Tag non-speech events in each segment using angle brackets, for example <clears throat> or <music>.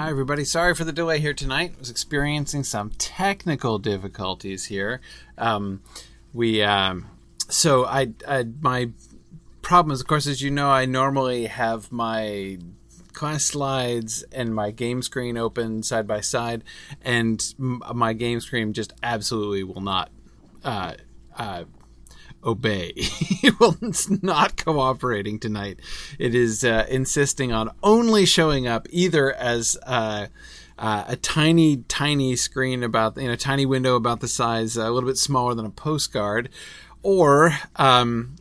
Hi, everybody. Sorry for the delay here tonight. I was experiencing some technical difficulties here. Um, we, um, so I, I, my problem is, of course, as you know, I normally have my class slides and my game screen open side by side, and my game screen just absolutely will not uh, uh, obey. <laughs> well, it's not cooperating tonight. It is uh, insisting on only showing up either as uh, uh, a tiny, tiny screen about you know, a tiny window about the size, a little bit smaller than a postcard, or um,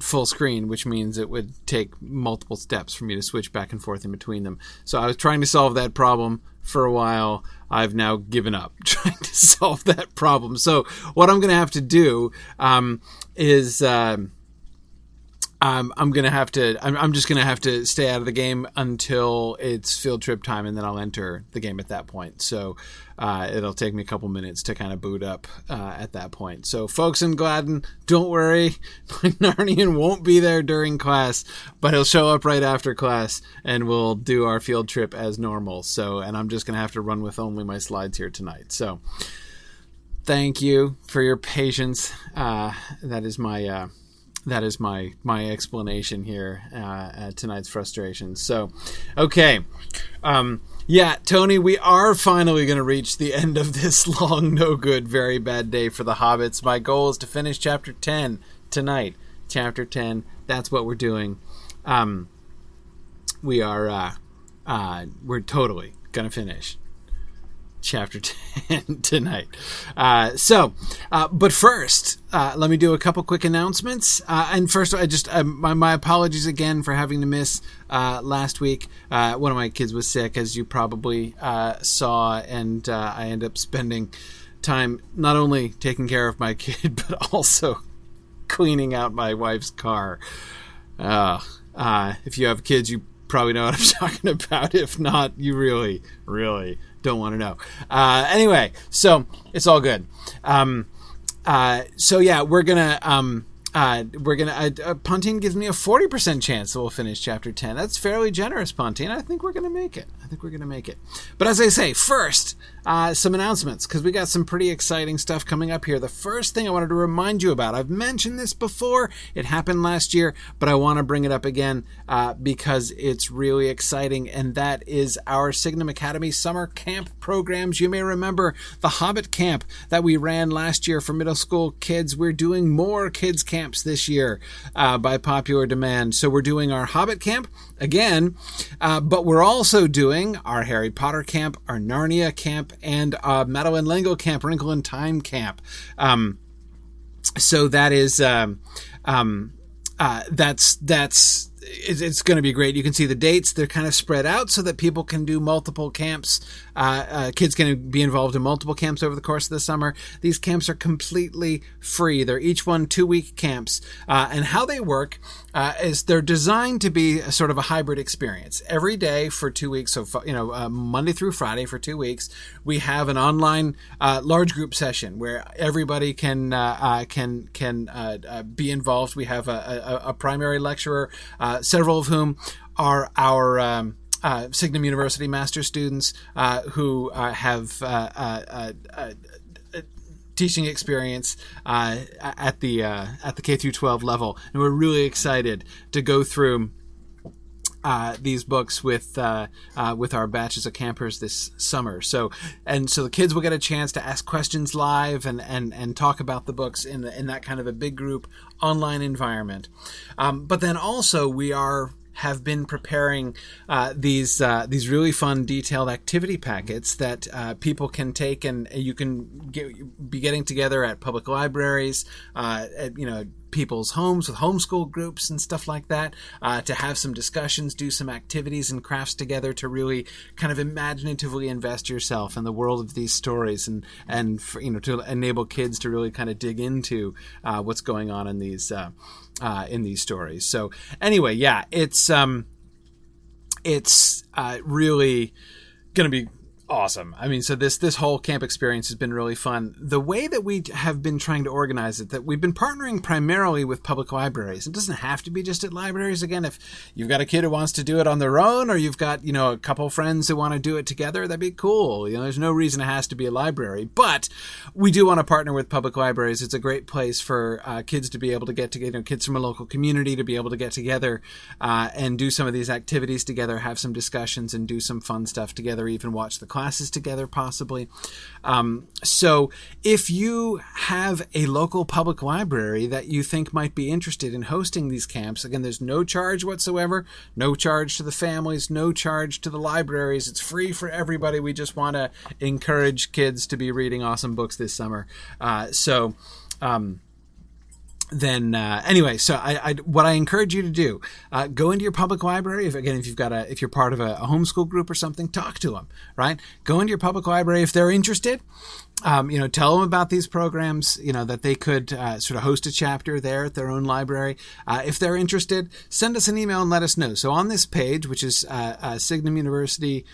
full screen, which means it would take multiple steps for me to switch back and forth in between them. So I was trying to solve that problem for a while. I've now given up <laughs> trying to solve that problem. So what I'm going to have to do um, is. Um, um, I'm gonna have to. I'm, I'm just gonna have to stay out of the game until it's field trip time, and then I'll enter the game at that point. So uh, it'll take me a couple minutes to kind of boot up uh, at that point. So folks in Gladden, don't worry, <laughs> Narnian won't be there during class, but he'll show up right after class, and we'll do our field trip as normal. So, and I'm just gonna have to run with only my slides here tonight. So, thank you for your patience. Uh, that is my uh, that is my my explanation here uh, at tonight's frustrations. So, okay, um, yeah, Tony, we are finally going to reach the end of this <laughs> long, no good, very bad day for the hobbits. My goal is to finish chapter ten tonight. Chapter ten. That's what we're doing. Um, we are uh, uh, we're totally gonna finish chapter <laughs> 10 tonight. Uh, so, uh, but first, uh, let me do a couple quick announcements. Uh, and first, I just, uh, my, my, apologies again for having to miss uh, last week. one of my kids was sick, as you probably saw, and I ended up spending time not only taking care of my <laughs> kid, but also cleaning out my wife's car. if you have kids, you probably know what I'm <laughs> talking about. If not, you really, really don't want to know. Uh, anyway, so it's all good. Um, uh, so yeah, we're gonna um, uh, we're gonna uh, uh, Pontine gives me a forty percent chance that we'll finish chapter ten. That's fairly generous, Pontine. I think we're gonna make it. I think we're gonna make it. But as I say, first uh, some announcements because we got some pretty exciting stuff coming up here. The first thing I wanted to remind you about, I've mentioned this before, it happened last year, but I want to bring it up again uh, because it's really exciting, and that is our Signum Academy summer camp programs. You may remember the Hobbit camp that we ran last year for middle school kids. We're doing more kids camps this year uh, by popular demand. So we're doing our Hobbit camp again, uh, but we're also doing our Harry Potter camp, our Narnia camp, and uh, Madeleine L'Engle Camp, Wrinkle in Time Camp. Um, so that is um, um, uh, that's that's it's, going to be great. You can see the dates; they're kind of spread out so that people can do multiple camps. Uh, uh, kids can be involved in multiple camps over the course of the summer. These camps are completely free. They're each one two week camps, uh, and how they work uh, is they're designed to be a sort of a hybrid experience. Every day for two weeks, so you know uh, Monday through Friday for two weeks, we have an online uh, large group session where everybody can can can be involved. We have a, a, a primary lecturer several of whom are our um, uh, Signum University master students uh, who uh, have uh, uh, uh, teaching experience at the at the K through 12 level, and we're really excited to go through. these books with with our batches of campers this summer. So and so the kids will get a chance to ask questions live and and, and talk about the books in in that kind of a big group online environment. Um, but then also we are have been preparing uh, these uh, these really fun detailed activity packets that uh, people can take and you can get, be getting together at public libraries, uh, at, you know people's homes with homeschool groups and stuff like that uh, to have some discussions, do some activities and crafts together to really kind of imaginatively invest yourself in the world of these stories and and for, you know to enable kids to really kind of dig into uh, what's going on in these uh, uh in these stories. So anyway, yeah, it's um, it's uh, really going to be awesome. I mean, so this this whole camp experience has been really fun. The way that we have been trying to organize it, that we've been partnering primarily with public libraries. It doesn't have to be just at libraries. Again, if you've got a kid who wants to do it on their own, or you've got you know a couple friends who want to do it together, that'd be cool. You know, there's no reason it has to be a library, but we do want to partner with public libraries. It's a great place for uh, kids to be able to get together, you know, kids from a local community to be able to get together uh, and do some of these activities together, have some discussions, and do some fun stuff together. Even watch the classes together, possibly. Um, so, if you have a local public library that you think might be interested in hosting these camps, again, there's no charge whatsoever, no charge to the families, no charge to the libraries. It's free for everybody. We just want to encourage kids to be reading awesome books this summer. Uh, so, um, then uh, anyway, so I, I, what I encourage you to do, uh, go into your public library. If again, if you've got a, if you're part of a, a homeschool group or something, talk to them. Right, go into your public library if they're interested. Um, you know, tell them about these programs. You know that they could uh, sort of host a chapter there at their own library. Uh, if they're interested, send us an email and let us know. So on this page, which is uh, uh, Signum University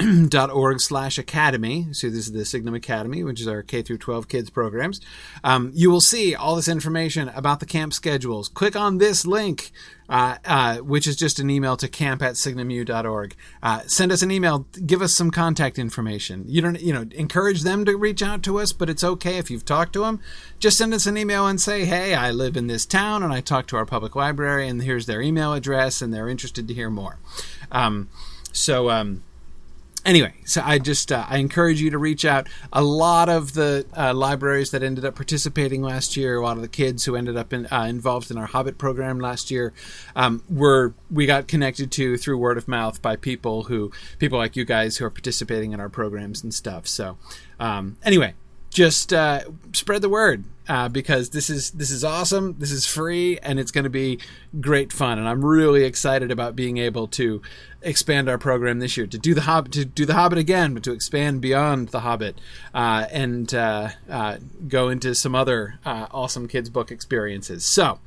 <clears throat> org slash academy. So this is the Signum Academy, which is our K through 12 kids programs. Um, you will see all this information about the camp schedules. Click on this link, uh, uh, which is just an email to camp at signumu.org. Uh, send us an email. Give us some contact information. You don't, you know, encourage them to reach out to us, but it's okay if you've talked to them. Just send us an email and say, hey, I live in this town and I talked to our public library and here's their email address and they're interested to hear more. Um, so, um, anyway, so I just uh, I encourage you to reach out. A lot of the uh, libraries that ended up participating last year, a lot of the kids who ended up in, uh, involved in our Hobbit program last year, um, were we got connected to through word of mouth by people who people like you guys who are participating in our programs and stuff. So um, anyway, just uh, spread the word uh, because this is this is awesome. This is free and it's going to be great fun. And I'm really excited about being able to expand our program this year to do the Hobbit to do the Hobbit again, but to expand beyond the Hobbit uh, and uh, uh, go into some other uh, awesome kids book experiences. So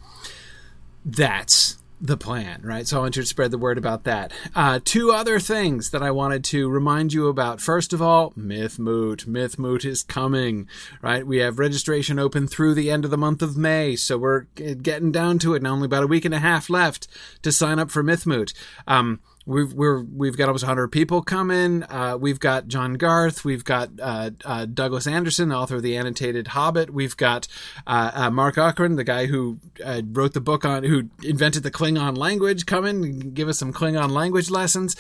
that's the plan, right? So I want you to spread the word about that. Uh, two other things that I wanted to remind you about. First of all, Myth Moot. Myth Moot is coming, right? We have registration open through the end of the month of May, so we're getting down to it. Now only about a week and a half left to sign up for Myth Moot. Um, We've we're we've got almost 100 people coming. Uh, we've got John Garth. We've got uh, uh, Douglas Anderson, author of the annotated Hobbit. We've got uh, uh, Marc Okrand, the guy who uh, wrote the book on who invented the Klingon language, coming and give us some Klingon language lessons.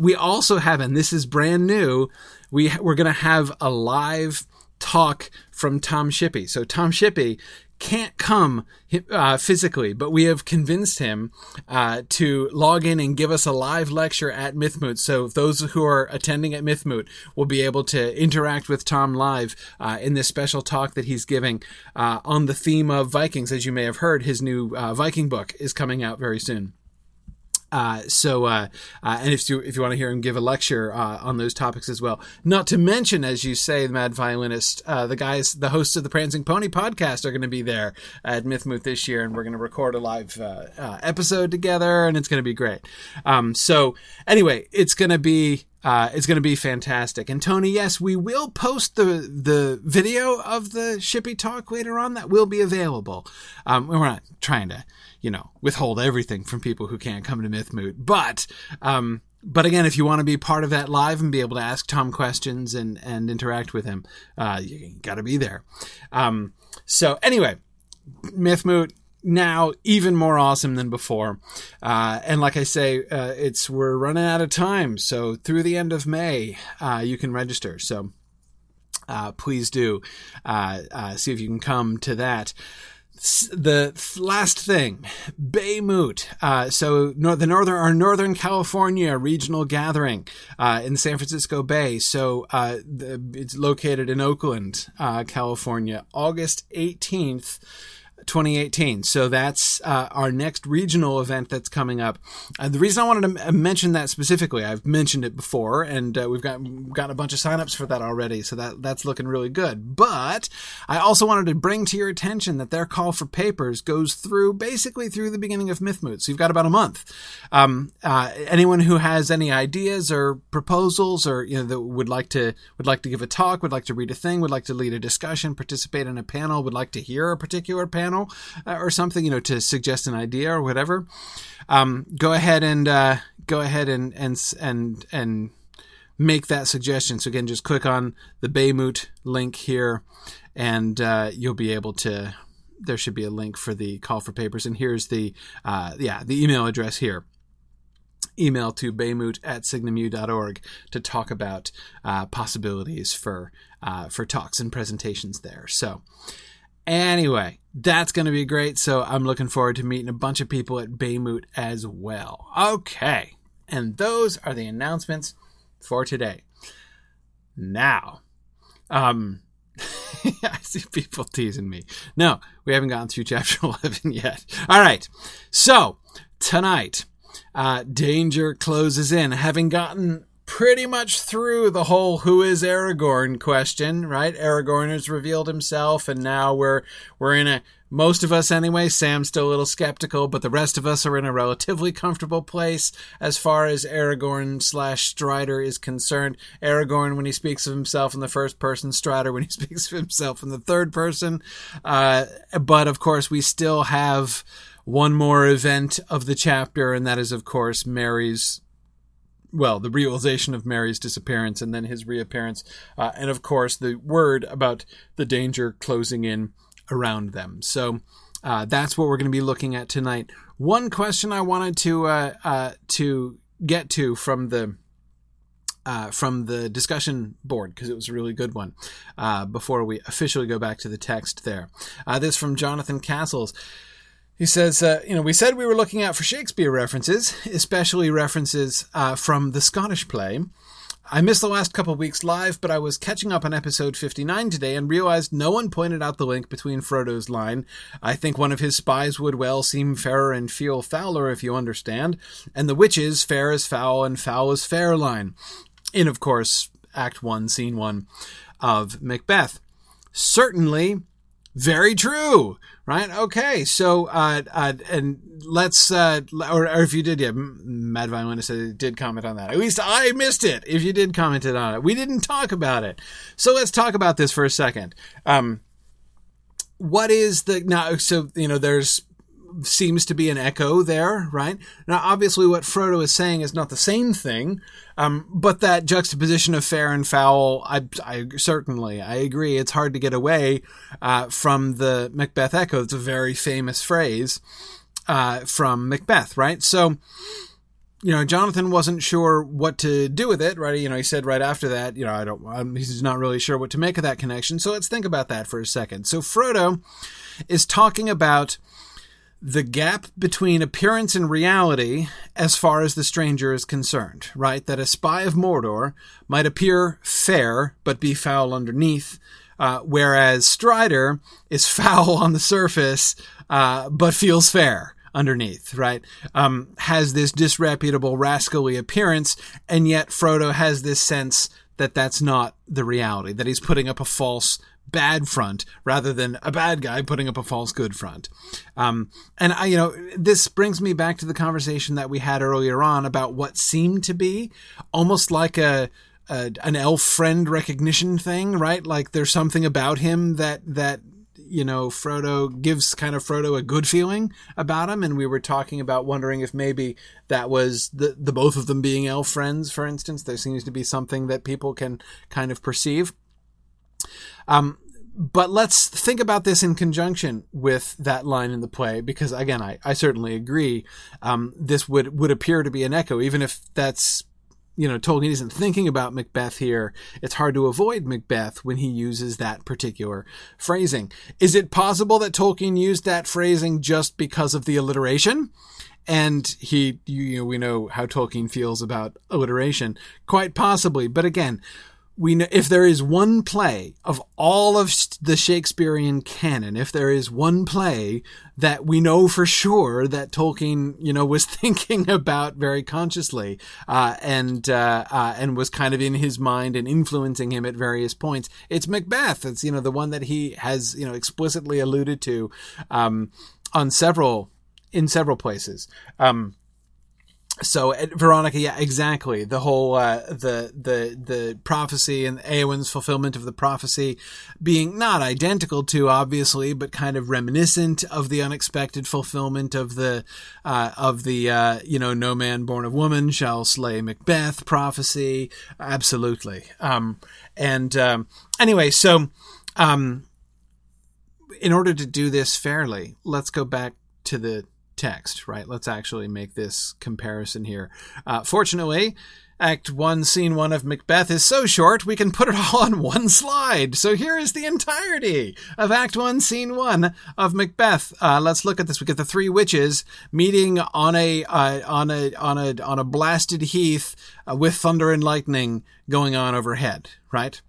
we also have, and this is brand new. We we're going to have a live talk from Tom Shippey. So Tom Shippey can't come uh, physically, but we have convinced him uh, to log in and give us a live lecture at Mythmoot. So those who are attending at Mythmoot will be able to interact with Tom live uh, in this special talk that he's giving uh, on the theme of Vikings. As you may have heard, his new uh, Viking book is coming out very soon. Uh, so, uh, uh, and if you if you want to hear him give a lecture uh, on those topics as well, not to mention, as you say, the Mad Violinist, uh, the guys, the hosts of the Prancing Pony podcast are going to be there at Mythmoot this year, and we're going to record a live uh, episode together, and it's going to be great. Um, so, anyway, it's going to be uh, it's going to be fantastic. And Tony, yes, we will post the the video of the Shippey talk later on. That will be available. Um, we're not trying to you know, withhold everything from people who can't come to Mythmoot. But, um, but again, if you want to be part of that live and be able to ask Tom questions and, and interact with him, uh, you got to be there. Um, so anyway, Mythmoot now even more awesome than before. Uh, and like I say, uh, it's we're running out of time. So through the end of May, uh, you can register. So uh, please do uh, uh, see if you can come to that the last thing, Baymoot. Uh, so nor- the northern, our Northern California regional gathering uh, in the San Francisco Bay. So uh, the, it's located in Oakland, California, August 18th 2018. So that's uh, our next regional event that's coming up. Uh, the reason I wanted to m- mention that specifically, I've mentioned it before, and uh, we've got got a bunch of signups for that already. So that that's looking really good. But I also wanted to bring to your attention that their call for papers goes through basically through the beginning of Mythmoot. So you've got about a month. Um, uh, anyone who has any ideas or proposals, or you know, that would like to would like to give a talk, would like to read a thing, would like to lead a discussion, participate in a panel, would like to hear a particular panel uh, or something, you know, to suggest an idea or whatever, um, go ahead and uh, go ahead and and and and make that suggestion. So again, just click on the Baymoot link here, and uh, you'll be able to. There should be a link for the call for papers, and here's the uh, yeah the email address here email to baymoot at signumu.org to talk about uh, possibilities for uh, for talks and presentations there. So anyway, that's going to be great. So I'm looking forward to meeting a bunch of people at Baymoot as well. Okay, and those are the announcements for today. Now, um. <laughs> I see people teasing me. No, we haven't gotten through <laughs> chapter 11 yet. All right. So, tonight, uh, danger closes in. Having gotten pretty much through the whole who is Aragorn question, right? Aragorn has revealed himself and now we're we're in a most of us anyway, Sam's still a little skeptical, but the rest of us are in a relatively comfortable place as far as Aragorn slash Strider is concerned. Aragorn when he speaks of himself in the first person, Strider when he <laughs> speaks of himself in the third person. Uh, but of course we still have one more event of the chapter, and that is, of course, Merry's. Well, the realization of Merry's disappearance and then his reappearance, uh, and of course, the word about the danger closing in around them. So, uh, that's what we're going to be looking at tonight. One question I wanted to uh, uh to get to from the uh, from the discussion board because it was a really good one. Uh, before we officially go back to the text, there, this from Jonathan Castles. He says, uh, you know, we said we were looking out for Shakespeare references, especially references uh, from the Scottish play. I missed the last couple weeks live, but I was catching up on episode 59 today and realized no one pointed out the link between Frodo's line, I think one of his spies would well seem fairer and feel fouler if you understand, and the witches fair as foul and foul as fair line. In, of course, Act 1, Scene 1 of Macbeth. Certainly, very true right? Okay, so uh, uh, and let's uh, or, or if you did, yeah, Mad Violinist said did comment on that. At least I missed it. If you did comment on it, we didn't talk about it. So let's talk about this for a second. Um, what is the now? So you know, there's seems to be an echo there, right? Now, obviously, what Frodo is saying is not the same thing, um, but that juxtaposition of fair and foul, I, I certainly I agree. It's hard to get away uh, from the Macbeth echo. It's a very famous phrase uh, from Macbeth, right? So. You know, Jonathan wasn't sure what to do with it, right? You know, he said right after that, you know, I don't, I'm, he's not really sure what to make of that connection. So let's think about that for a second. So Frodo is talking about the gap between appearance and reality as far as the stranger is concerned, right? That a spy of Mordor might appear fair but be foul underneath, uh, whereas Strider is <laughs> foul on the surface uh, but feels fair underneath, right? Um, has this disreputable, rascally appearance, and yet Frodo has this sense that that's not the reality, that he's putting up a false bad front rather than a bad guy putting up a false good front. Um, and I, you know, this brings me back to the conversation that we had earlier on about what seemed to be almost like a, a an elf friend recognition thing, right? Like there's something about him that that you know Frodo gives kind of Frodo a good feeling about him, and we were talking about wondering if maybe that was the the both of them being elf friends, for instance. There seems to be something that people can kind of perceive. Um, but let's think about this in conjunction with that line in the play, because again, I, I certainly agree. Um, this would, would appear to be an echo, even if that's, you know, Tolkien isn't thinking about Macbeth here. It's hard to avoid Macbeth when he uses that particular phrasing. Is it possible that Tolkien used that phrasing just because of the alliteration? and he you know we know how Tolkien feels about alliteration quite possibly but again we know if there is one play of all of the Shakespearean canon, if there is one play that we know for sure that Tolkien, you know, was <laughs> thinking about very consciously, uh, and uh, uh, and was kind of in his mind and influencing him at various points, it's Macbeth. It's you know the one that he has you know explicitly alluded to um, on several in several places. Um, so Veronica, yeah, exactly. The whole uh, the the the prophecy and Eowyn's fulfillment of the prophecy being not identical to obviously, but kind of reminiscent of the unexpected fulfillment of the uh, of the uh, you know no man born of woman shall slay Macbeth prophecy. Absolutely. Um, and um, anyway, so um, in order to do this fairly, let's go back to the text, right? Let's actually make this comparison here. Uh, fortunately, Act 1, Scene 1 of Macbeth is so short we can put it all on <laughs> one slide. So here is the entirety of Act 1, Scene 1 of Macbeth. Uh, let's look at this. We get the three witches meeting on a uh, on a on a on a blasted heath uh, with thunder and lightning going on overhead, right?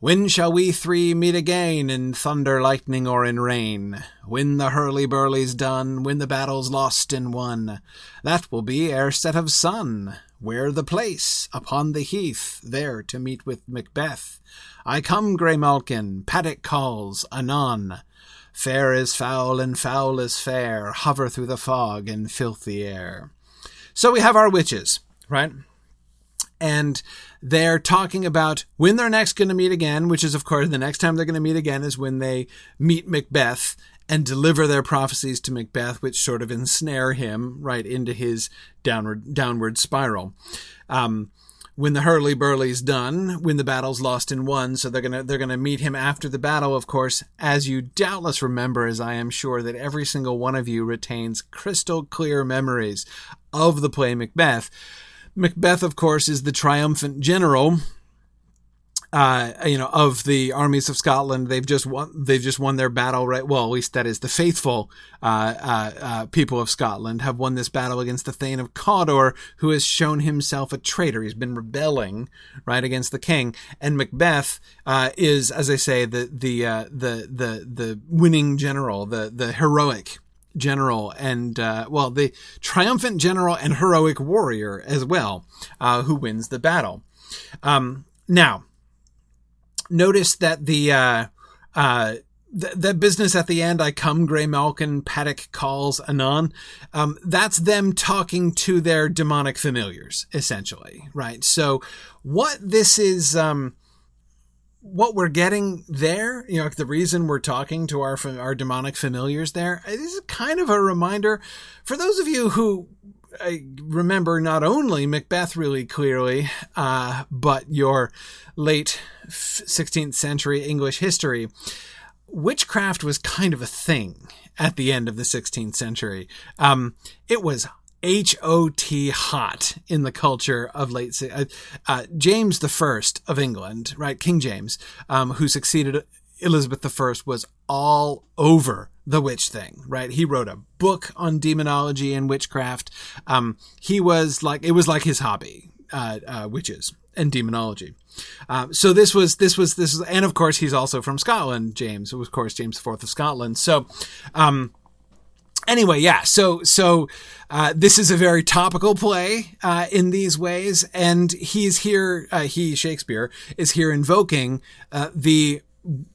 When shall we three meet again in thunder, lightning, or in rain? When the hurly-burly's done, when the battle's lost and won. That will be ere set of sun. Where the place? Upon the heath, there to meet with Macbeth. I come, Grey Malkin, Paddock calls, anon. Fair is foul and foul is fair, hover through the fog and filthy air. So we have our witches, right? and they're talking about when they're next going to meet again, which is, of course, the next time they're going to meet again is when they meet Macbeth and deliver their prophecies to Macbeth, which sort of ensnare him right into his downward downward spiral. Um, when the hurly burly's done, when the battle's lost and won, so they're gonna they're gonna meet him after the battle, of course, as you doubtless remember, as I am sure that every single one of you retains crystal clear memories of the play Macbeth Macbeth, of course, is the triumphant general. Uh, you know, of the armies of Scotland, they've just won. They've just won their battle, right? Well, at least that is the faithful uh, uh, uh people of Scotland have won this battle against the Thane of Cawdor, who has shown himself a traitor. He's been rebelling right against the king. And Macbeth uh, is, as I say, the the uh, the the the winning general, the the heroic general and uh, well the triumphant general and heroic warrior as well uh, who wins the battle um, now notice that the uh, uh business at the end, I come, Grey Malkin, Paddock calls Anon. Um, that's them talking to their demonic familiars, essentially, right? So, what this is, um, what we're getting there, you know, the reason we're talking to our our demonic familiars there is kind of a reminder for those of you who uh, remember not only Macbeth really clearly, uh, but your late 16th century English history. Witchcraft was kind of a thing at the end of the 16th century. Um, it was H-O-T hot in the culture of late, uh, uh, James the First of England, right? King James, um, who succeeded Elizabeth I was all over the witch thing, right? He wrote a book on demonology and witchcraft. Um, he was like, it was like his hobby, uh, uh, witches and demonology. Um, so this was, this was, this is, and of course he's also from Scotland, James, of course, James IV of Scotland. So, um, anyway, yeah. So so uh, this is a very topical play uh, in these ways, and he's here. Uh, he Shakespeare is here invoking uh, the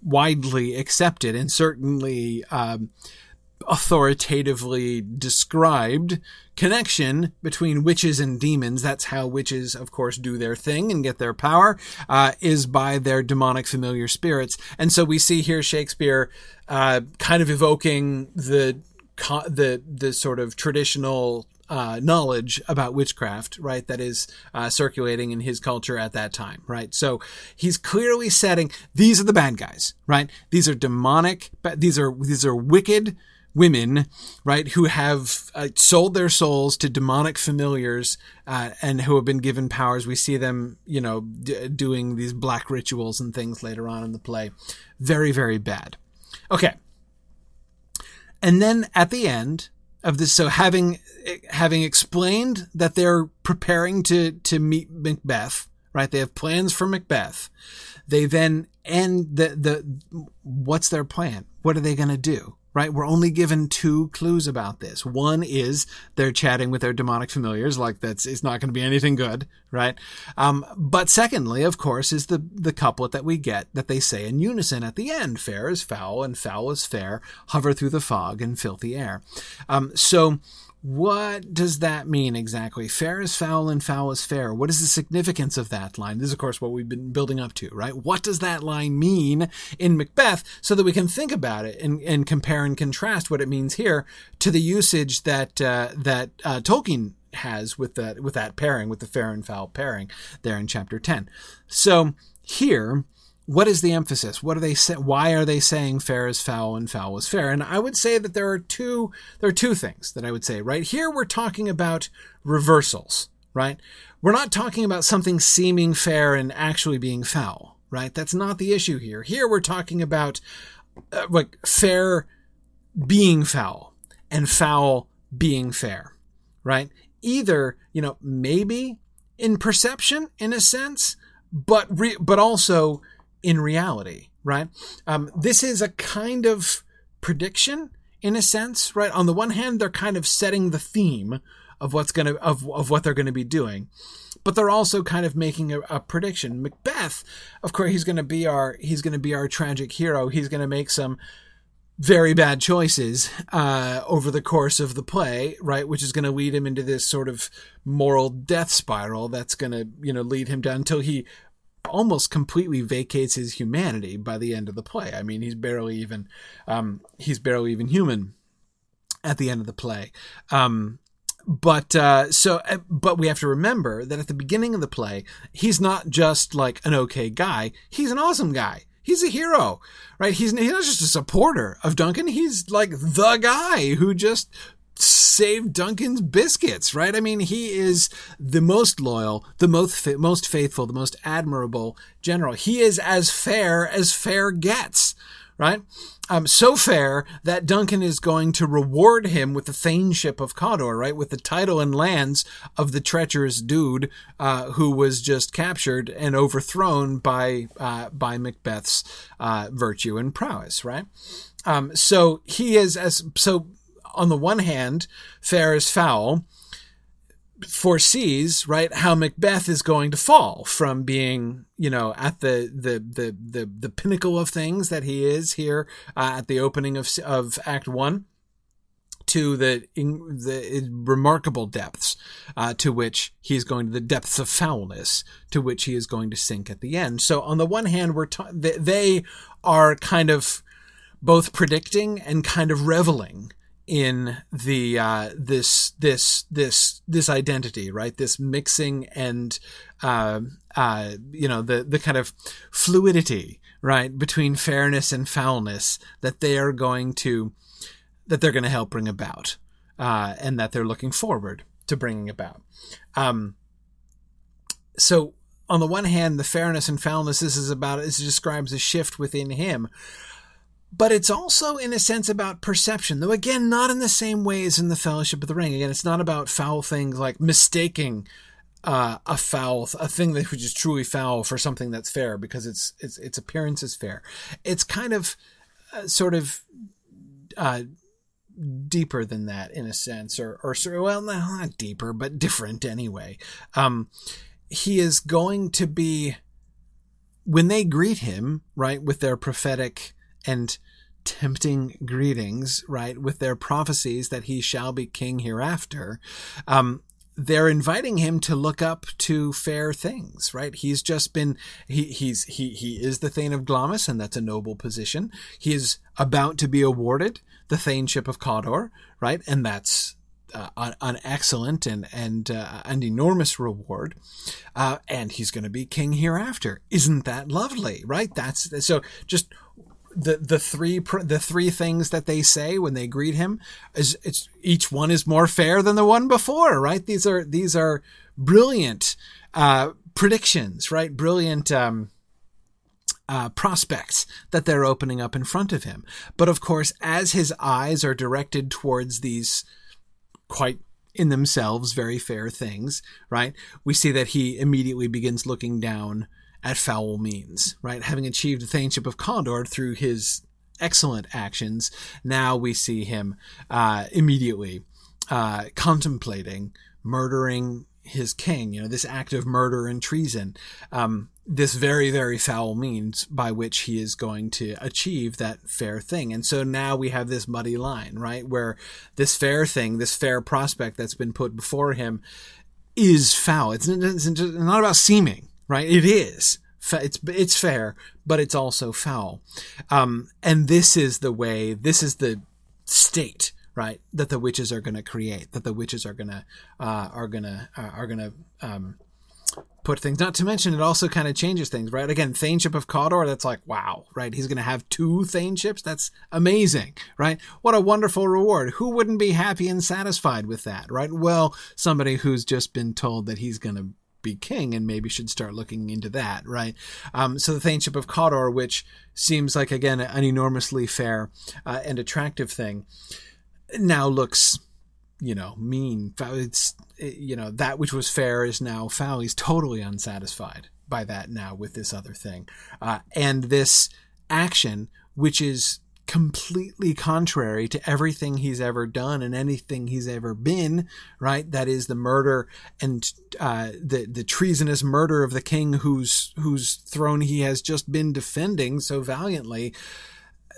widely accepted and certainly um, authoritatively described connection between witches and demons. That's how witches, of course, do their thing and get their power, uh, is by their demonic familiar spirits. And so we see here Shakespeare uh, kind of evoking the the the sort of traditional uh, knowledge about witchcraft, right? That is uh, circulating in his culture at that time, right? So he's clearly setting these are the bad guys, right? These are demonic, these are these are wicked women, right? Who have uh, sold their souls to demonic familiars uh, and who have been given powers. We see them, you know, d- doing these black rituals and things later on in the play. Very, very bad. Okay. And then at the end of this, so having having explained that they're preparing to to meet Macbeth, right? They have plans for Macbeth. They then end the, the, what's their plan? What are they going to do? Right? We're only given two clues about this. One is they're chatting with their demonic familiars, like that's, it's not going to be anything good, right? Um, but secondly, of course, is the, the couplet that we get that they say in unison at the end, fair is foul and foul is fair, hover through the fog and filthy air. Um, so, what does that mean exactly? Fair is foul and foul is fair. What is the significance of that line? This is, of course, what we've been building up to, right? What does that line mean in Macbeth so that we can think about it and, and compare and contrast what it means here to the usage that, uh, that, uh, Tolkien has with that, with that pairing, with the fair and foul pairing there in chapter 10. So here, what is the emphasis? What are they say? Why are they saying fair is foul and foul is fair? And I would say that there are two there are two things that I would say. Right here, we're talking about reversals. Right, we're not talking about something seeming fair and actually being foul. Right, that's not the issue here. Here, we're talking about uh, like fair being foul and foul being fair. Right, either you know maybe in perception in a sense, but re- but also in reality, right? Um, this is a kind of prediction in a sense, right? On the one hand, they're kind of setting the theme of what's going to, of, of what they're going to be doing. But they're also kind of making a, a prediction. Macbeth, of course, he's going to be our, he's going to be our tragic hero. He's going to make some very bad choices uh, over the course of the play, right? Which is going to lead him into this sort of moral death spiral that's going to, you know, lead him down until he almost completely vacates his humanity by the end of the play. I mean, he's barely even um, he's barely even human at the end of the play. Um, but uh, so, uh, but we have to remember that at the beginning of the play, he's not just like an okay guy; he's an awesome guy. He's a hero, right? He's, he's not just a supporter of Duncan. He's like the guy who just saved Duncan's biscuits, right? I mean, he is the most loyal, the most most faithful, the most admirable general. He is as fair as fair gets, right? Um, so fair that Duncan is going to reward him with the thainship of Cawdor, right? With the title and lands of the treacherous dude uh, who was just captured and overthrown by uh, by Macbeth's uh, virtue and prowess, right? Um, so he is as so on the one hand, fair is foul, foresees right how Macbeth is going to fall from being you know at the the the the, the pinnacle of things that he is here uh, at the opening of of Act One to the in, the remarkable depths uh, to which he is going to the depths of foulness to which he is going to sink at the end. So on the one hand, we're ta- they are kind of both predicting and kind of reveling in the uh, this this this this identity, right? This mixing and uh, uh, you know the the kind of fluidity, right, between fairness and foulness that they are going to that they're going to help bring about, uh, and that they're looking forward to bringing about. Um, so on the one hand, the fairness and foulness this is about this describes a shift within him but it's also in a sense about perception though again not in the same way as in the fellowship of the ring. Again it's not about foul things like mistaking uh, a foul a thing that which is truly foul for something that's fair because it's its its appearance is fair. It's kind of uh, sort of uh, deeper than that in a sense or or well not deeper but different anyway. Um, he is going to be when they greet him right with their prophetic and tempting greetings, right, with their prophecies that he shall be king hereafter, um, they're inviting him to look up to fair things, right? He's just been he he's he he is the Thane of Glamis, and that's a noble position. He is about to be awarded the Thainship of Cawdor, right? And that's uh, an, an, excellent and and uh, an enormous reward, uh, and he's going to be king hereafter. Isn't that lovely, right? That's so. Just the the three the three things that they say when they greet him is it's each one is more fair than the one before right? These are these are brilliant uh, predictions right? Brilliant um, uh, prospects that they're opening up in front of him. But of course as his eyes are directed towards these quite in themselves very fair things, right? We see that he immediately begins looking down at foul means, right? Having achieved the Thainship of Cawdor through his excellent actions, now we see him uh, immediately uh, contemplating murdering his king, you know, this act of murder and treason, um, this very, very foul means by which he is going to achieve that fair thing. And so now we have this muddy line, right? Where this fair thing, this fair prospect that's been put before him is foul. It's, it's not about seeming, right? It is. It's, it's fair, but it's also foul. Um, and this is the way, this is the state right? That the witches are going to create, that the witches are going to uh, are going to uh, are going to um, put things. Not to mention, it also kind of changes things, right? Again, Thainship of Cawdor, that's like wow, right? He's going to have two Thainships. That's amazing, right? What a wonderful reward. Who wouldn't be happy and satisfied with that, right? Well, somebody who's just been told that he's going to be king and maybe should start looking into that, right? Um, so the Thainship of Cawdor, which seems like again an enormously fair uh, and attractive thing, now looks you know mean. It's you know that which was fair is now foul. He's totally unsatisfied by that now with this other thing. Uh, and this action which is completely contrary to everything he's ever done and anything he's ever been right that is the murder and uh, the the treasonous murder of the king whose whose throne he has just been defending so valiantly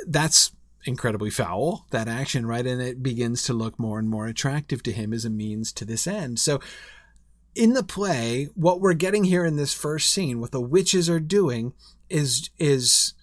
that's incredibly foul, that action, right? And it begins to look more and more attractive to him as a means to this end. So in the play, what we're getting here in this first scene, what the witches are doing is, is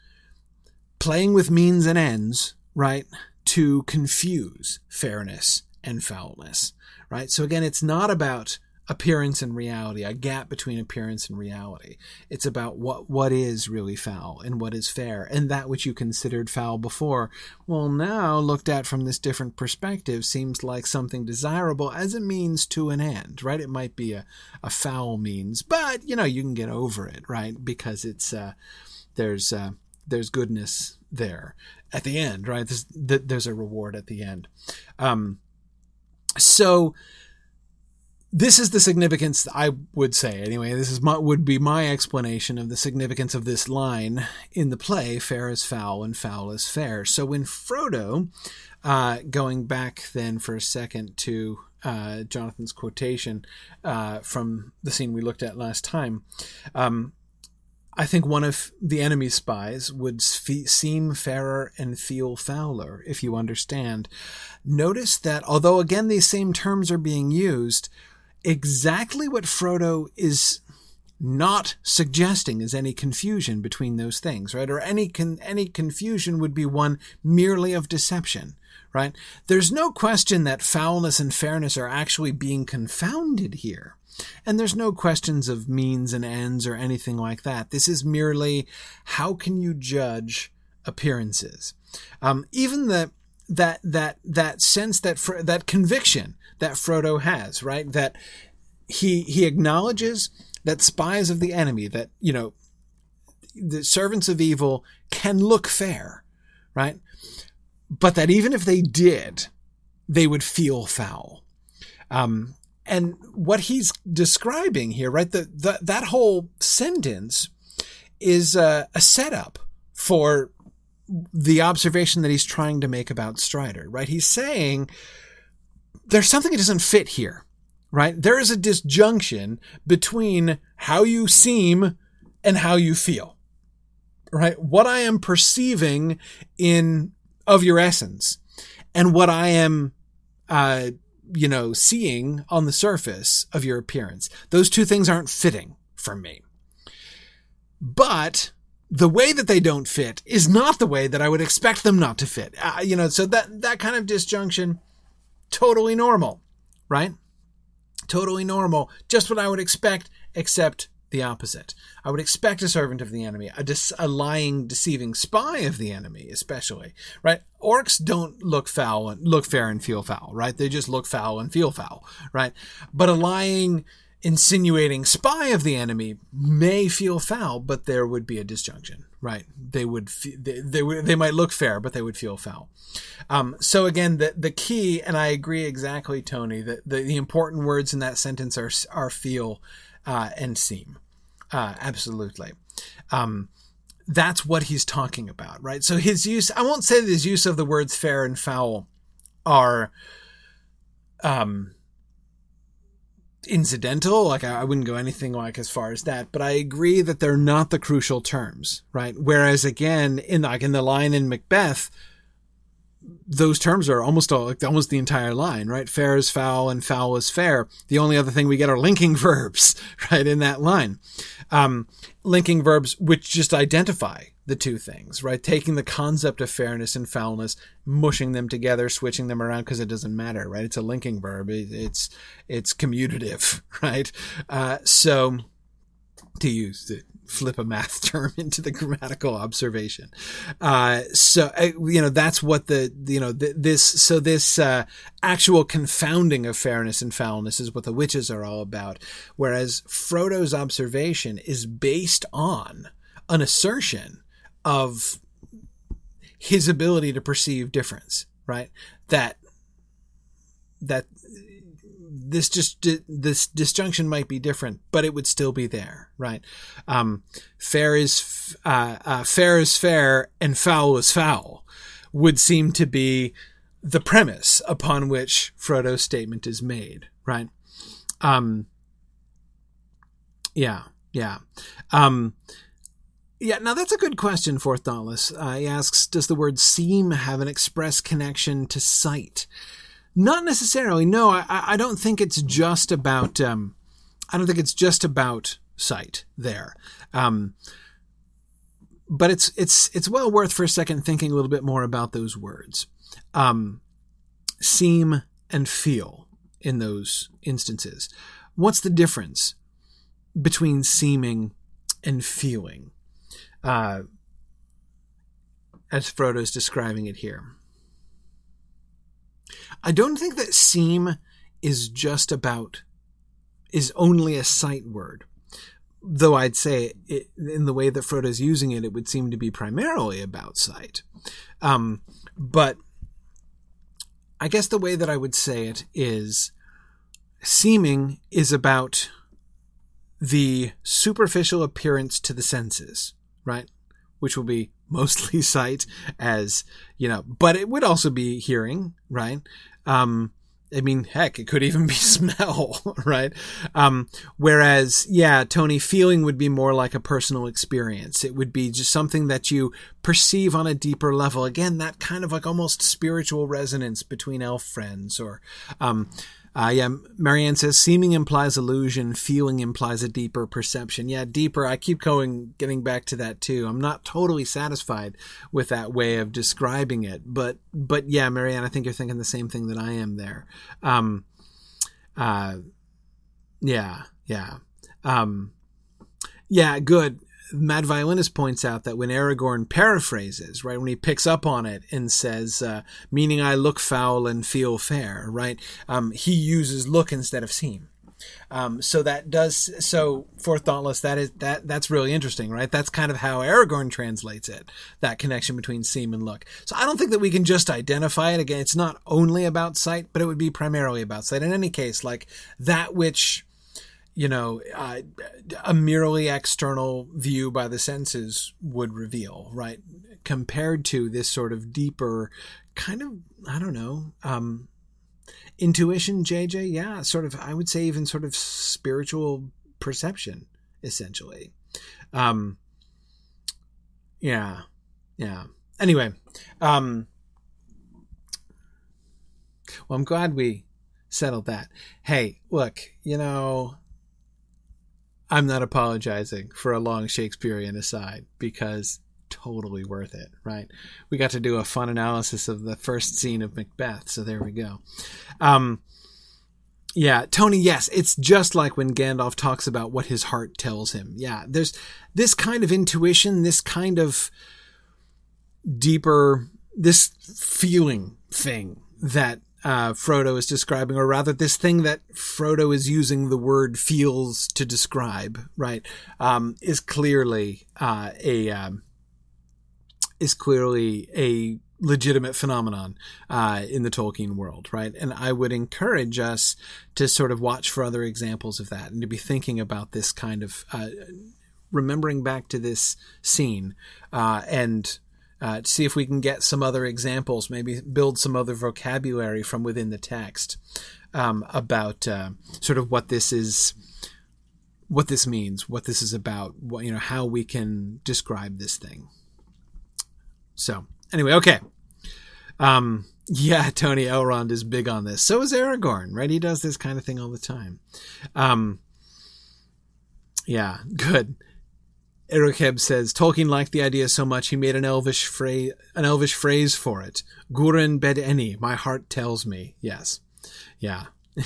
playing with means and ends, right? To confuse fairness and foulness, right? So again, it's not about appearance and reality, a gap between appearance and reality. It's about what what is really foul and what is fair, and that which you considered foul before, well, now looked at from this different perspective, seems like something desirable as a means to an end, right? It might be a, a foul means, but you know you can get over it, right? Because it's uh, there's uh, there's goodness there at the end, right? There's, there's a reward at the end. Um, so this is the significance I would say anyway. This is my, would be my explanation of the significance of this line in the play: "Fair is foul, and foul is fair." So when Frodo, uh, going back then for a second to uh, Jonathan's quotation uh, from the scene we looked at last time. Um, I think one of the enemy spies would seem fairer and feel fouler, if you understand. Notice that although again these same terms are being used, exactly what Frodo is not suggesting is any confusion between those things, right? Or any con- any confusion would be one merely of deception, right? There's no question that foulness and fairness are actually being confounded here. And there's no questions of means and ends or anything like that. This is merely how can you judge appearances? Um, even the that that that sense that that conviction that Frodo has, right? That he he acknowledges that spies of the enemy, that you know, the servants of evil can look fair, right? But that even if they did, they would feel foul. Um, and what he's describing here, right? The, the that whole sentence is a, a setup for the observation that he's trying to make about Strider, right? He's saying there's something that doesn't fit here, right? There is a disjunction between how you seem and how you feel, right? What I am perceiving in of your essence and what I am, uh, you know, seeing on the surface of your appearance. Those two things aren't fitting for me. But the way that they don't fit is not the way that I would expect them not to fit. Uh, you know, so that that kind of disjunction, totally normal, right? Totally normal. Just what I would expect, except the opposite. I would expect a servant of the enemy, a, dis- a lying, deceiving spy of the enemy, especially, right? Orcs don't look foul and look fair and feel foul, right? They just look foul and feel foul, right? But a lying, insinuating spy of the enemy may feel foul, but there would be a disjunction, right? They would they, they would they might look fair, but they would feel foul. Um, so again, the the key, and I agree exactly, Tony. That the, the important words in that sentence are are feel uh, and seem. Uh, absolutely. Um, that's what he's talking about, right? So his use, I won't say that his use of the words fair and foul are um, incidental. Like I, I, wouldn't go anything like as far as that, but I agree that they're not the crucial terms, right? Whereas again, in like in the line in Macbeth, those terms are almost all, like almost the entire line, right? Fair is foul and foul is fair. The only other thing we get are linking <laughs> verbs, right, in that line. Um, linking verbs which just identify the two things, right? Taking the concept of fairness and foulness, mushing them together, switching them around because it doesn't matter, right? It's a linking verb. It's it's commutative, <laughs> right? Uh, so to use the flip a math <laughs> term into the grammatical observation. Uh, so, uh, you know, that's what the, you know, th- this, so this, uh, actual confounding of fairness and foulness is what the witches are all about. Whereas Frodo's observation is based on an assertion of his ability to perceive difference, right? That, that this just this disjunction might be different, but it would still be there, right? Um, fair is uh, uh, fair is fair, and foul is foul, would seem to be the premise upon which Frodo's statement is made, right? Um, yeah, yeah. Um, yeah, now that's a good question for Thoughtless. Uh, he asks, does the word seem have an express connection to sight? Not necessarily. No, I, I don't think it's just about. Um, I don't think it's just about sight there. Um, but it's it's it's well worth for a second thinking a little bit more about those words. Um, seem and feel in those instances. What's the difference between seeming and feeling? Uh, as Frodo's describing it here. I don't think that seem is just about, is only a sight word. Though I'd say it, in the way that Frodo's using it, it would seem to be primarily about sight. Um, but I guess the way that I would say it is seeming is about the superficial appearance to the senses, right? Which will be <laughs> mostly sight as, you know, but it would also be hearing, right? Um, I mean, heck, it could even be <laughs> smell, right? Um, whereas, yeah, Tony, feeling would be more like a personal experience. It would be just something that you perceive on a deeper level. Again, that kind of like almost spiritual resonance between elf friends or, um, uh, yeah, Marianne says seeming implies illusion, feeling implies a deeper perception. Yeah, deeper. I keep going, getting back to that too. I'm not totally satisfied with that way of describing it, but but yeah, Marianne, I think you're thinking the same thing that I am there. Um, uh, yeah, yeah, um, yeah. Good. Mad Violinist points out that when Aragorn paraphrases, right, when he picks up on it and says, uh, meaning I look foul and feel fair, right, um, he uses look instead of seem. Um, so that does so for thoughtless that is that that's really interesting right? That's kind of how aragorn translates it that connection between seem and look. So i don't think that we can just identify it. Again it's not only about sight but it would be primarily about sight. In any case like that which you know, uh, a merely external view by the senses would reveal, right? Compared to this sort of deeper kind of, I don't know, um, intuition, JJ. Yeah, sort of, I would say even sort of spiritual perception, essentially. Um, yeah, yeah. Anyway, um, well, I'm glad we settled that. Hey, look, you know, I'm not apologizing for a long Shakespearean aside because totally worth it, right? We got to do a fun analysis of the first scene of Macbeth, so there we go. Um, yeah, Tony, yes, it's just like when Gandalf talks about what his heart tells him. Yeah, there's this kind of intuition, this kind of deeper, this feeling thing that uh, Frodo is describing, or rather, this thing that Frodo is using the word feels to describe, right, um, is clearly uh, a um, is clearly a legitimate phenomenon uh, in the Tolkien world, right? And I would encourage us to sort of watch for other examples of that and to be thinking about this kind of uh, remembering back to this scene uh, and uh, see if we can get some other examples, maybe build some other vocabulary from within the text um, about uh, sort of what this is, what this means, what this is about, what, you know, how we can describe this thing. So anyway, okay. Um, yeah, <laughs> Tony Elrond is big on this. So is Aragorn, right? He does this kind of thing all the time. Um, yeah, <laughs> good. Erokeb says Tolkien liked the idea so much he made an elvish phrase, an elvish phrase for it. Guren bed my heart tells me. Yes, yeah. <laughs>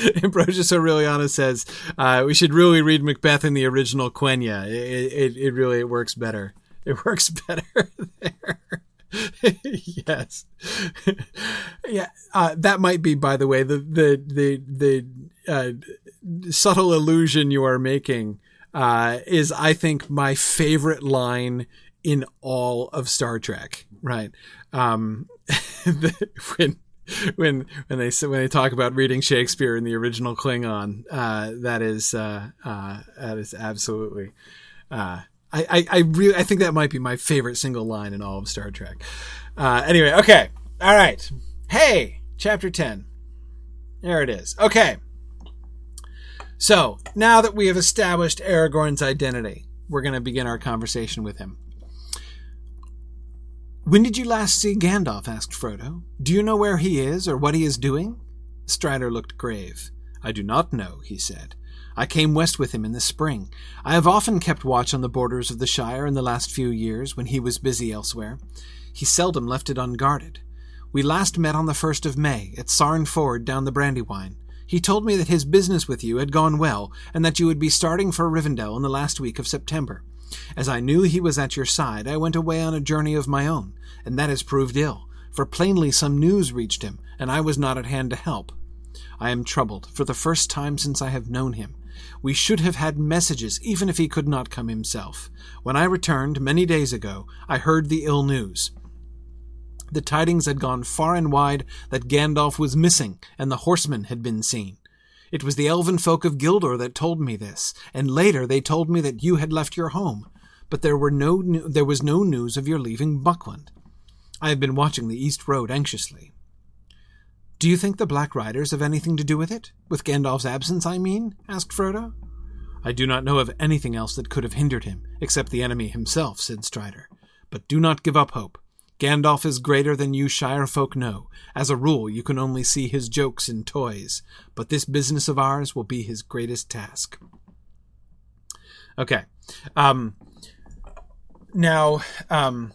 <laughs> Ambrosius Aureliana says uh, we should really read Macbeth in the original Quenya. It, it, it really it works better. It works <laughs> better there. yes, yeah. Uh, that might be, by the way, the the the the uh, subtle illusion you are making uh, is, I think, my favorite line in all of Star Trek. Right? Um, <laughs> when when when they when they talk about reading Shakespeare in the original Klingon, uh, that is uh, uh, that is absolutely. Uh, I, I, I really I think that might be my favorite single line in all of Star Trek. Uh, anyway, okay, all right. Hey, chapter ten. There it is. Okay. So now that we have established Aragorn's identity, we're going to begin our conversation with him. When did you last see Gandalf? asked Frodo. Do you know where he is or what he is doing? Strider looked grave. I do not know, he said. I came west with him in the spring. I have often kept watch on the borders of the Shire in the last few years when he was busy elsewhere. He seldom left it unguarded. We last met on the first of May at Sarn Ford down the Brandywine. He told me that his business with you had gone well, and that you would be starting for Rivendell in the last week of September. As I knew he was at your side, I went away on a journey of my own, and that has proved ill, for plainly some news reached him, and I was not at hand to help. I am troubled, for the first time since I have known him. We should have had messages, even if he could not come himself. When I returned, many days ago, I heard the ill news. The tidings had gone far and wide that Gandalf was missing, and the horsemen had been seen. It was the elven folk of Gildor that told me this, and later they told me that you had left your home, but there were no there was no news of your leaving Buckland. I have been watching the East Road anxiously. Do you think the Black Riders have anything to do with it? With Gandalf's absence, I mean? asked Frodo. I do not know of anything else that could have hindered him, except the enemy himself, said Strider. But do not give up hope. Gandalf is greater than you Shire folk know. As a rule, you can only see his jokes and toys, but this business of ours will be his greatest task. Okay. Um, now, um,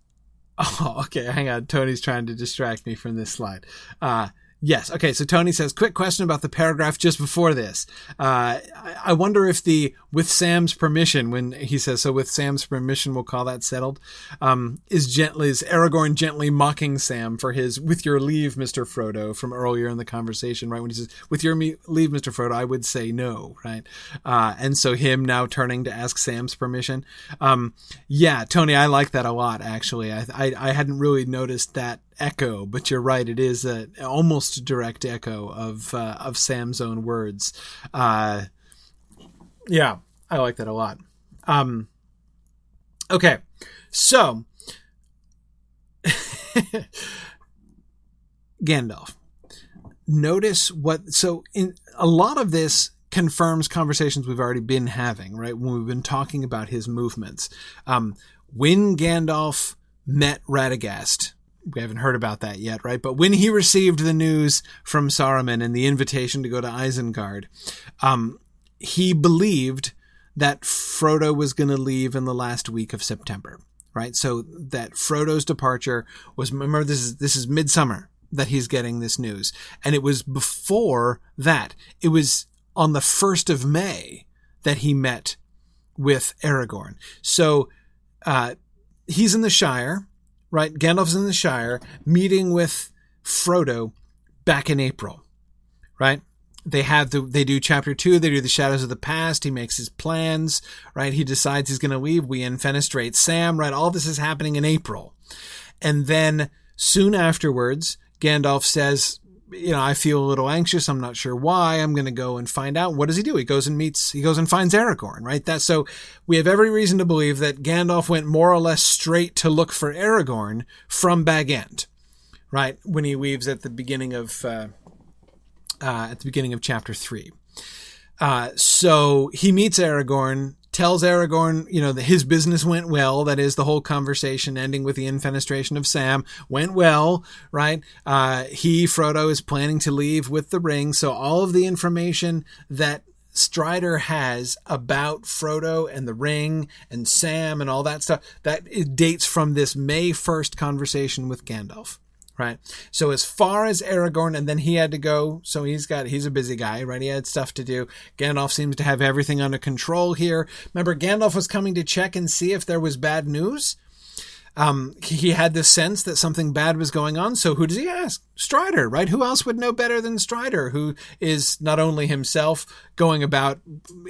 <laughs> oh, okay, hang on. Tony's trying to distract me from this slide. Uh, Yes. Okay. So Tony says, quick question about the paragraph just before this. Uh, I wonder if the with Sam's permission, when he says so, with Sam's permission, we'll call that settled. Um, is gently is Aragorn gently mocking Sam for his "with your leave, Mister Frodo" from earlier in the conversation, right? When he says "with your leave, Mister Frodo," I would say no, right? Uh, and so him now turning to ask Sam's permission. Um, yeah, Tony, I like that a lot. Actually, I, I I hadn't really noticed that echo, but you're right. It is a almost direct echo of uh, of Sam's own words. Uh, yeah, I like that a lot. Um, okay, so <laughs> Gandalf. Notice what. So in a lot of this confirms conversations we've already been having, right? When we've been talking about his movements. Um, when Gandalf met Radagast we haven't heard about that yet, right? But when he received the news from Saruman and the invitation to go to Isengard, um, he believed that Frodo was going to leave in the last week of September, right? So that Frodo's departure was remember this is this is midsummer that he's getting this news, and it was before that. It was on the first of May that he met with Aragorn. So uh, he's in the Shire right? Gandalf's in the Shire meeting with Frodo back in April, right? They have the they do chapter two. They do the shadows of the past. He makes his plans. Right. He decides he's going to leave. We infenestrate Sam. Right. All this is happening in April, and then soon afterwards, Gandalf says, you know, I feel a little anxious. I'm not sure why. I'm going to go and find out. What does he do? He goes and meets, he goes and finds Aragorn, right? That, so we have every reason to believe that Gandalf went more or less straight to look for Aragorn from Bag End, right? When he weaves at the beginning of, uh, uh, at the beginning of chapter three. Uh, so he meets Aragorn tells Aragorn, you know, that his business went well. That is the whole conversation ending with the infenestration of Sam went well, right? Uh, he, Frodo, is planning to leave with the ring. So all of the information that Strider has about Frodo and the ring and Sam and all that stuff that dates from this May 1st conversation with Gandalf right? So as far as Aragorn, and then he had to go. So he's got he's a busy guy, right? He had stuff to do. Gandalf seems to have everything under control here. Remember, Gandalf was coming to check and see if there was bad news um, he had this sense that something bad was going on. So who does he ask? Strider, right? Who else would know better than Strider, who is not only himself going about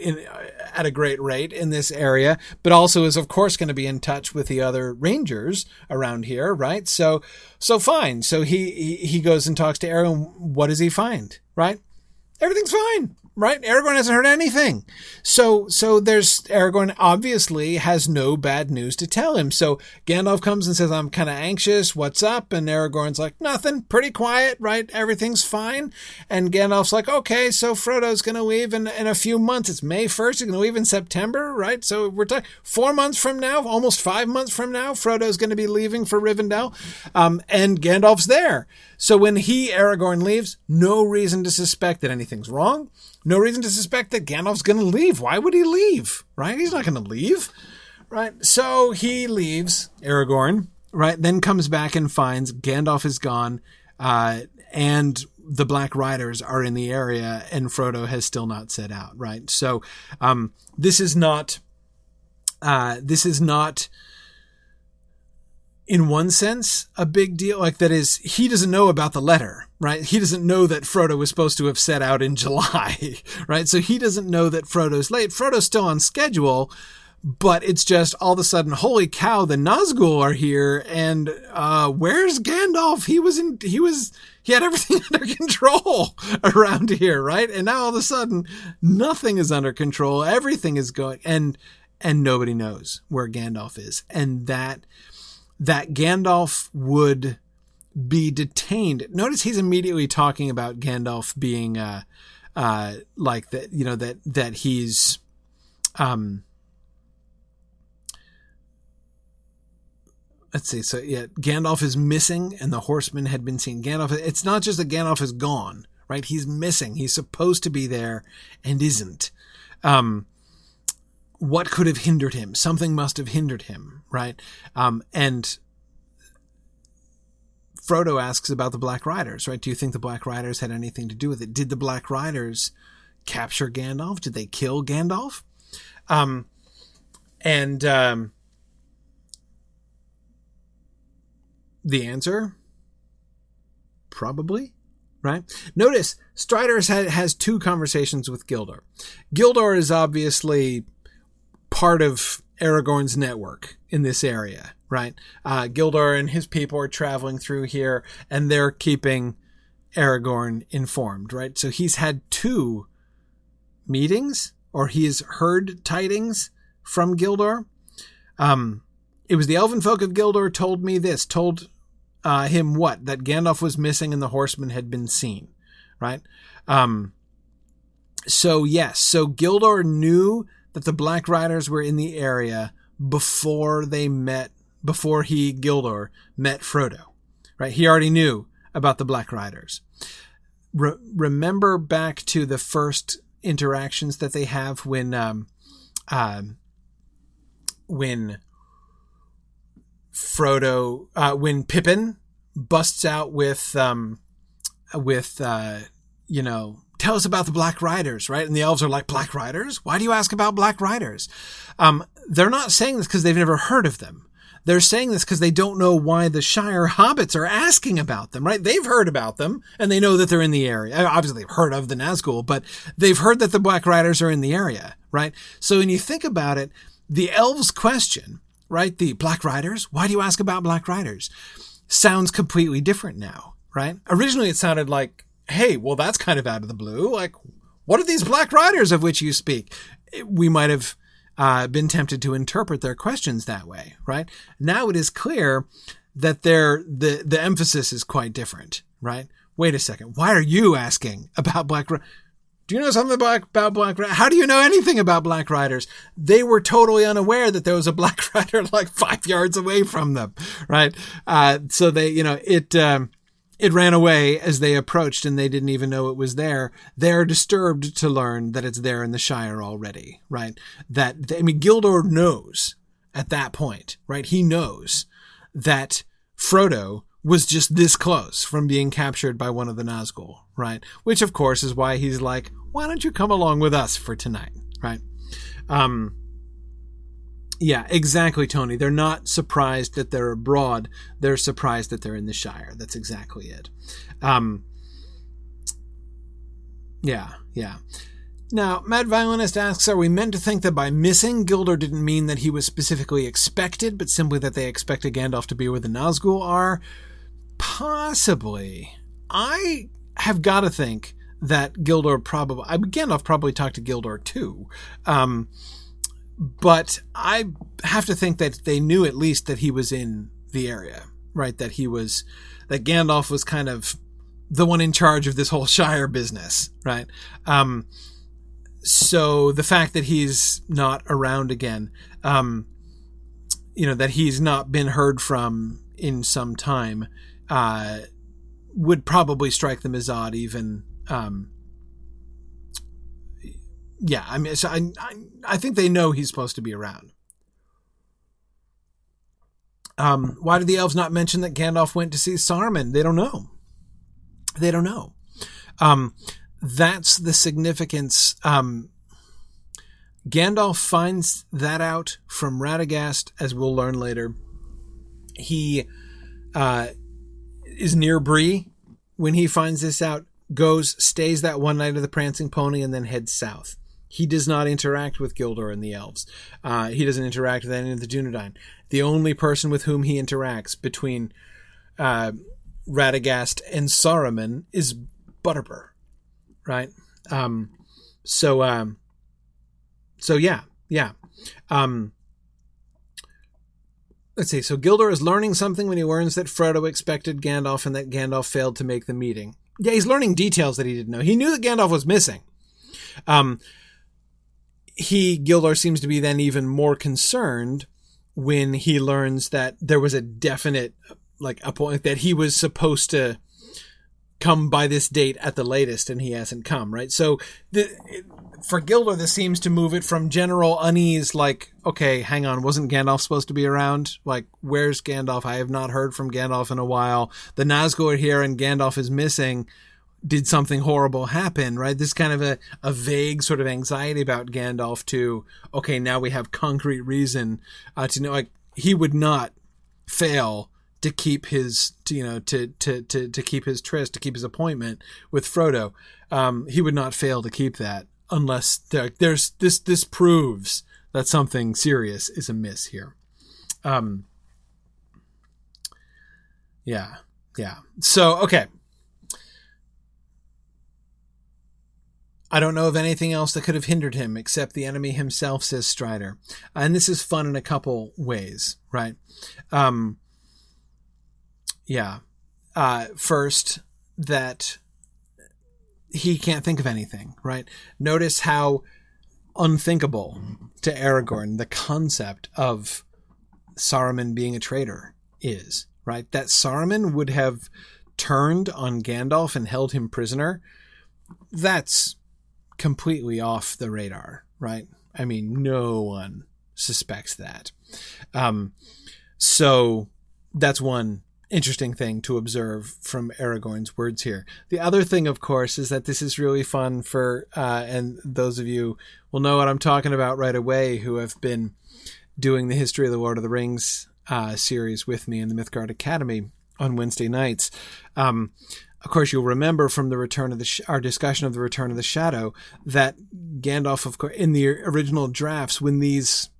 in, at a great rate in this area, but also is of course going to be in touch with the other rangers around here, right? So, so fine. So he, he, goes and talks to Aaron. What does he find? Right? Everything's fine right? Aragorn hasn't heard anything. So, so there's, Aragorn obviously has no bad news to tell him. So Gandalf comes and says, I'm kind of anxious. What's up? And Aragorn's like, nothing, pretty quiet, right? Everything's fine. And Gandalf's like, okay, so Frodo's going to leave in, in a few months. It's May 1st. He's going to leave in September, right? So we're talking four months from now, almost five months from now, Frodo's going to be leaving for Rivendell. Um, and Gandalf's there. So when he, Aragorn, leaves, no reason to suspect that anything's wrong. No reason to suspect that Gandalf's going to leave. Why would he leave? Right? He's not going to leave. Right? So he leaves, Aragorn, right? Then comes back and finds Gandalf is gone, uh, and the Black Riders are in the area, and Frodo has still not set out, right? So, um, this is not, uh, this is not, in one sense, a big deal. Like that is, he doesn't know about the letter, right? He doesn't know that Frodo was supposed to have set out in <laughs> July, right? So he doesn't know that Frodo's late. Frodo's still on schedule, but it's just all of a sudden, holy cow, the Nazgul are here, and uh, where's Gandalf? He was in, he was, he had everything <laughs> under control around here, right? And now all of a sudden, nothing is under control. Everything is going, and and nobody knows where Gandalf is, and that that Gandalf would be detained. Notice he's immediately talking about Gandalf being, uh, uh, like that, you know, that, that he's, um, let's see. So yeah, Gandalf is missing and the horsemen had been seen. Gandalf, it's not just that Gandalf is gone, right? He's missing. He's supposed to be there and isn't. Um, what could have hindered him? Something must have hindered him, right? Um, and Frodo asks about the Black Riders, right? Do you think the Black Riders had anything to do with it? Did the Black Riders capture Gandalf? Did they kill Gandalf? Um, and um, the answer, probably right? Notice Strider has, has two conversations with Gildor. Gildor is obviously part of Aragorn's network in this area, right? Uh, Gildor and his people are traveling through here and they're keeping Aragorn informed, right? So he's had two meetings or he has heard tidings from Gildor. Um, it was the elven folk of Gildor told me this, told uh, him what? That Gandalf was missing and the horseman had been seen, right? Um, so yes, so Gildor knew that the Black Riders were in the area before they met, before he, Gildor, met Frodo. Right? He already knew about the Black Riders. Re- remember back to the first interactions that they have when, um, uh, when Frodo, uh, when Pippin busts out with, um, with, uh, you know, tell us about the Black Riders, right? And the elves are like, Black Riders? Why do you ask about Black Riders? Um, they're not saying this because they've never heard of them. they're saying this because they don't know why the Shire hobbits are asking about them, right? They've heard about them and they know that they're in the area. Obviously, they've heard of the Nazgul, but they've heard that the Black Riders are in the area, right? So when you think about it, the elves question, right? The Black Riders, why do you ask about Black Riders? Sounds completely different now, right? Originally, it sounded like, hey, well, that's kind of out of the blue. Like, what are these Black Riders of which you speak? We might have uh, been tempted to interpret their questions that way, right? Now it is clear that their the the emphasis is quite different, right? Wait a second, why are you asking about Black? Do you know something about, about Black How do you know anything about Black Riders? They were totally unaware that there was a Black <laughs> Rider like five yards away from them, right? Uh, so they, you know, it. Um, it ran away as they approached and they didn't even know it was there. They're disturbed to learn that it's there in the Shire already, right? That, I mean, Gildor knows at that point, right? He knows that Frodo was just this close from being captured by one of the Nazgul, right? Which of course is why he's like, why don't you come along with us for tonight, right? Um, yeah, exactly, Tony. They're not surprised that they're abroad. They're surprised that they're in the Shire. That's exactly it. Um, yeah, yeah. Now, Mad Violinist asks, are we meant to think that by missing, Gildor didn't mean that he was specifically expected, but simply that they expected Gandalf to be where the Nazgul are? Possibly. I have got to think that Gildor probably, Gandalf probably talked to Gildor too. Um, but I have to think that they knew at least that he was in the area, right? That he was, that Gandalf was kind of the one in charge of this whole <laughs> Shire business, right? Um, so the fact that he's not around again, um, you know, that he's not been heard from in some time, uh, would probably strike them as odd, even, um, yeah, I mean, so I, I, I think they know he's supposed to be around. Um, why did the elves not mention that Gandalf went to see Saruman? They don't know. They don't know. Um, that's the significance. Um, Gandalf finds that out from Radagast, as we'll learn later. He uh, is near Bree when he finds this out. Goes, stays that one night of the Prancing Pony, and then heads south. He does not interact with Gildor and the elves. Uh, he doesn't interact with any of the Dunedain. The only person with whom he interacts between uh, Radagast and Saruman is Butterbur, right? Um, so, um, so yeah, yeah. Um, let's see. So Gildor is learning something when he learns that Frodo expected Gandalf and that Gandalf failed to make the meeting. Yeah, he's learning details that he didn't know. He knew that Gandalf was missing. Um, he, Gildor, seems to be then even more concerned when he learns that there was a definite, like, a point that he was supposed to come by this date at the latest and he hasn't come, right? So the, for Gildor, this seems to move it from general unease, like, okay, hang on, wasn't Gandalf supposed to be around? Like, where's Gandalf? I have not heard from Gandalf in a while. The Nazgul are here and Gandalf is missing did something horrible happen, right? This kind of a, a vague sort of anxiety about Gandalf to, okay, now we have concrete reason uh, to know, like, he would not fail to keep his, to, you know, to, to, to, to keep his tryst, to keep his appointment with Frodo. Um, he would not fail to keep that unless there, there's, this, this proves that something serious is amiss here. Um, yeah. Yeah. So, okay. I don't know of anything else that could have hindered him except the enemy himself, says Strider. And this is fun in a couple ways, right? Um, yeah. Uh, first, that he can't think of anything, right? Notice how unthinkable to Aragorn the concept of Saruman being a traitor is, right? That Saruman would have turned on Gandalf and held him prisoner. That's completely off the radar, right? I mean, no one suspects that. Um, so that's one interesting thing to observe from Aragorn's words here. The other thing, of course, is that this is really fun for, uh, and those of you will know what I'm talking about right away who have been doing the history of the Lord of the Rings uh, series with me in the Mythgard Academy on Wednesday nights. Um, of course, you'll remember from the return of the sh- our discussion of the Return of the Shadow that Gandalf, of course, in the original drafts, when these,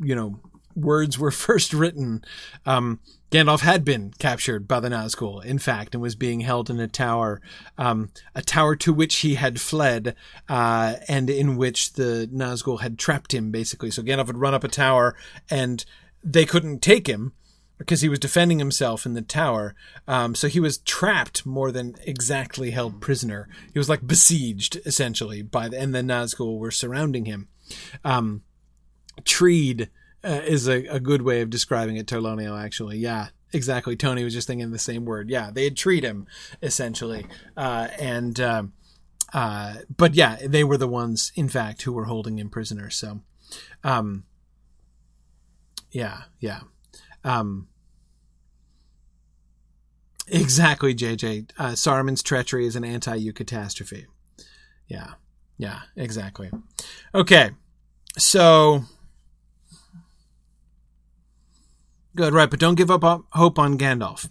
you know, words were <laughs> first written, um, Gandalf had been captured by the Nazgul, in fact, and was being held in a tower, um, a tower to which he had fled, uh, and in which the Nazgul had trapped him, basically. So Gandalf had run up a tower, and they couldn't take him because he was defending himself in the tower. Um, so he was trapped more than exactly held prisoner. He was like besieged, essentially, by the, and the Nazgul were surrounding him. Um, treed uh, is a, a good way of describing it, Tolonio, actually. Yeah, exactly. Tony was just thinking the same word. Yeah, they had treat him, essentially. Uh, and, uh, uh, but yeah, they were the ones, in fact, who were holding him prisoner. So, um, yeah, yeah. Um, exactly, JJ. Uh, Saruman's treachery is an anti eucatastrophe. Yeah, yeah, exactly. Okay, so Good, right, but don't give up hope on Gandalf,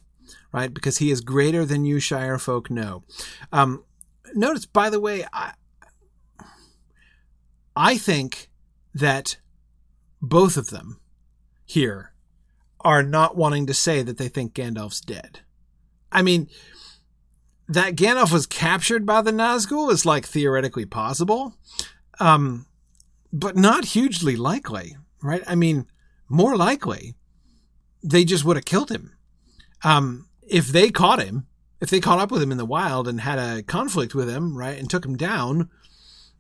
right? Because he is greater than you Shire folk know. Um, notice, by the way, I, I think that both of them here are not wanting to say that they think Gandalf's dead. I mean, that Gandalf was captured by the Nazgul is like theoretically possible, um, but not hugely likely, right? I mean, more likely they just would have killed him. Um, if they caught him, if they caught up with him in the wild and had a conflict with him, right, and took him down,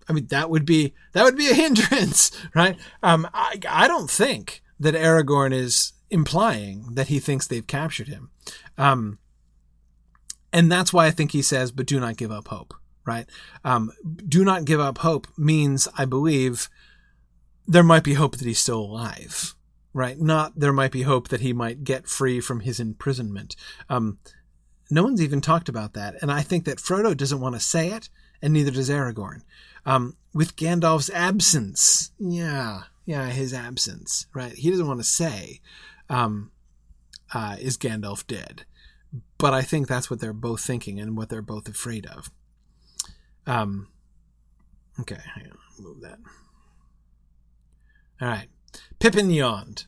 I mean, that would be that would be a <laughs> hindrance, right? Um, I I don't think that Aragorn is implying that he thinks they've captured him, um, and that's why I think he says, "But do not give up hope." Right? Um, do not give up hope means, I believe, there might be hope that he's still alive right? Not there might be hope that he might get free from his imprisonment. Um, no one's even talked about that, and I think that Frodo doesn't want to say it, and neither does Aragorn. Um, with Gandalf's absence, yeah, yeah, his absence, right? He doesn't want to say, um, uh, "Is Gandalf dead?" But I think that's what they're both thinking and what they're both afraid of. Um, okay, hang on, move that. All right. Pippin yawned.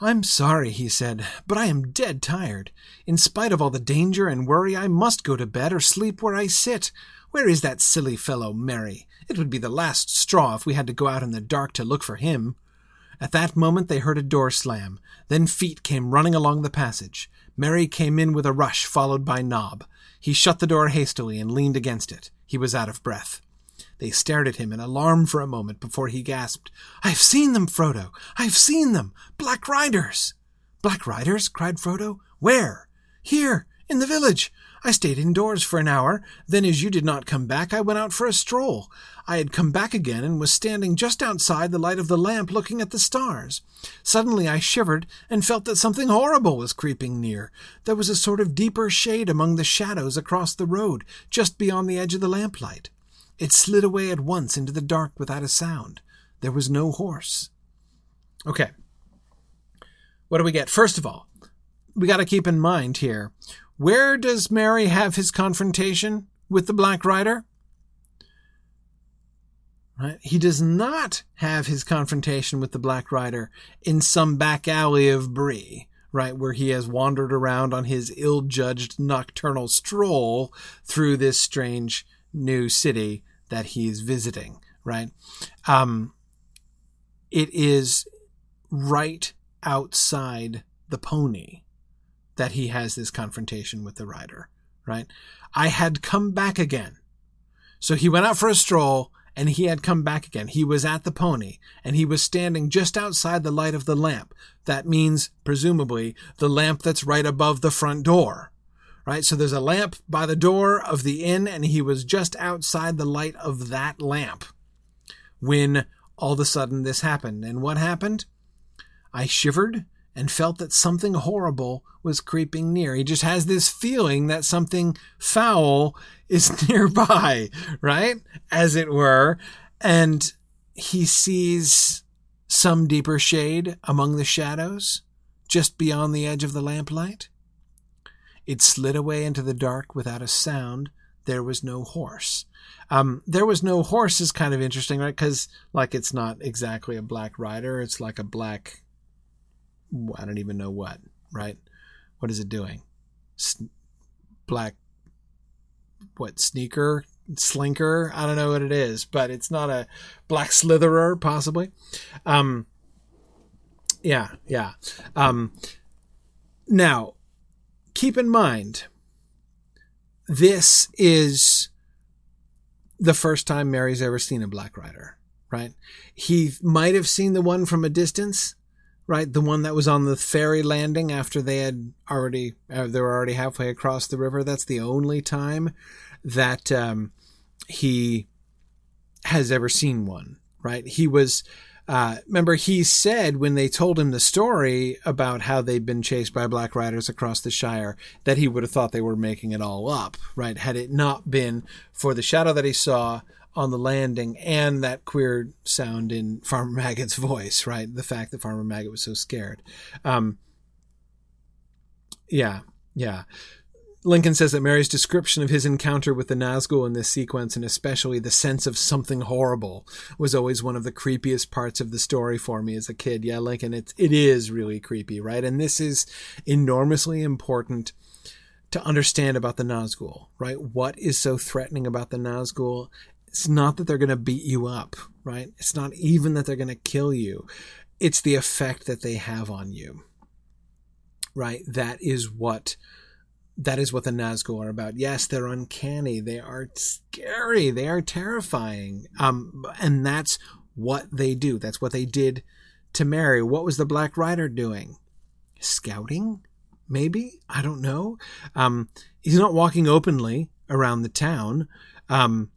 I'm sorry, he said, but I am dead tired. In spite of all the danger and worry, I must go to bed or sleep where I sit. Where is that silly fellow, Merry? It would be the last straw if we had to go out in the dark to look for him. At that moment they heard a door slam. Then feet came running along the passage. Merry came in with a rush, followed by Nob. He shut the door hastily and leaned against it. He was out of breath. They stared at him in alarm for a moment before he gasped, I've seen them, Frodo! I've seen them! Black Riders! Black Riders? cried Frodo. Where? Here, in the village. I stayed indoors for an hour. Then, as you did not come back, I went out for a stroll. I had come back again and was standing just outside the light of the lamp looking at the stars. Suddenly I shivered and felt that something horrible was creeping near. There was a sort of deeper shade among the shadows across the road, just beyond the edge of the lamplight. It slid away at once into the dark without a sound. There was no horse. Okay. What do we get? First of all, we got to keep in mind here where does Merry have his confrontation with the Black Rider? Right? He does not have his confrontation with the Black Rider in some back alley of Bree, right, where he has wandered around on his ill judged nocturnal stroll through this strange new city that he is visiting, right? Um, it is right outside the pony that he has this confrontation with the rider, right? I had come back again. So he went out for a stroll and he had come back again. He was at the pony and he was standing just outside the light of the lamp. That means, presumably, the lamp that's right above the front door, right? So there's a lamp by the door of the inn, and he was just outside the light of that lamp when all of a sudden this happened. And what happened? I shivered and felt that something horrible was creeping near. He just has this feeling that something foul <laughs> is nearby, right? As it were. And he sees some deeper shade among the shadows just beyond the edge of the lamplight? It slid away into the dark without a sound. There was no horse. Um, there was no horse is kind of interesting, right? Because like it's not exactly a black rider; it's like a black. I don't even know what, right? What is it doing? Black. What sneaker slinker? I don't know what it is, but it's not a black slitherer, possibly. Um, yeah, yeah. Um, now, keep in mind, this is the first time Merry's ever seen a Black Rider, right? He might have seen the one from a distance, right? The one that was on the ferry landing after they had already, uh, they were already halfway across the river. That's the only time that um, he has ever seen one, right? He was, uh, remember, he said when they told him the story about how they'd been chased by black riders across the Shire that he would have thought they were making it all up, right? Had it not been for the shadow that he saw on the landing and that queer sound in <laughs> Farmer Maggot's voice, right? The fact that Farmer Maggot was so scared. Um, yeah, yeah. Lincoln says that Merry's description of his encounter with the Nazgul in this sequence, and especially the sense of something horrible, was always one of the creepiest parts of the story for me as a kid. Yeah, Lincoln, it, it is really creepy, right? And this is enormously important to understand about the Nazgul, right? What is so threatening about the Nazgul? It's not that they're going to beat you up, right? It's not even that they're going to kill you. It's the effect that they have on you, right? That is what that is what the Nazgul are about. Yes, they're uncanny. They are scary. They are terrifying. Um, and that's what they do. That's what they did to Merry. What was the Black Rider doing? Scouting? Maybe? I don't know. Um, he's not walking openly around the town. Um,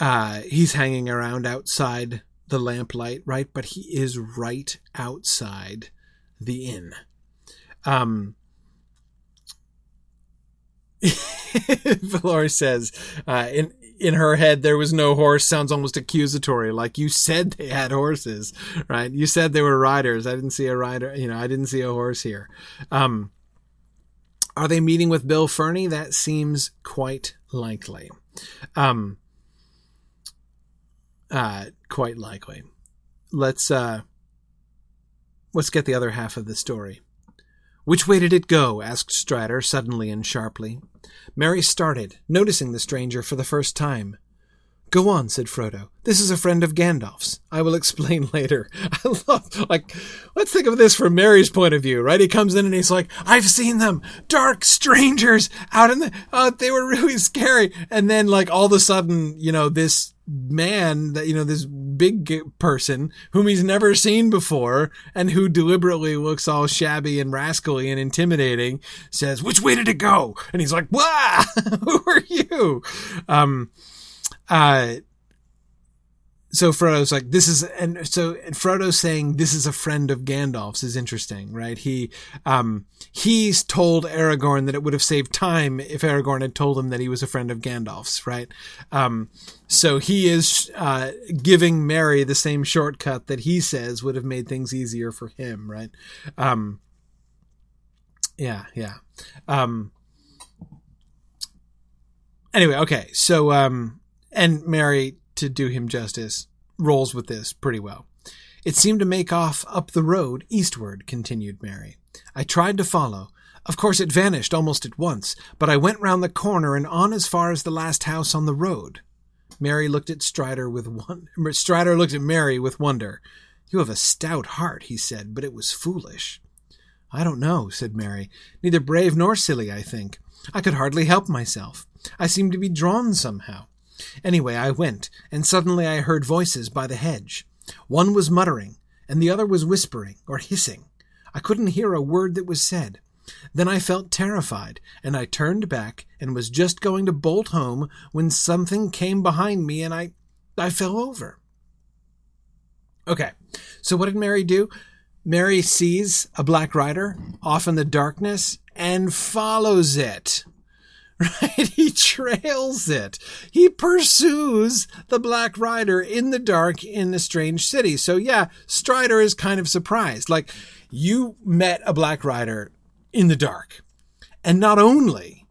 uh, he's hanging around outside the lamplight, right? But he is right outside the inn. Um, <laughs> Valori says, uh, in in her head there was no horse sounds almost accusatory. Like you said they had horses, right? You said they were riders. I didn't see a rider. You know, I didn't see a horse here. Um, are they meeting with Bill Ferny? That seems quite likely. Um, uh, quite likely. Let's uh, let's get the other half of the story. Which way did it go? asked Strider suddenly and sharply. Merry started, noticing the stranger for the first time. Go on, said Frodo. This is a friend of Gandalf's. I will explain <laughs> later. <laughs> I love, like, let's think of this from Merry's point of view, right? He comes in and he's like, I've seen them. Dark strangers out in the, oh, they were really scary. And then, like, all of a sudden, you know, this man that, you know, this big person whom he's never seen before and who deliberately looks all shabby and rascally and intimidating says, which way did it go? And he's like, wah, <laughs> who are you? Um, uh, so Frodo's like, this is, and so Frodo saying this is a friend of Gandalf's is interesting, right? He, um, he's told Aragorn that it would have saved time if Aragorn had told him that he was a friend of Gandalf's, right? Um, so he is, uh, giving Merry the same shortcut that he says would have made things easier for him, right? Um, yeah, yeah. Um, anyway, okay. So, um, and Merry, to do him justice, rolls with this pretty well. It seemed to make off up the road eastward, continued Merry. I tried to follow. Of course, it vanished almost at once, but I went round the corner and on as far as the last house on the road. Merry looked at Strider with wonder. <laughs> Strider looked at Merry with wonder. You have a stout heart, he said, but it was foolish. I don't know, said Merry. Neither brave nor silly, I think. I could hardly help myself. I seemed to be drawn somehow. Anyway, I went, and suddenly I heard voices by the hedge. One was muttering, and the other was whispering or hissing. I couldn't hear a word that was said. Then I felt terrified, and I turned back and was just going to bolt home when something came behind me and I I fell over. Okay. So what did Merry do? Merry sees a black rider off in the darkness and follows it. <laughs> right? He trails it. He pursues the Black Rider in the dark in a strange city. So yeah, Strider is kind of surprised. Like You met a Black Rider in the dark. And not only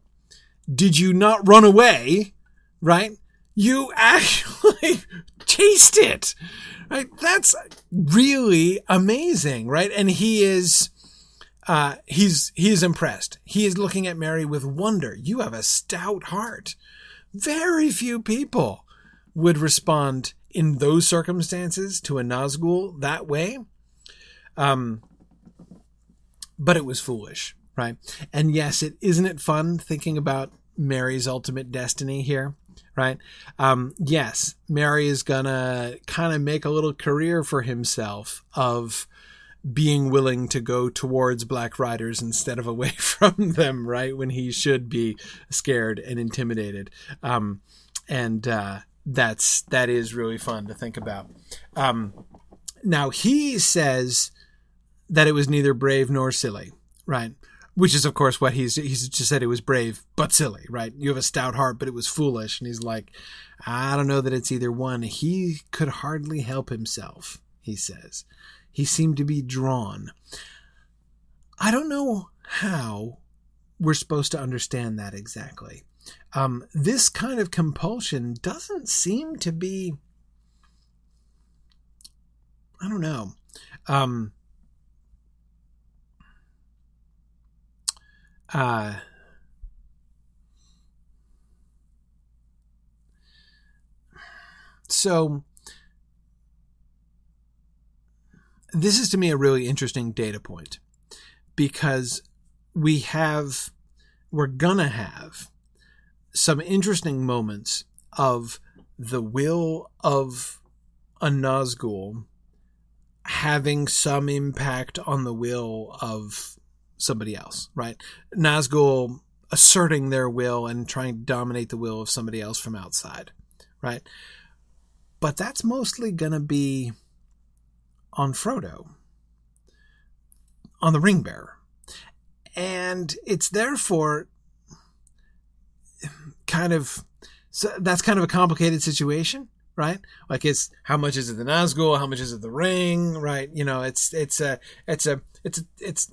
did you not run away, right? You actually <laughs> chased it. Right? That's really amazing, right? And he is uh, he's he is impressed. He is looking at Merry with wonder. You have a stout heart. Very few people would respond in those circumstances to a Nazgul that way. Um, but it was foolish, right? And yes, it isn't it fun thinking about Merry's ultimate destiny here, right? Um, yes, Merry is gonna kind of make a little career for himself of being willing to go towards black riders instead of away <laughs> from them, right? When he should be scared and intimidated. Um, and, uh, that's, that is really fun to think about. Um, now he says that it was neither brave nor silly, right? Which is, of course, what he's, he's just said it was brave, but silly, right? You have a stout heart, but it was foolish. And he's like, I don't know that it's either one. He could hardly help himself, he says he seemed to be drawn. I don't know how we're supposed to understand that exactly. Um, this kind of compulsion doesn't seem to be. I don't know. Um, uh, so this is to me a really interesting data point because we have, we're gonna have some interesting moments of the will of a Nazgul having some impact on the will of somebody else, right? Nazgul asserting their will and trying to dominate the will of somebody else from outside, right? But that's mostly going to be on Frodo, on the ring bearer. And it's therefore kind of, so that's kind of a complicated situation, right? Like it's, how much is it the Nazgul? How much is it the ring? Right? You know, it's, it's a, it's a, it's a, it's,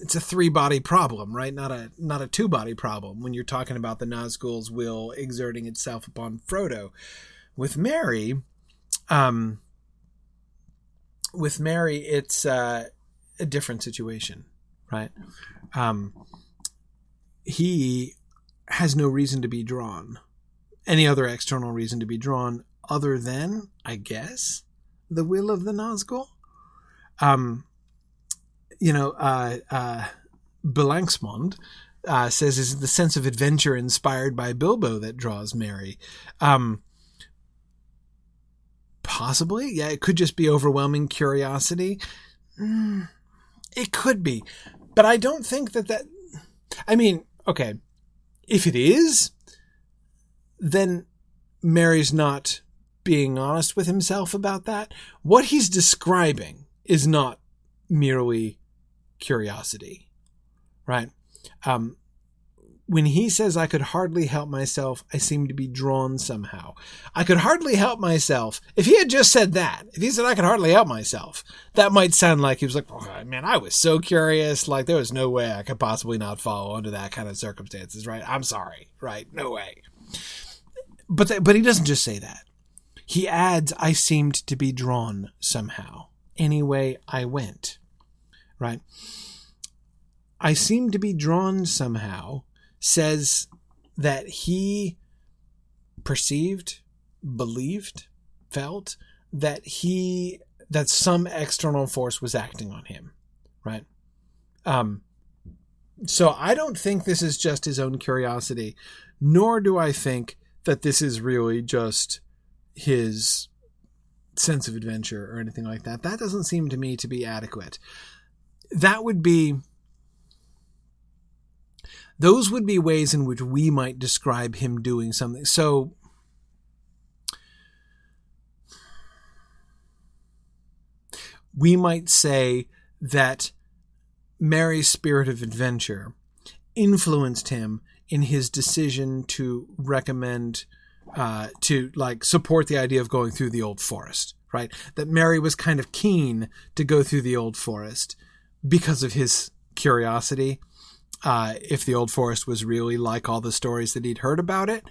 it's a three body problem, right? Not a, not a two body problem when you're talking about the Nazgul's will exerting itself upon Frodo. With Merry, um, with Merry, it's uh, a different situation, right? Um, he has no reason to be drawn, any other external reason to be drawn other than, I guess, the will of the Nazgul. Um, you know, uh, uh, Belanxmond uh, says is the sense of adventure inspired by Bilbo that draws Merry. Um, Possibly. Yeah, it could just be overwhelming curiosity. Mm, it could be. But I don't think that that. I mean, okay. If it is, then Merry's not being honest with himself about that. What he's describing is not merely curiosity, right? Um, when he says I could hardly help myself, I seem to be drawn somehow. I could hardly help myself. If he had just said that, if he said I could hardly help myself, that might sound like he was like, oh, man, I was so curious. Like there was no way I could possibly not follow under that kind of circumstances, right? I'm sorry, right? No way. But, th- but he doesn't just say that. He adds, I seemed to be drawn somehow. Anyway, I went, right? I seemed to be drawn somehow says that he perceived, believed, felt that he that some external force was acting on him, right? Um, so I don't think this is just his own curiosity, nor do I think that this is really just his sense of adventure or anything like that. That doesn't seem to me to be adequate. That would be those would be ways in which we might describe him doing something. So, we might say that Merry's spirit of adventure influenced him in his decision to recommend uh, to like support the idea of going through the old forest right that merry was kind of keen to go through the old forest because of his curiosity. Uh, if the old forest was really like all the stories that he'd heard about it,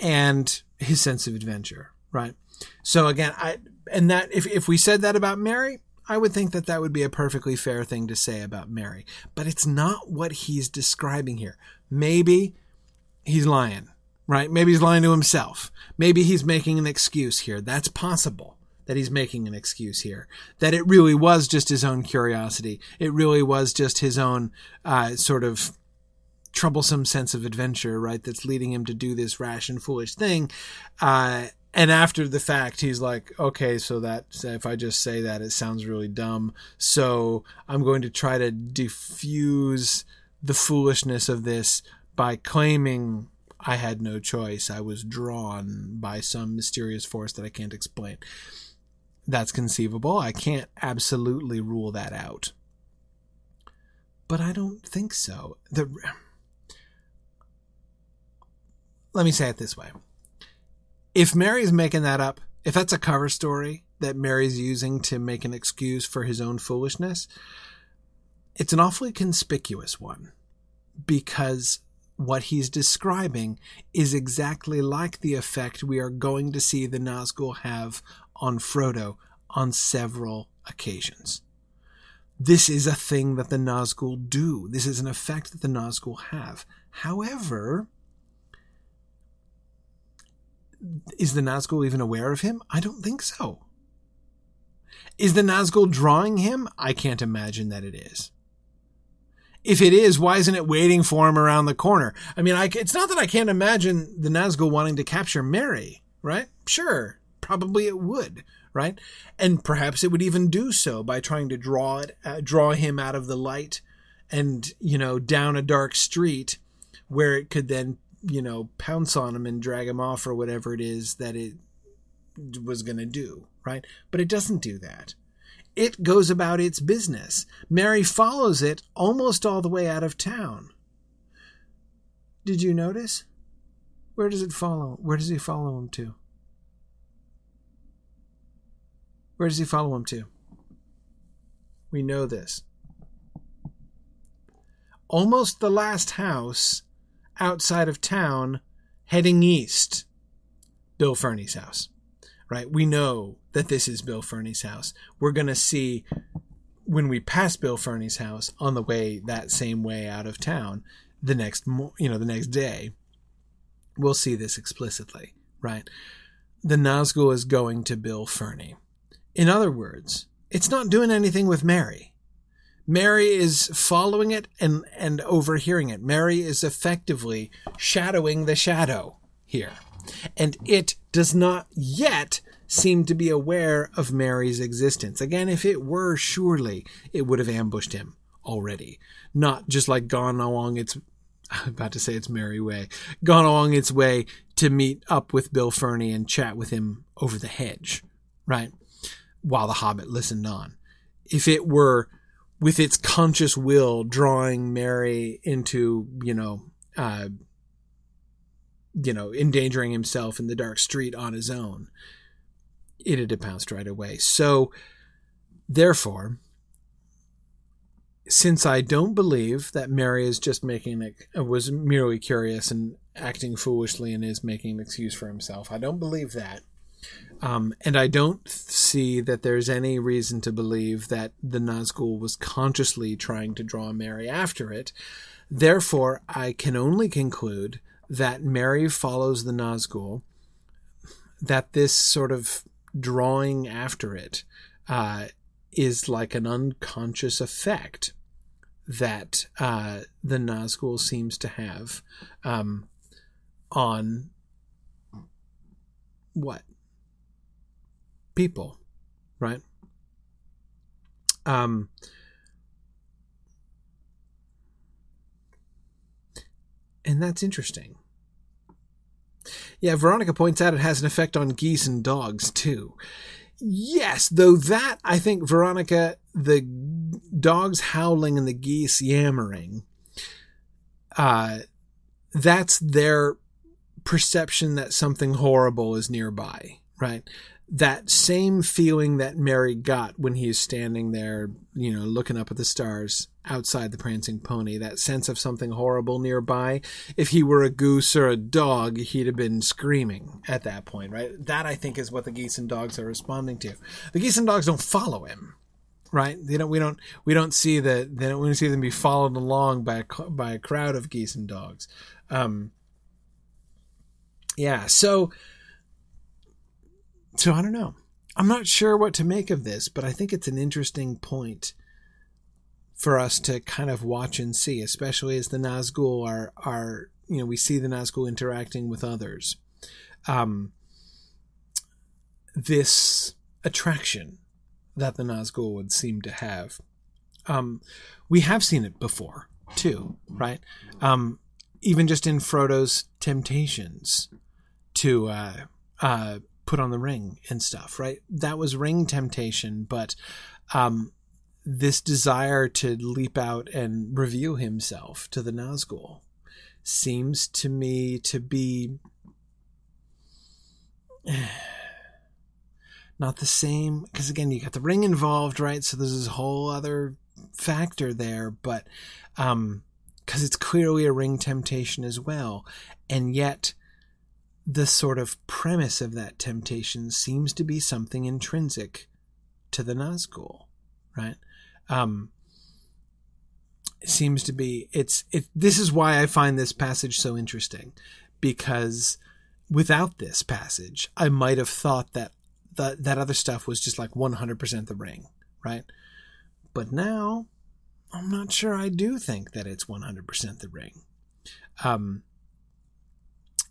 and his sense of adventure, right? So again, I and that if if we said that about Merry, I would think that that would be a perfectly fair thing to say about Merry, but it's not what he's describing here. Maybe he's lying, right? Maybe he's lying to himself. Maybe he's making an excuse here. That's possible that he's making an excuse here. That it really was just his own curiosity. It really was just his own uh, sort of troublesome sense of adventure, right? That's leading him to do this rash and foolish thing. Uh, and after the fact, he's like, okay, so that if I just say that, it sounds really dumb. So I'm going to try to diffuse the foolishness of this by claiming I had no choice. I was drawn by some mysterious force that I can't explain. That's conceivable. I can't absolutely rule that out. But I don't think so. The Let me say it this way. If Merry's making that up, if that's a cover story that Merry's using to make an excuse for his own foolishness, it's an awfully conspicuous one because what he's describing is exactly like the effect we are going to see the Nazgul have on Frodo on several occasions. This is a thing that the Nazgul do. This is an effect that the Nazgul have. However, is the Nazgul even aware of him? I don't think so. Is the Nazgul drawing him? I can't imagine that it is. If it is, why isn't it waiting for him around the corner? I mean, I, it's not that I can't imagine the Nazgul wanting to capture Merry, right? Sure, probably it would, right? And perhaps it would even do so by trying to draw it, uh, draw him out of the light, and you know, down a dark street where it could then, you know, pounce on him and drag him off or whatever it is that it was going to do, right? But it doesn't do that. It goes about its business. Merry follows it almost all the way out of town. Did you notice? Where does it follow? Where does he follow him to? Where does he follow him to? We know this. Almost the last house outside of town, heading east, Bill Ferny's house. Right? We know that this is Bill Ferny's house. We're going to see when we pass Bill Ferny's house on the way that same way out of town the next you know the next day we'll see this explicitly right the Nazgul is going to Bill Ferny in other words, it's not doing anything with Merry. Merry is following it and, and overhearing it. Merry is effectively shadowing the shadow here. And it does not yet seem to be aware of Merry's existence. Again, if it were, surely it would have ambushed him already. Not just like gone along its <laughs> I'm about to say its merry way, gone along its way to meet up with Bill Ferny and chat with him over the hedge, right? While the Hobbit listened on. If it were with its conscious will drawing Merry into, you know, uh, you know, endangering himself in the dark street on his own, it'd have pounced right away. So, therefore, since I don't believe that Merry is just making it was merely curious and acting foolishly and is making an excuse for himself, I don't believe that. Um, and I don't see that there's any reason to believe that the Nazgul was consciously trying to draw Merry after it. Therefore, I can only conclude that Merry follows the Nazgul, that this sort of drawing after it uh, is like an unconscious effect that uh, the Nazgul seems to have um, on what people, right? Um, and that's interesting. Yeah, Veronica points out it has an effect on geese and dogs too. Yes, though that I think Veronica, the dogs howling and the geese yammering, uh, that's their perception that something horrible is nearby, right? That same feeling that Merry got when he's standing there, you know, looking up at the stars outside the prancing pony, that sense of something horrible nearby. If he were a goose or a dog, he'd have been screaming at that point, right? That I think is what the geese and dogs are responding to. The geese and dogs don't follow him, right? They don't. We don't. We don't see that. They don't. We don't see them be followed along by a, by a crowd of geese and dogs. Um, yeah. So so I don't know. I'm not sure what to make of this, but I think it's an interesting point for us to kind of watch and see, especially as the Nazgul are are you know we see the Nazgul interacting with others. Um, this attraction that the Nazgul would seem to have. Um, we have seen it before too, right? Um, even just in Frodo's temptations to uh, uh, put on the ring and stuff, right? That was ring temptation, but um, this desire to leap out and reveal himself to the Nazgul seems to me to be <sighs> not the same because again you got the ring involved right so there's this whole other factor there but um because it's clearly a ring temptation as well and yet the sort of premise of that temptation seems to be something intrinsic to the Nazgul, right? Um, seems to be it's it. This is why I find this passage so interesting, because without this passage, I might have thought that that that other stuff was just like 100% the ring, right? But now, I'm not sure. I do think that it's 100% the ring. Um,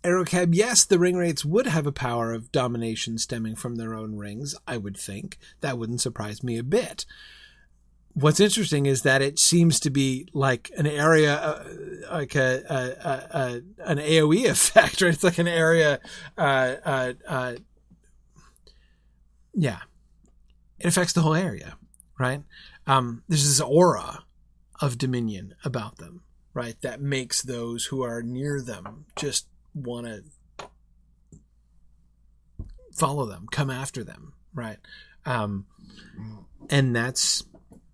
Aerocab, yes, the ringwraiths would have a power of domination stemming from their own rings, I would think. That wouldn't surprise me a bit. What's interesting is that it seems to be like an area, uh, like a, a, a, an AOE <laughs> effect, right? It's like an area, uh, uh, uh, yeah. It affects the whole area, right? Um, there's this aura of dominion about them, right? That makes those who are near them just want to follow them, come after them, right? Um, and that's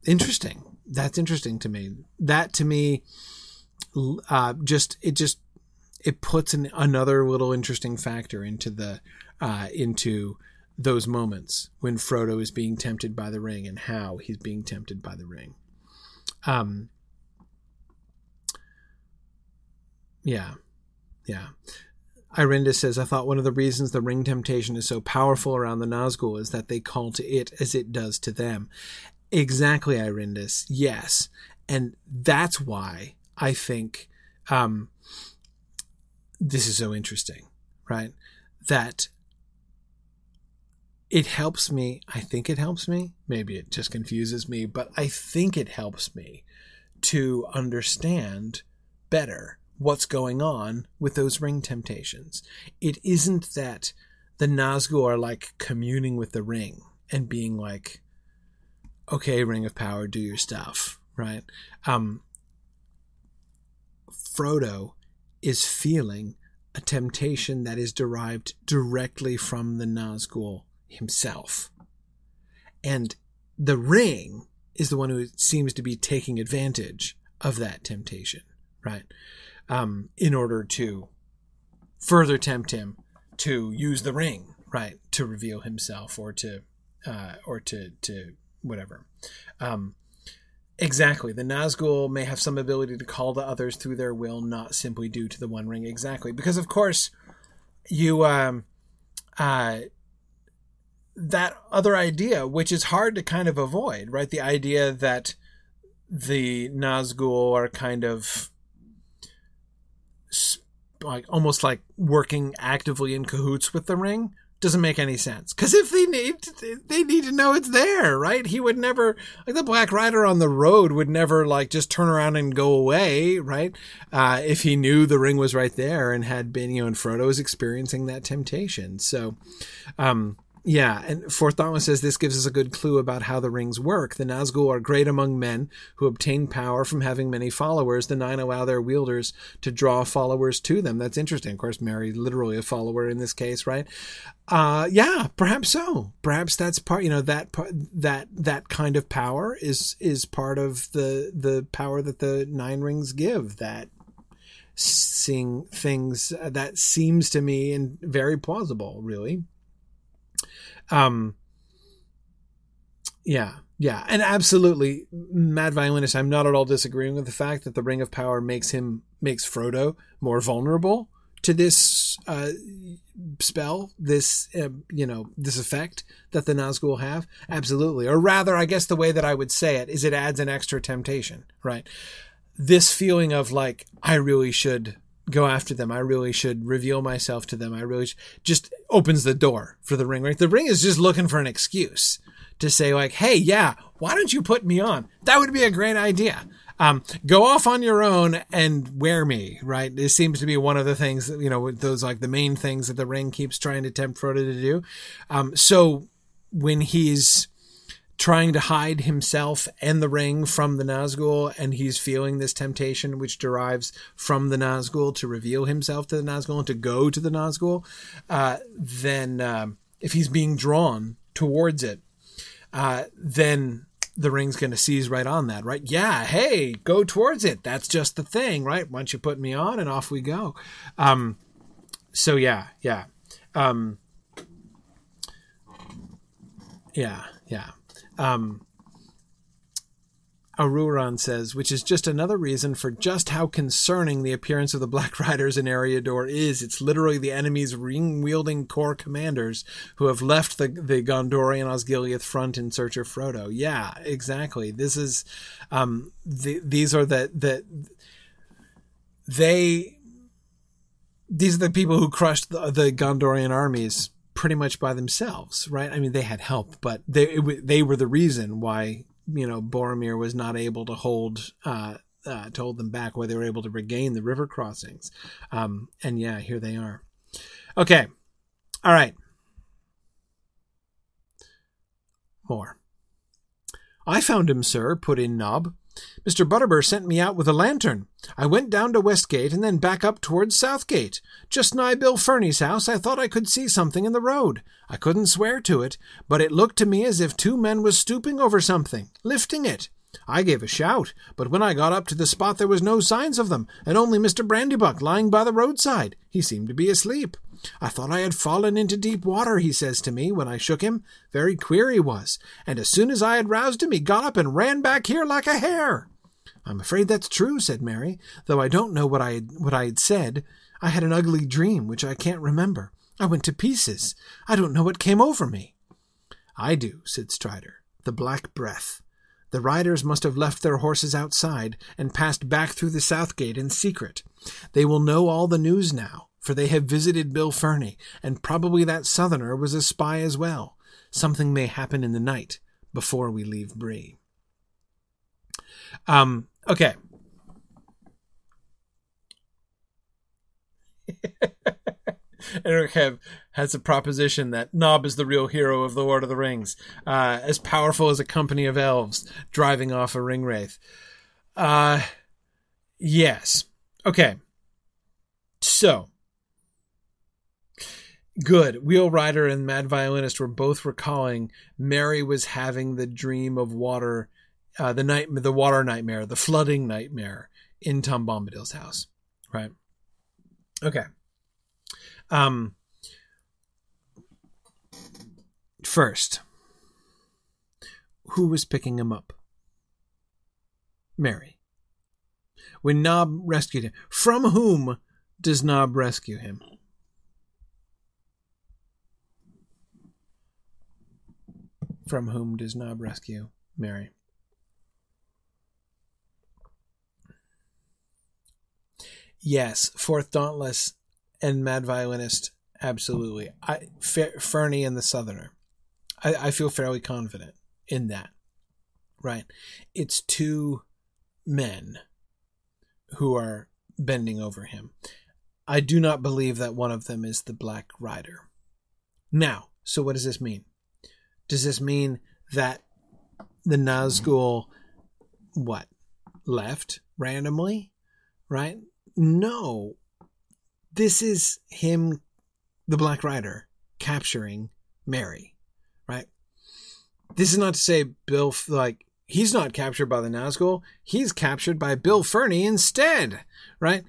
interesting. That's interesting to me. That to me, uh, just it just it puts an, another little interesting factor into the uh, into those moments when Frodo is being tempted by the ring and how he's being tempted by the ring. Um, yeah, yeah. Irinda says, I thought one of the reasons the ring temptation is so powerful around the Nazgul is that they call to it as it does to them. Exactly, Irindis. Yes. And that's why I think um, this is so interesting, right? That it helps me. I think it helps me. Maybe it just confuses me, but I think it helps me to understand better what's going on with those ring temptations. It isn't that the Nazgul are like communing with the ring and being like, okay, ring of power, do your stuff, right? Um, Frodo is feeling a temptation that is derived directly from the Nazgul himself. And the ring is the one who seems to be taking advantage of that temptation, right? Um, in order to further tempt him to use the ring, right, to reveal himself or to uh, or to to whatever. Um, exactly, the Nazgul may have some ability to call the others through their will, not simply due to the One Ring. Exactly, because of course you um, uh, that other idea, which is hard to kind of avoid, right? The idea that the Nazgul are kind of like almost like working actively in cahoots with the ring doesn't make any sense. Because if they need, they need to know it's there, right? He would never, like the Black Rider on the road would never like just turn around and go away, right? Uh, if he knew the ring was right there and had been, you know, and Frodo was experiencing that temptation. So, um, yeah, and Fourth Dauntless says this gives us a good clue about how the rings work. The Nazgul are great among men who obtain power from having many followers. The Nine allow their wielders to draw followers to them. That's interesting. Of course, Merry literally a follower in this case, right? Uh, yeah, perhaps so. Perhaps that's part. You know that that that kind of power is is part of the the power that the Nine Rings give. That seeing things that seems to me and very plausible, really. Um, yeah, yeah, and absolutely, Mad Violinist. I'm not at all disagreeing with the fact that the Ring of Power makes him makes Frodo more vulnerable to this uh, spell, this uh, you know this effect that the Nazgul have. Absolutely, or rather, I guess the way that I would say it is, it adds an extra temptation, right? This feeling of like I really should go after them. I really should reveal myself to them. I really just opens the door for the ring. Right, the ring is just looking for an excuse to say like, "Hey, yeah, why don't you put me on? That would be a great idea." Um, go off on your own and wear me, right? This seems to be one of the things, you know, those like the main things that the ring keeps trying to tempt Frodo to do. Um, so when he's trying to hide himself and the ring from the Nazgul, and he's feeling this temptation which derives from the Nazgul to reveal himself to the Nazgul and to go to the Nazgul, uh, then um, if he's being drawn towards it, uh, then the ring's going to seize right on that, right? Yeah, hey, go towards it. That's just the thing, right? Once you put me on, and off we go. Um, so yeah, yeah, um, yeah, yeah. Um, Aruran says, which is just another reason for just how concerning the appearance of the Black Riders in Eriador is. It's literally the enemy's ring-wielding corps commanders who have left the, the Gondorian Osgiliath front in search of Frodo. Yeah, exactly. This is, um, the, these are the, the, they, these are the people who crushed the, the Gondorian armies pretty much by themselves, right? I mean, they had help, but they it, they were the reason why you know Boromir was not able to hold uh, uh, to hold them back, why they were able to regain the river crossings. Um, and yeah, here they are. Okay, all right, more. I found him, sir, put in Nob. Mr. Butterbur sent me out with a lantern. I went down to Westgate and then back up towards Southgate. Just nigh Bill Ferny's house, I thought I could see something in the road. I couldn't swear to it, but it looked to me as if two men was stooping over something, lifting it. I gave a shout, but when I got up to the spot there was no signs of them, and only Mr. Brandybuck lying by the roadside. He seemed to be asleep. I thought I had fallen into deep water, he says to me when I shook him. Very queer he was, and as soon as I had roused him, he got up and ran back here like a hare. I'm afraid that's true, said Merry, though I don't know what I had, what I had said. I had an ugly dream which I can't remember. I went to pieces. I don't know what came over me. I do, said Strider. The black breath. The riders must have left their horses outside and passed back through the south gate in secret. They will know all the news now for they have visited Bill Ferny, and probably that southerner was a spy as well. Something may happen in the night before we leave Bree. Um, okay. <laughs> Eric have, has a proposition that Nob is the real hero of the Lord of the Rings, uh, as powerful as a company of elves driving off a ring wraith. Uh, yes. Okay. So, Good. Wheel Rider and Mad Violinist were both recalling Merry was having the dream of water, uh, the night, the water nightmare, the flooding nightmare in Tom Bombadil's house. Right. Okay. Um. First, who was picking him up? Merry. When Nob rescued him, from whom does Nob rescue him? From whom does Nob rescue Merry? Yes, Fourth Dauntless and Mad Violinist, absolutely. I Ferny and the Southerner. I, I feel fairly confident in that. Right. It's two men who are bending over him. I do not believe that one of them is the Black Rider. Now, So what does this mean? Does this mean that the Nazgul what left randomly, right? No. This is him, the Black Rider, capturing Merry, right? This is not to say Bill, like, he's not captured by the Nazgul. He's captured by Bill Ferny instead, right?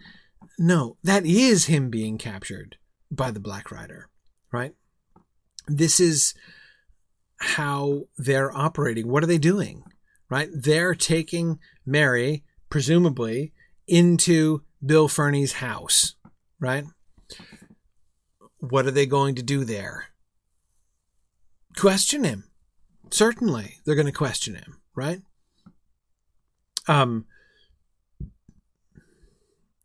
No, that is him being captured by the Black Rider, right? This is how they're operating. What are they doing? Right? They're taking Merry, presumably, into Bill Ferny's house, right? What are they going to do there? Question him. Certainly, they're going to question him, right? Um,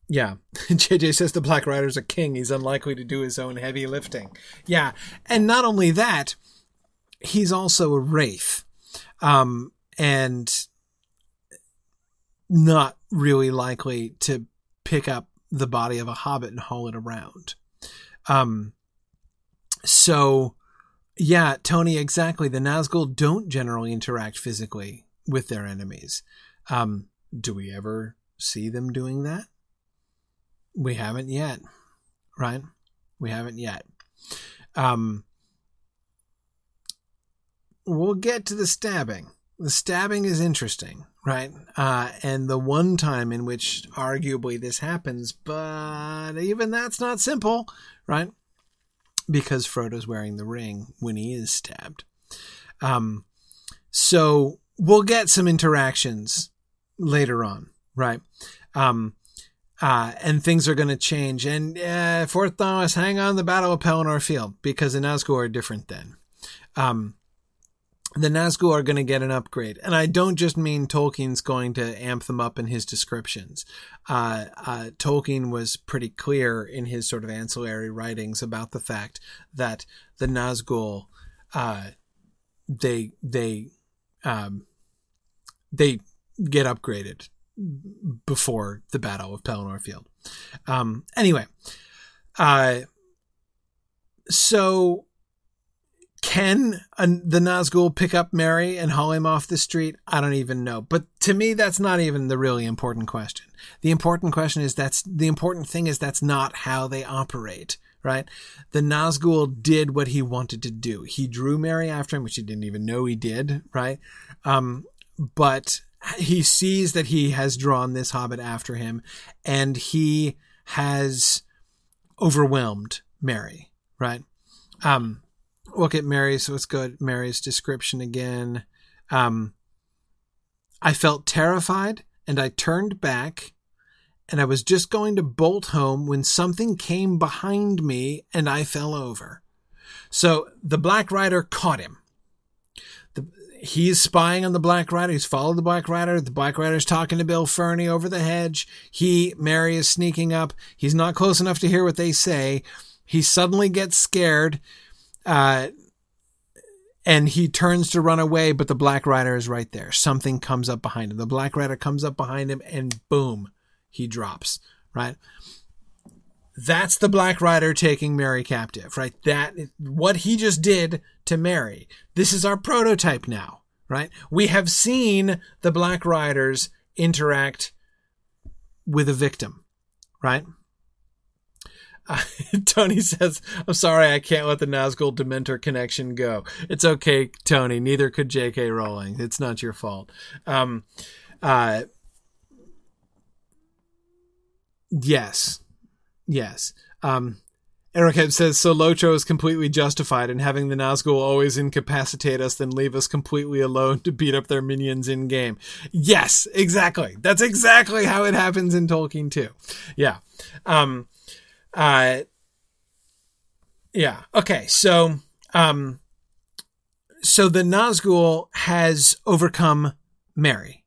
yeah. <laughs> JJ says the Black Rider's a king. He's unlikely to do his own heavy lifting. Yeah. And not only that, he's also a wraith. Um, and not really likely to pick up the body of a hobbit and haul it around. Um, so yeah, Tony, exactly. The Nazgul don't generally interact physically with their enemies. Um, do we ever see them doing that? We haven't yet, right? We haven't yet. Um, we'll get to the stabbing. The stabbing is interesting, right? Uh, and the one time in which arguably this happens, but even that's not simple, right? Because Frodo's wearing the ring when he is stabbed. Um, so we'll get some interactions later on, right? Um, uh, and things are going to change. And uh, Fourth Thomas, hang on the Battle of Pelennor Field because the Nazgul are different then. Um, the Nazgul are going to get an upgrade. And I don't just mean Tolkien's going to amp them up in his descriptions. Uh, uh, Tolkien was pretty clear in his sort of ancillary writings about the fact that the Nazgul, uh, they, they, um, they get upgraded before the Battle of Pelennor Field. Um, anyway, uh, so can the Nazgul pick up Merry and haul him off the street? I don't even know. But to me, that's not even the really important question. The important question is that's the important thing is that's not how they operate, right? The Nazgul did what he wanted to do. He drew Merry after him, which he didn't even know he did, right? Um, but he sees that he has drawn this hobbit after him and he has overwhelmed Merry, right? Um, look at Merry. So let's go at Merry's description again. Um, I felt terrified and I turned back and I was just going to bolt home when something came behind me and I fell over. So the Black Rider caught him. The, he's spying on the Black Rider. He's followed the Black Rider. The Black Rider's talking to Bill Ferny over the hedge. He, Merry is sneaking up. He's not close enough to hear what they say. He suddenly gets scared. Uh, and he turns to run away, but the Black Rider is right there. Something comes up behind him. The Black Rider comes up behind him, and boom, he drops. Right. That's the Black Rider taking Merry captive, right? That what he just did to Merry. This is our prototype now, right? We have seen the Black Riders interact with a victim, right? <laughs> Tony says, I'm sorry, I can't let the Nazgul Dementor connection go. It's okay, Tony. Neither could J.K. Rowling. It's not your fault. Um, uh, yes. Yes. Um, Eric says, so Lotro is completely justified in having the Nazgul always incapacitate us, then leave us completely alone to beat up their minions in game. Yes, exactly. That's exactly how it happens in Tolkien too. Yeah. Um, uh, yeah. Okay. So, um, so the Nazgul has overcome Merry.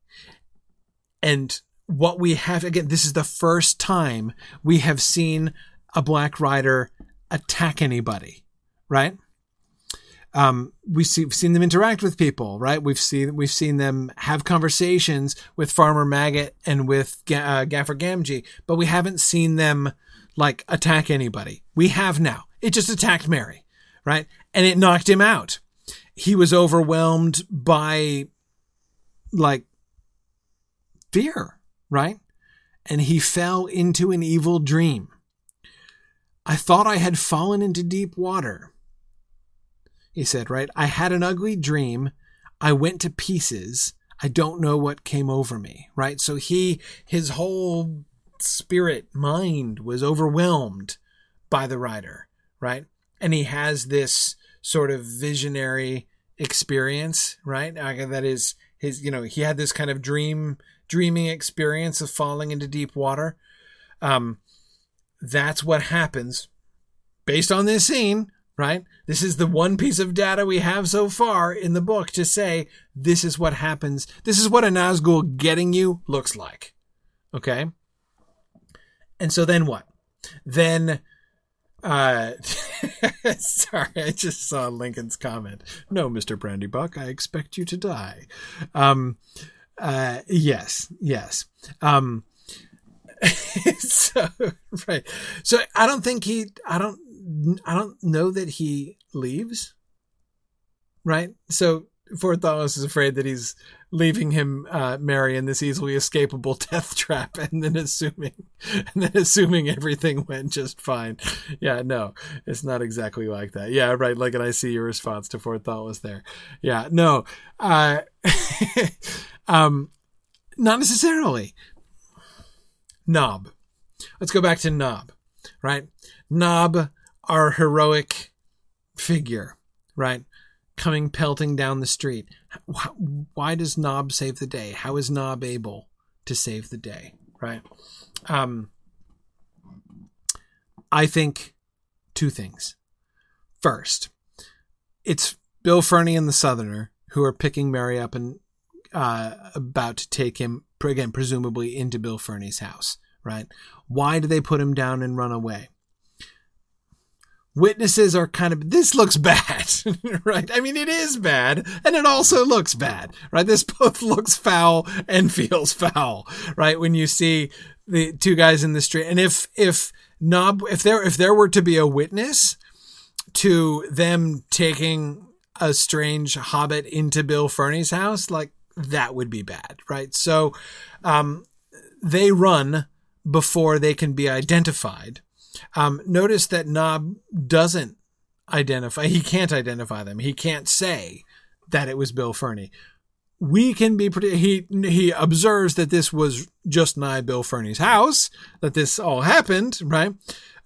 And what we have, again, this is the first time we have seen a Black Rider attack anybody, right? Um, we see, we've seen them interact with people, right? We've seen we've seen them have conversations with Farmer Maggot and with uh, Gaffer Gamgee, but we haven't seen them like attack anybody. We have now. It just attacked Merry, right? And it knocked him out. He was overwhelmed by like fear, right? And he fell into an evil dream. I thought I had fallen into deep water. He said, right? I had an ugly dream. I went to pieces. I don't know what came over me, right? So he, his whole spirit, mind was overwhelmed by the rider, right? And he has this sort of visionary experience, right? That is his, you know, he had this kind of dream, dreaming experience of falling into deep water. Um, that's what happens based on this scene, right? This is the one piece of data we have so far in the book to say this is what happens. This is what a Nazgul getting you looks like. Okay. And so then what? Then, uh, <laughs> sorry, I just saw Lincoln's comment. No, Mr. Brandybuck, I expect you to die. Um, uh, yes, yes. Um, <laughs> so right. So I don't think he. I don't. I don't know that he leaves. Right. So Forthalos is afraid that he's leaving him uh, Merry in this easily escapable <laughs> death trap, and then assuming, and then assuming everything went just fine. Yeah, no, it's not exactly like that. Yeah, right. Like, and I see your response to Forthalos there. Yeah, no, uh, <laughs> um, not necessarily. Nob. Let's go back to Nob, right? Nob, our heroic figure, right? Coming pelting down the street. Why does Nob save the day? How is Nob able to save the day, right? Um, I think two things. First, it's Bill Ferny and the Southerner who are picking Merry up and uh, about to take him again, presumably into Bill Ferny's house, right? Why do they put him down and run away? Witnesses are kind of, this looks bad, <laughs> right? I mean, it is bad and it also looks bad, right? This both <laughs> looks foul and feels foul, right? When you see the two guys in the street. And if, if Nob, if there, if there were to be a witness to them taking a strange hobbit into Bill Ferny's house, like that would be bad, right? So um, they run before they can be identified. Um, notice that Nob doesn't identify, he can't identify them. He can't say that it was Bill Ferny. We can be pretty, he, he observes that this was just nigh Bill Ferny's house, that this all happened, right?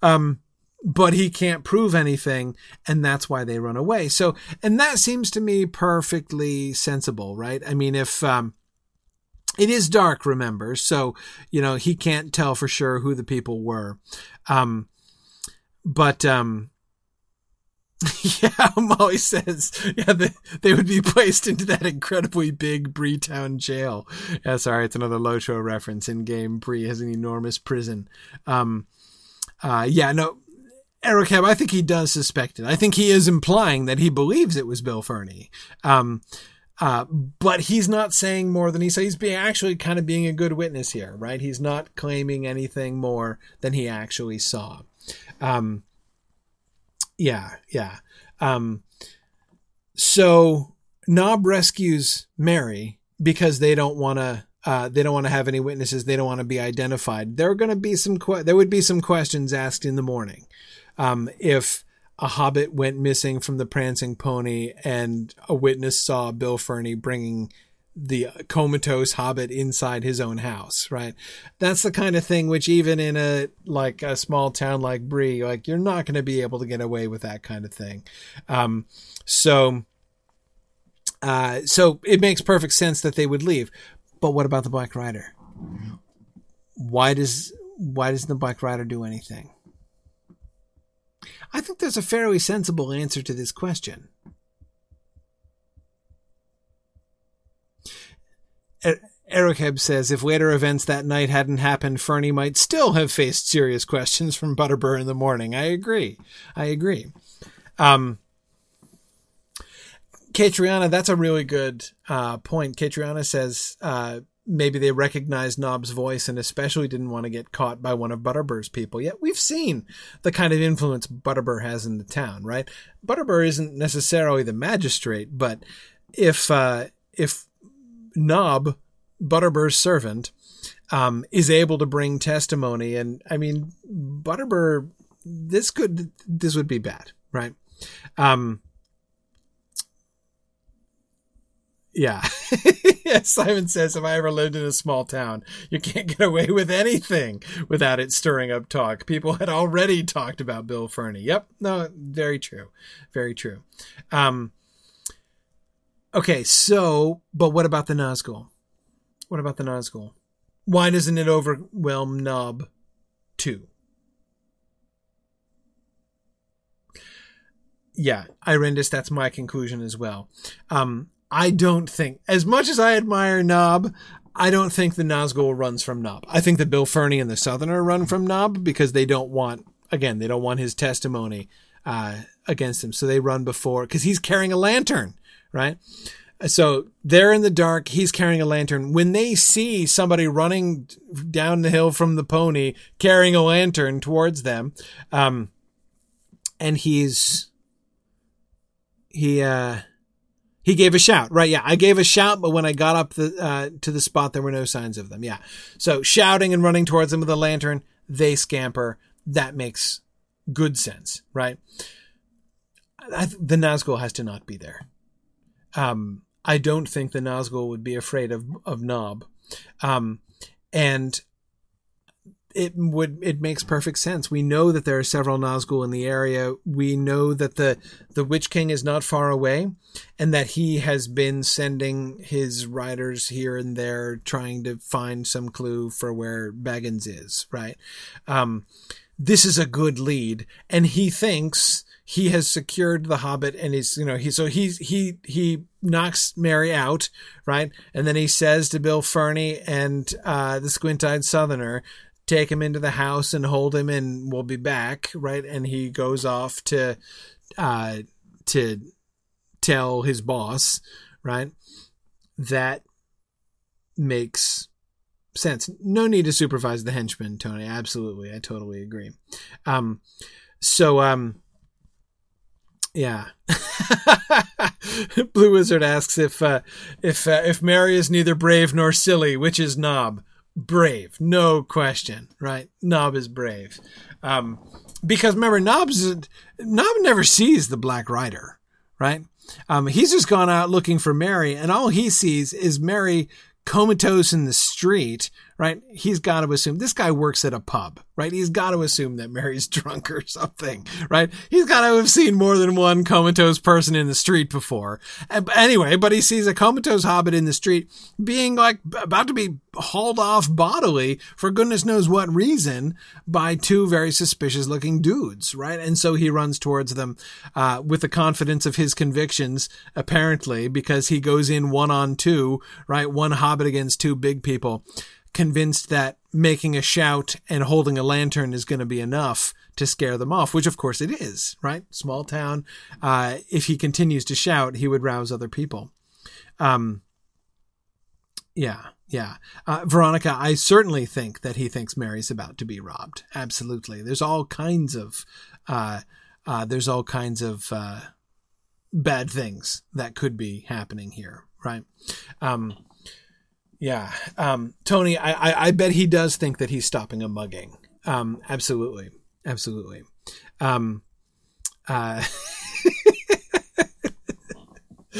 Um, but he can't prove anything and that's why they run away so and that seems to me perfectly sensible right i mean if um it is dark remember so you know he can't tell for sure who the people were um but um <laughs> yeah, Molly says, yeah, they, they would be placed into that incredibly big Breetown jail. Yeah, sorry, it's another Lotro reference in game. Bree has an enormous prison. Um, uh, yeah, no, Ericab, I think he does suspect it. I think he is implying that he believes it was Bill Ferny. Um, uh, but he's not saying more than he says. He's being actually kind of being a good witness here, right? He's not claiming anything more than he actually saw. Um, yeah, yeah. Um, so Nob rescues Merry because they don't want to. Uh, they don't want to have any witnesses. They don't want to be identified. There are going to be some. Que- there would be some questions asked in the morning um, if a hobbit went missing from the prancing pony and a witness saw Bill Ferny bringing the comatose hobbit inside his own house, right? That's the kind of thing which even in a like a small town like Bree, like you're not going to be able to get away with that kind of thing. Um, so, uh, so it makes perfect sense that they would leave. But what about the Black Rider? Why does why doesn't the Black Rider do anything? I think there's a fairly sensible answer to this question. Er- Eric says if later events that night hadn't happened, Ferny might still have faced serious questions from Butterbur in the morning. I agree. I agree. Um, Katriana, that's a really good uh, point. Katriana says uh, maybe they recognized Nob's voice and especially didn't want to get caught by one of Butterbur's people. Yet we've seen the kind of influence Butterbur has in the town, right? Butterbur isn't necessarily the magistrate, but if uh, if Nob, Butterbur's servant, um, is able to bring testimony, and I mean Butterbur, this could this would be bad, right? Um, yeah. <laughs> Simon says, if I ever lived in a small town, you can't get away with anything without it stirring up talk. People had already talked about Bill Ferny. Yep. No, very true. Very true. Um, okay. So, but what about the Nazgul? What about the Nazgul? Why doesn't it overwhelm Nob too? Yeah, Irendis, that's my conclusion as well. Um, I don't think, as much as I admire Nob, I don't think the Nazgul runs from Nob. I think the Bill Ferny and the Southerner run from Nob because they don't want, again, they don't want his testimony uh, against him. So they run before, because he's carrying a lantern, right? So they're in the dark. He's carrying a lantern. When they see somebody running down the hill from the pony carrying a lantern towards them, um, and he's, he, uh, he gave a shout, right? Yeah, I gave a shout, but when I got up the, uh, to the spot, there were no signs of them. Yeah. So shouting and running towards them with a lantern, they scamper. That makes good sense, right? I, the Nazgul has to not be there. Um, I don't think the Nazgul would be afraid of, of Nob. Um, and it would it makes perfect sense. We know that there are several Nazgul in the area. We know that the the Witch King is not far away, and that he has been sending his riders here and there, trying to find some clue for where Baggins is. Right. Um, this is a good lead, and he thinks he has secured the Hobbit, and he's you know he so he's he he knocks Merry out, right? And then he says to Bill Ferny and uh, the squint-eyed Southerner, take him into the house and hold him and we'll be back right? And he goes off to uh to tell his boss right? That makes sense. No need to supervise the henchman tony. Absolutely. I totally agree. Um so um yeah. <laughs> Blue Wizard asks if uh, if uh, if Merry is neither brave nor silly, which is Nob? Brave, no question, right? Nob is brave. Um, because remember, Nob's, Nob never sees the Black Rider, right? Um, he's just gone out looking for Merry, and all he sees is Merry comatose in the street, right? He's got to assume this guy works at a pub, right? He's got to assume that Merry's <laughs> drunk or something, right? He's got to have seen more than one comatose person in the street before. Anyway, but he sees a comatose hobbit in the street being like about to be hauled off bodily for goodness knows what reason by two very suspicious looking dudes, right? And so he runs towards them, uh, with the confidence of his convictions, apparently, because he goes in one on two, right? One hobbit against two big people convinced that making a shout and holding a lantern is going to be enough to scare them off, which of course it is, right? Small town. Uh, if he continues to shout, he would rouse other people. Um, yeah, yeah. Uh, Veronica, I certainly think that he thinks Merry's about to be robbed. Absolutely. There's all kinds of, uh, uh, there's all kinds of, uh, bad things that could be happening here, right? Um, yeah. Um, Tony, I, I, I, bet he does think that he's stopping a mugging. Um, absolutely. Absolutely. Um, uh,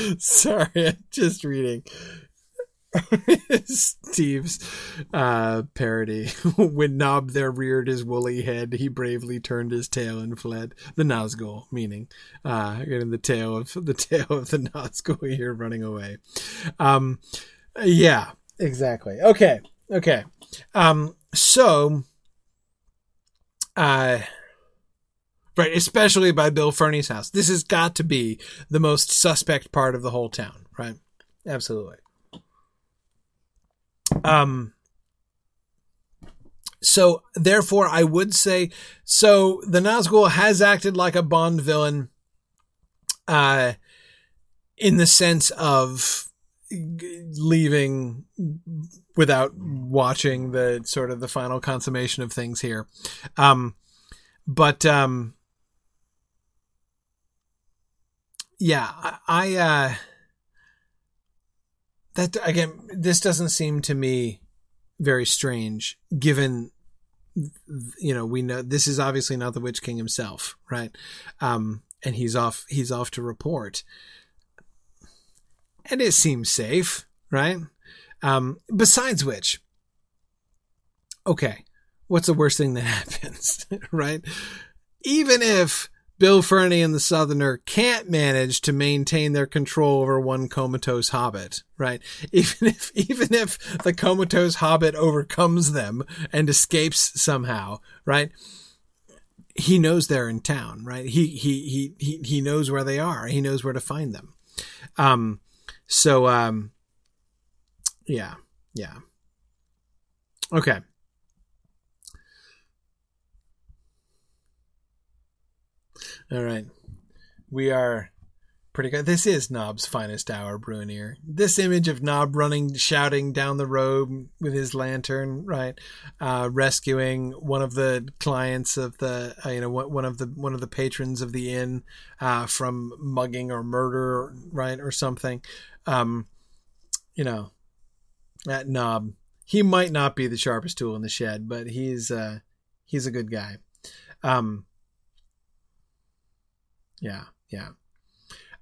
<laughs> sorry, I'm just reading <laughs> Steve's uh, parody. <laughs> when Nob there reared his woolly head, he bravely turned his tail and fled. The Nazgul, meaning uh, getting the tail of the tail of the Nazgul here running away. Um, yeah, Exactly. Okay. Okay. Um, so, uh, right, especially by Bill Ferny's house. This has got to be the most suspect part of the whole town, right? Absolutely. Um, so therefore, I would say, so the Nazgul has acted like a Bond villain, uh, in the sense of leaving without watching the sort of the final consummation of things here. Um, but um, yeah, I, I uh, that again, this doesn't seem to me very strange, given you know we know this is obviously not the Witch King himself, right? Um, and he's off he's off to report, and it seems safe, right? Um, besides which, okay, what's the worst thing that <laughs> happens, right? Even if Bill Ferny and the Southerner can't manage to maintain their control over one comatose hobbit, right? <laughs> Even if, even if the comatose hobbit overcomes them and escapes somehow, right? He knows they're in town, right? He, he, he, he, he knows where they are. He knows where to find them. Um, so, um, yeah, yeah. Okay. All right. We are pretty good. This is Nob's finest hour, Bruinier. This image of Nob running, shouting down the road with his lantern, right, uh, rescuing one of the clients of the, uh, you know, one of the one of the patrons of the inn uh, from mugging or murder, right, or something. Um, you know, that Nob. He might not be the sharpest tool in the shed, but he's uh, he's a good guy. Um, yeah, yeah.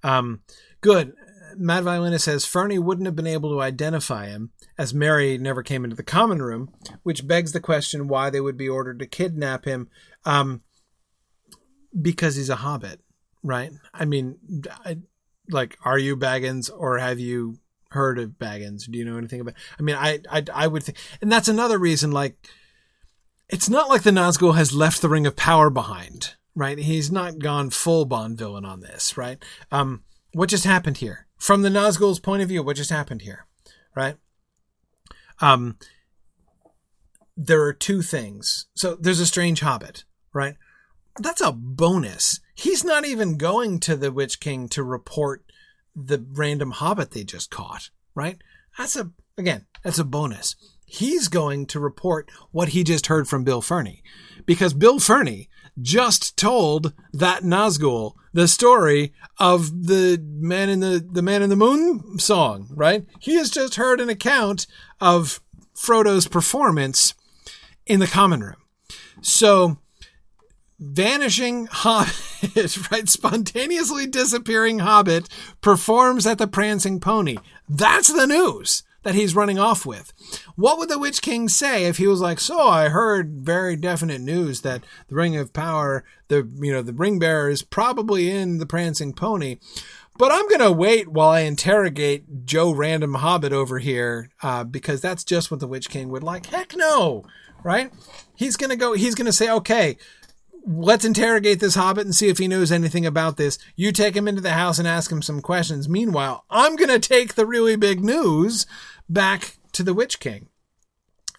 Um, good. Mad Violinist says Ferny wouldn't have been able to identify him, as Merry never came into the common room, which begs the question why they would be ordered to kidnap him. Um, because he's a hobbit, right? I mean, I, like, are you Baggins or have you heard of Baggins? Do you know anything about? I mean, I, I, I would think, and that's another reason. Like, it's not like the Nazgul has left the Ring of Power behind, right? He's not gone full Bond villain on this, right? Um, what just happened here? From the Nazgul's point of view, what just happened here, right? Um, there are two things. So there's a strange hobbit, right? That's a bonus. He's not even going to the Witch King to report the random hobbit they just caught, right? That's a, again, that's a bonus. He's going to report what he just heard from Bill Ferny because Bill Ferny just told that Nazgul the story of the man in the, the man in the moon song, right? He has just heard an account of Frodo's performance in the common room. So vanishing hobbit, <laughs> right? Spontaneously disappearing hobbit performs at the prancing pony. That's the news that he's running off with. What would the Witch King say if he was like, "So I heard very definite news that the Ring of Power, the you know the ring bearer is probably in the prancing pony." But I'm gonna wait while I interrogate Joe Random Hobbit over here, uh, because that's just what the Witch King would like. Heck no, right? He's gonna go. He's gonna say, "Okay, let's interrogate this hobbit and see if he knows anything about this. You take him into the house and ask him some questions. Meanwhile, I'm going to take the really big news back to the Witch King.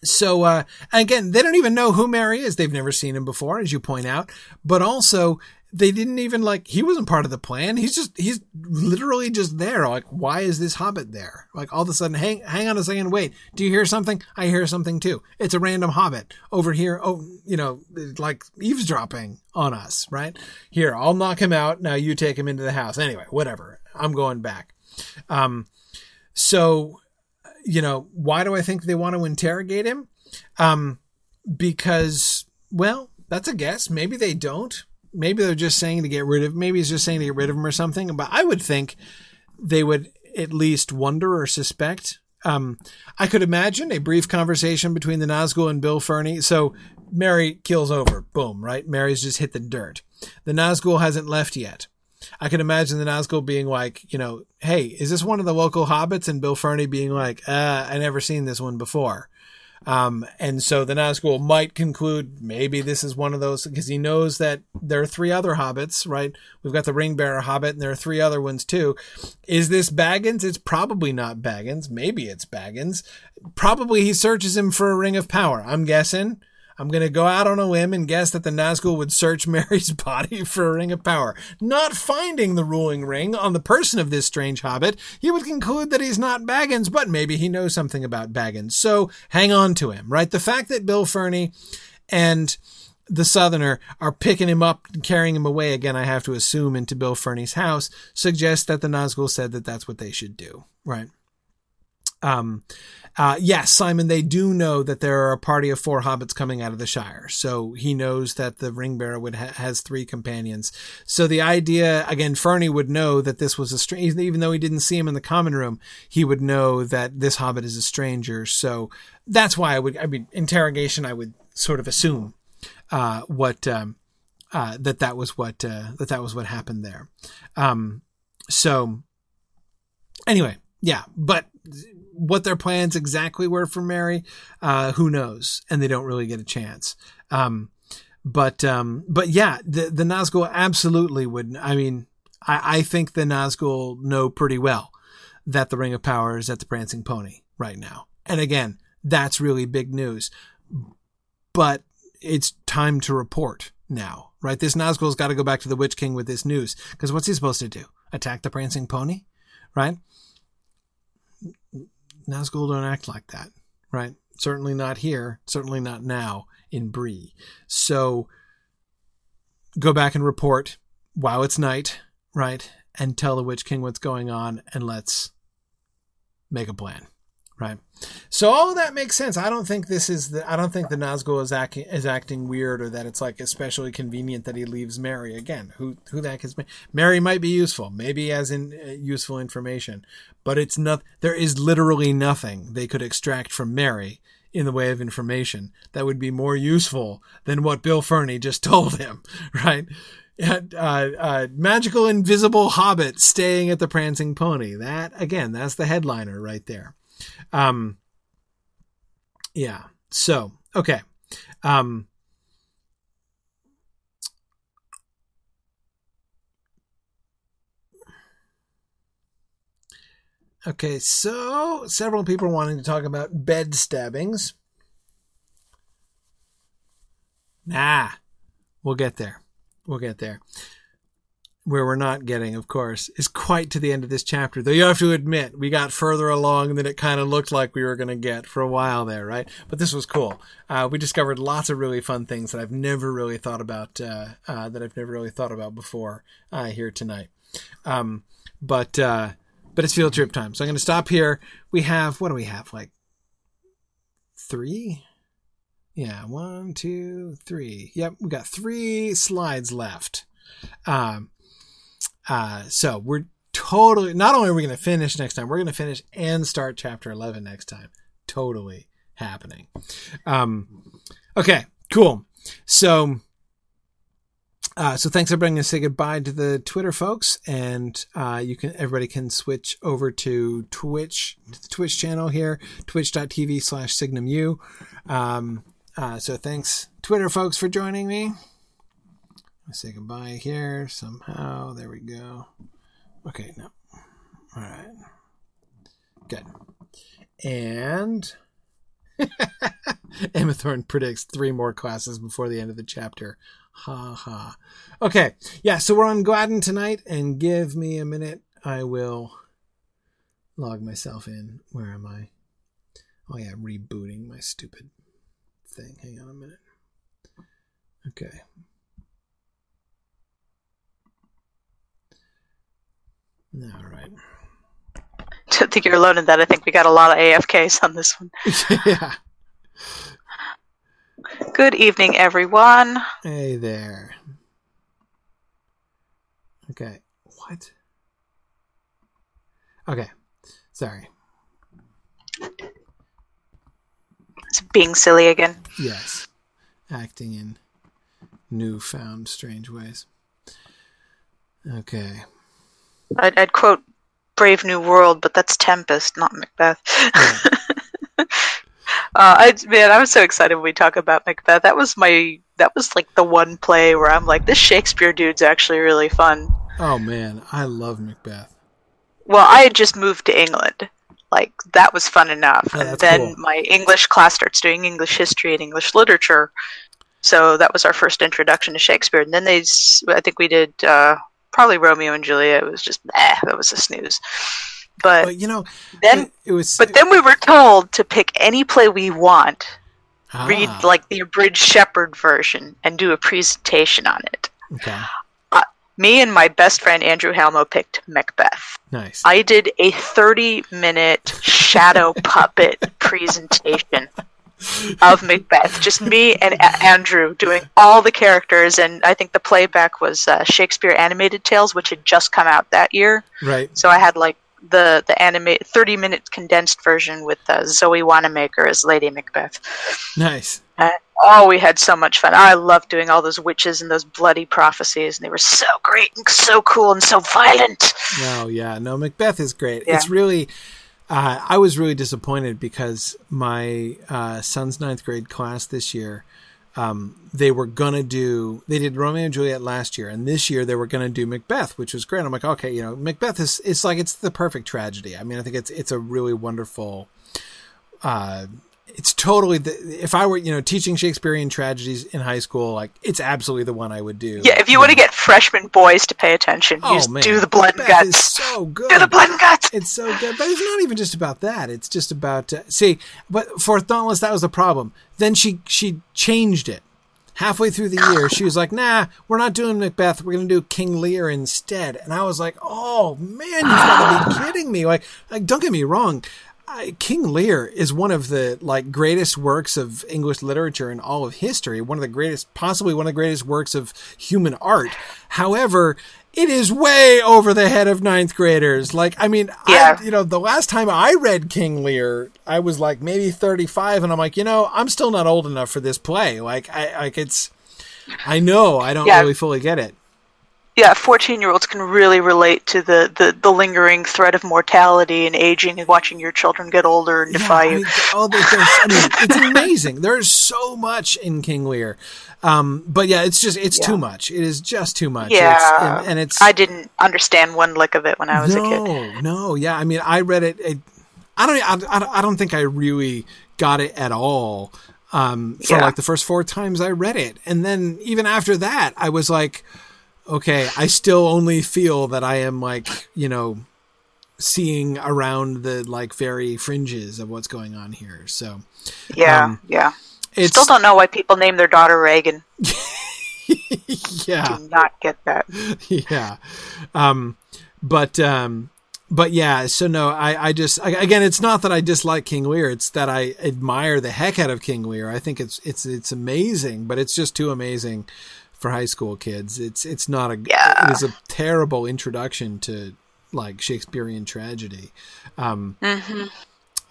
So, uh, again, they don't even know who Merry is. They've never seen him before, as you point out. But also, they didn't even like, he wasn't part of the plan. He's just, he's literally just there. Like, why is this hobbit there? Like, all of a sudden, hang, hang on a second, wait. Do you hear something? I hear something too. It's a random hobbit over here. Oh, you know, like eavesdropping on us, right? Here, I'll knock him out. Now you take him into the house. Anyway, whatever. I'm going back. Um, so, you know, why do I think they want to interrogate him? Um, because, well, that's a guess. Maybe they don't. Maybe they're just saying to get rid of. Maybe he's just saying to get rid of him or something. But I would think they would at least wonder or suspect. Um, I could imagine a brief conversation between the Nazgul and Bill Ferny. So Merry kills over. Boom, right? Merry's just hit the dirt. The Nazgul hasn't left yet. I can imagine the Nazgul being like, you know, hey, is this one of the local hobbits? And Bill Ferny being like, uh, I never seen this one before. Um, and so the Nazgul might conclude maybe this is one of those because he knows that there are three other hobbits, right? We've got the ring bearer hobbit and there are three other ones too. Is this Baggins? It's probably not Baggins. Maybe it's Baggins. Probably he searches him for a ring of power. I'm guessing. I'm going to go out on a limb and guess that the Nazgul would search <laughs> Merry's body for a ring of power. Not finding the ruling ring on the person of this strange hobbit, he would conclude that he's not Baggins, but maybe he knows something about Baggins. So hang on to him, right? The fact that Bill Ferny and the Southerner are picking him up and carrying him away again, I have to assume, into Bill Ferny's house, suggests that the Nazgul said that that's what they should do, right? Um, uh, yes, Simon, they do know that there are a party of four hobbits coming out of the Shire. So he knows that the ring bearer would ha- has three companions. So the idea, again, Ferny would know that this was a strange, even though he didn't see him in the common room, he would know that this hobbit is a stranger. So that's why I would, I mean, interrogation, I would sort of assume, uh, what, um, uh, that that was what, uh, that that was what happened there. Um, so anyway, yeah, but what their plans exactly were for Merry, uh, who knows? And they don't really get a chance. Um, but um, but yeah, the the Nazgul absolutely would. I mean, I, I think the Nazgul know pretty well that the Ring of Power is at the Prancing Pony right now. And again, that's really big news. But it's time to report now, right? This Nazgul's got to go back to the Witch King with this news because what's he supposed to do? Attack the Prancing Pony, right? Nazgul don't act like that, right? Certainly not here. Certainly not now in Bree. So go back and report while it's night, right? And tell the Witch King what's going on and let's make a plan right? So all that makes sense. I don't think this is the. I don't think the Nazgul is acting is acting weird, or that it's like especially convenient that he leaves Merry again. Who who the heck is Merry? Might be useful, maybe as in uh, useful information, but it's not. There is literally nothing they could extract from Merry in the way of information that would be more useful than what Bill Ferny just <laughs> told him, right? Uh, uh, magical invisible hobbit staying at the prancing pony that again that's the headliner right there um, yeah. So, okay. Um, okay. So, several people wanting to talk about bed stabbings. Nah, we'll get there. We'll get there where we're not getting, of course, is quite to the end of this chapter. Though you have to admit, we got further along than it kind of looked like we were going to get for a while there, right? But this was cool. Uh, we discovered lots of really fun things that I've never really thought about, uh, uh, that I've never really thought about before uh, here tonight. Um, but uh, but it's field trip time, so I'm going to stop here. We have what do we have? Like three. Yeah, one, two, three. Yep, we got three slides left. Um, uh, so we're totally, not only are we going to finish next time, we're going to finish and start chapter 11 next time. Totally happening. Um, okay, cool. So, uh, so thanks everybody. I'm going to say goodbye to the Twitter folks, and uh, you can everybody can switch over to Twitch, to the Twitch channel here, twitch.tv slash signumu. Um, uh, so thanks Twitter folks for joining me say goodbye here somehow. There we go. Okay, no. All right. Good. And <laughs> Emma Thorne predicts three more classes before the end of the chapter. Ha ha. Okay. Yeah, so we're on Gladden tonight, and give me a minute. I will log myself in. Where am I? Oh, yeah, rebooting my stupid thing. Hang on a minute. Okay. All right. <laughs> Don't think you're alone in that. I think we got a lot of AFKs on this one. <laughs> yeah. Good evening, everyone. Hey there. Okay. What? Okay. Sorry. It's being silly again. Yes. Acting in newfound strange ways. Okay. I'd, I'd quote Brave New World, but that's Tempest, not Macbeth. <laughs> Uh, I man, I was so excited when we talk about Macbeth. That was my that was like the one play where I'm like, this Shakespeare dude's actually really fun. Oh man, I love Macbeth. Well, I had just moved to England, Like that was fun enough. Oh, and then cool. my English class starts doing English history and English literature. So that was our first introduction to Shakespeare. And then they, I think we did uh, probably Romeo and Juliet. It was just, nah, that was a snooze. But you know, then, it, was. but then we were told to pick any play we want, read Ah, like the abridged Shepherd version, and do a presentation on it. okay, Me and my best friend Andrew Halmo picked Macbeth. nice. I did a 30 minute shadow puppet <laughs> presentation of Macbeth. Just me and A- Andrew doing all the characters, and I think the playback was uh, Shakespeare Animated Tales, which had just come out that year. right. So I had like the the anime 30 minute condensed version with uh, Zoe Wanamaker as Lady Macbeth. Nice. And, oh, we had so much fun. I loved doing all those witches and those bloody prophecies, and they were so great and so cool and so violent. No, yeah, no. Macbeth is great. Yeah. It's really. Uh, I was really disappointed because my uh, son's ninth grade class this year, um, they were gonna do. They did Romeo and Juliet last year, and this year they were gonna do Macbeth, which was great. I'm like, okay, you know, Macbeth is. It's like it's the perfect tragedy. I mean, I think it's it's a really wonderful. Uh, it's totally the. If I were, you know, teaching Shakespearean tragedies in high school, like it's absolutely the one I would do. Yeah, if you want to get freshman boys to pay attention, you Oh just man, do the blood and guts. so good. Do the blood and guts. It's so good, but it's not even just about that. It's just about uh, see. But for Dauntless, that was the problem. Then she she changed it halfway through the year. She was like, "Nah, we're not doing Macbeth. We're gonna do King Lear instead." And I was like, "Oh man, you've got to be <sighs> kidding me!" Like, like don't get me wrong. I, King Lear is one of the like greatest works of English literature in all of history. One of the greatest, possibly one of the greatest works of human art. However, it is way over the head of ninth graders. Like, I mean, Yeah. I, you know, the last time I read King Lear, I was like maybe 35 and I'm like, you know, I'm still not old enough for this play. Like, I, like it's, I know I don't Yeah. really fully get it. Yeah, fourteen-year-olds can really relate to the, the, the lingering threat of mortality and aging and watching your children get older and defy I you. mean, oh, there's, I mean, it's amazing. There's so much in King Lear. Um, but yeah, it's just, it's Yeah. too much. It is just too much. Yeah, It's, and, and it's, I didn't understand one lick of it when I was no, a kid. No, yeah. I mean, I read it. it I don't. I, I, I don't think I really got it at all. Um, for Yeah. like the first four times I read it, and then even after that, I was like, okay, I still only feel that I am like, you know, seeing around the like very fringes of what's going on here. So Yeah, Um, yeah. it's Still don't know why people name their daughter Reagan. <laughs> yeah. Do not get that. yeah um but um but yeah so no i i just I, again it's not that i dislike king lear it's that i admire the heck out of king lear i think it's it's it's amazing but it's just too amazing for high school kids it's it's not a Yeah. it is a terrible introduction to like shakespearean tragedy um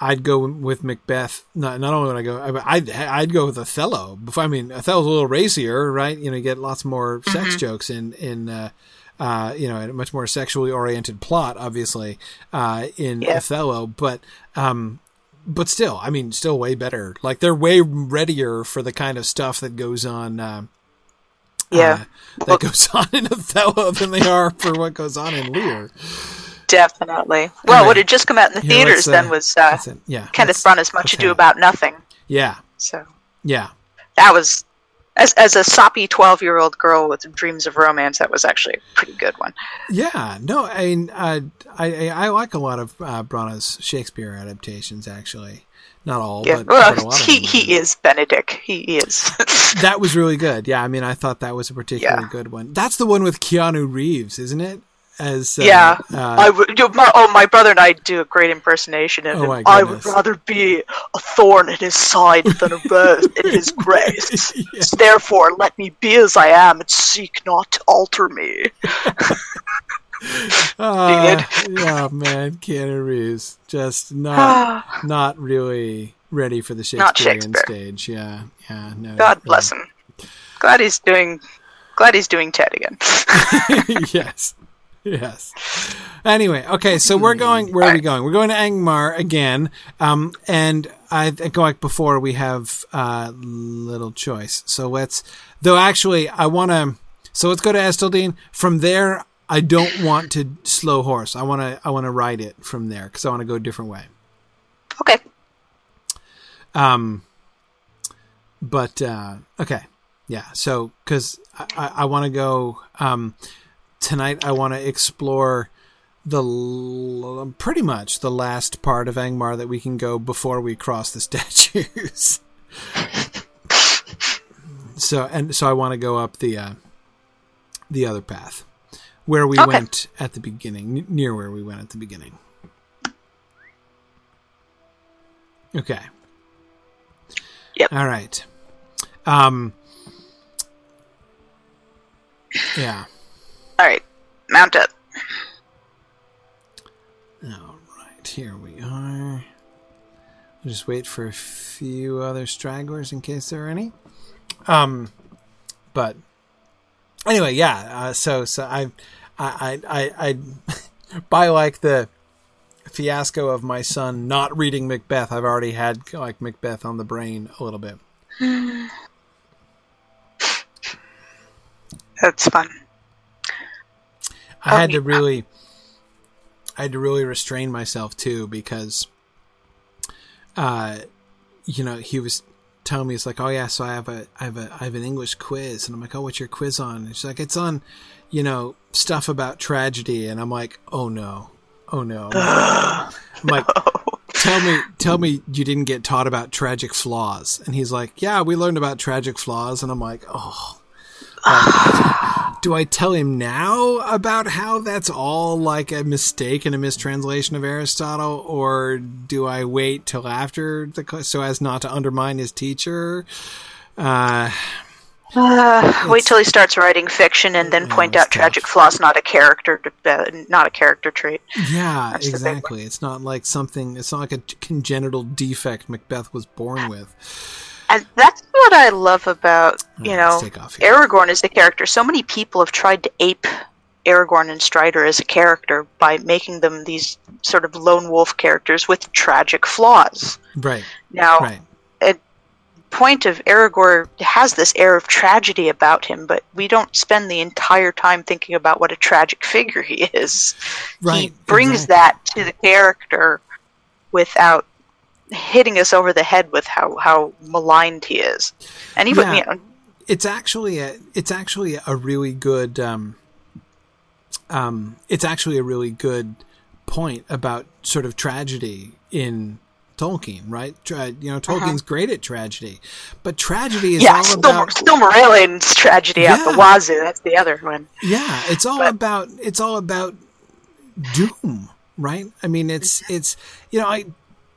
I'd go with Macbeth. Not not only would I go, I- I'd I'd go with Othello. Before I mean, Othello's a little racier, right? You know, you get lots more sex jokes in in uh, uh, you know, a much more sexually oriented plot, obviously, uh, in Yeah. Othello. But um, but still, I mean, still way better. Like they're way readier for the kind of stuff that goes on. Uh, Yeah. uh, that goes <laughs> on in Othello than they are for what goes on in Lear. Definitely. Well, Anyway, what had just come out in the know, theaters let's, uh, then was uh. Yeah, Kenneth Branagh's Much Ado. About Nothing. Yeah, So yeah. that was, as, as a soppy 12 year old girl with dreams of romance, that was actually a pretty good one. Yeah, no, I mean, I, I I like a lot of uh, Branagh's Shakespeare adaptations. Actually, not all, Yeah. but, but well, of he, them. he is Benedict. He is. <laughs> That was really good. Yeah, I mean, I thought that was a particularly Yeah. good one. That's the one with Keanu Reeves, isn't it? As uh, yeah. uh, I would, you- my, oh, my brother and I do a great impersonation of Oh, him. I would rather be a thorn in his side than a rose <laughs> in his grace. <laughs> Yeah. Therefore, let me be as I am and seek not to alter me. Uh, yeah, man, Keanu Reeves just not not really ready for the Shakespearean Shakespeare. stage. Yeah, yeah, no. God bless him. Glad he's doing. Glad he's doing Ted again. <laughs> yes. Yes. Anyway, okay, so we're going. Where are we going? We're going to Angmar again. Um, and I think like before we have uh, little choice. So let's. Though actually, I want to. So let's go to Esteldín. From there, I don't want to slow horse. I want to. I want to ride it from there because I want to go a different way. Okay. Um, but uh, okay, yeah. So because I, I, I want to go um, tonight, I want to explore the l- pretty much the last part of Angmar that we can go before we cross the <laughs> statues. so and so I want to go up the uh, the other path where we Okay. went at the beginning, near where we went at the beginning. Okay. Yep. All right. Um. Yeah. All right. Mount up. All right. Here we are. I'll just wait for a few other stragglers in case there are any. Um. But anyway, yeah. Uh, so so I I I I, <laughs> by like the fiasco of my son not reading Macbeth, I've already had like Macbeth on the brain a little bit. <sighs> That's fun. I had to really, I had to really restrain myself too because, uh, you know, he was telling me it's like, oh yeah, so I have a, I have a, I have an English quiz, and I'm like, oh, what's your quiz on? And she's like, it's on, you know, stuff about tragedy, and I'm like, oh no, oh no, <sighs> I'm like, tell me, tell me you didn't get taught about tragic flaws, and he's like, yeah, we learned about tragic flaws, and I'm like, oh. Like, <sighs> um, do I tell him now about how that's all like a mistake and a mistranslation of Aristotle, or do I wait till after the cl- so as not to undermine his teacher? Uh, Uh, wait till he starts writing fiction and then Yeah, point out tragic flaws, not a character, uh, not a character trait. yeah, That's exactly. It's not like something. It's not like a congenital defect Macbeth was born with. And that's what I love about, mm, you Alright, know, let's take off here. Aragorn as a character. So many people have tried to ape Aragorn and Strider as a character by making them these sort of lone wolf characters with tragic flaws. Right, Now, right. point of Aragorn has this air of tragedy about him, but we don't spend the entire time thinking about what a tragic figure he is. Right, he brings exactly. that to the character without hitting us over the head with how, how maligned he is. And even, Yeah. you know, it's actually a it's actually a really good um, um, it's actually a really good point about sort of tragedy in Tolkien, right? Tra- you know, Tolkien's great at tragedy, but tragedy is Uh-huh. yeah, all Stil- about Silmarillion's tragedy out the wazoo. That's the other one. yeah, it's all But- about it's all about doom, right? I mean, it's it's you know, I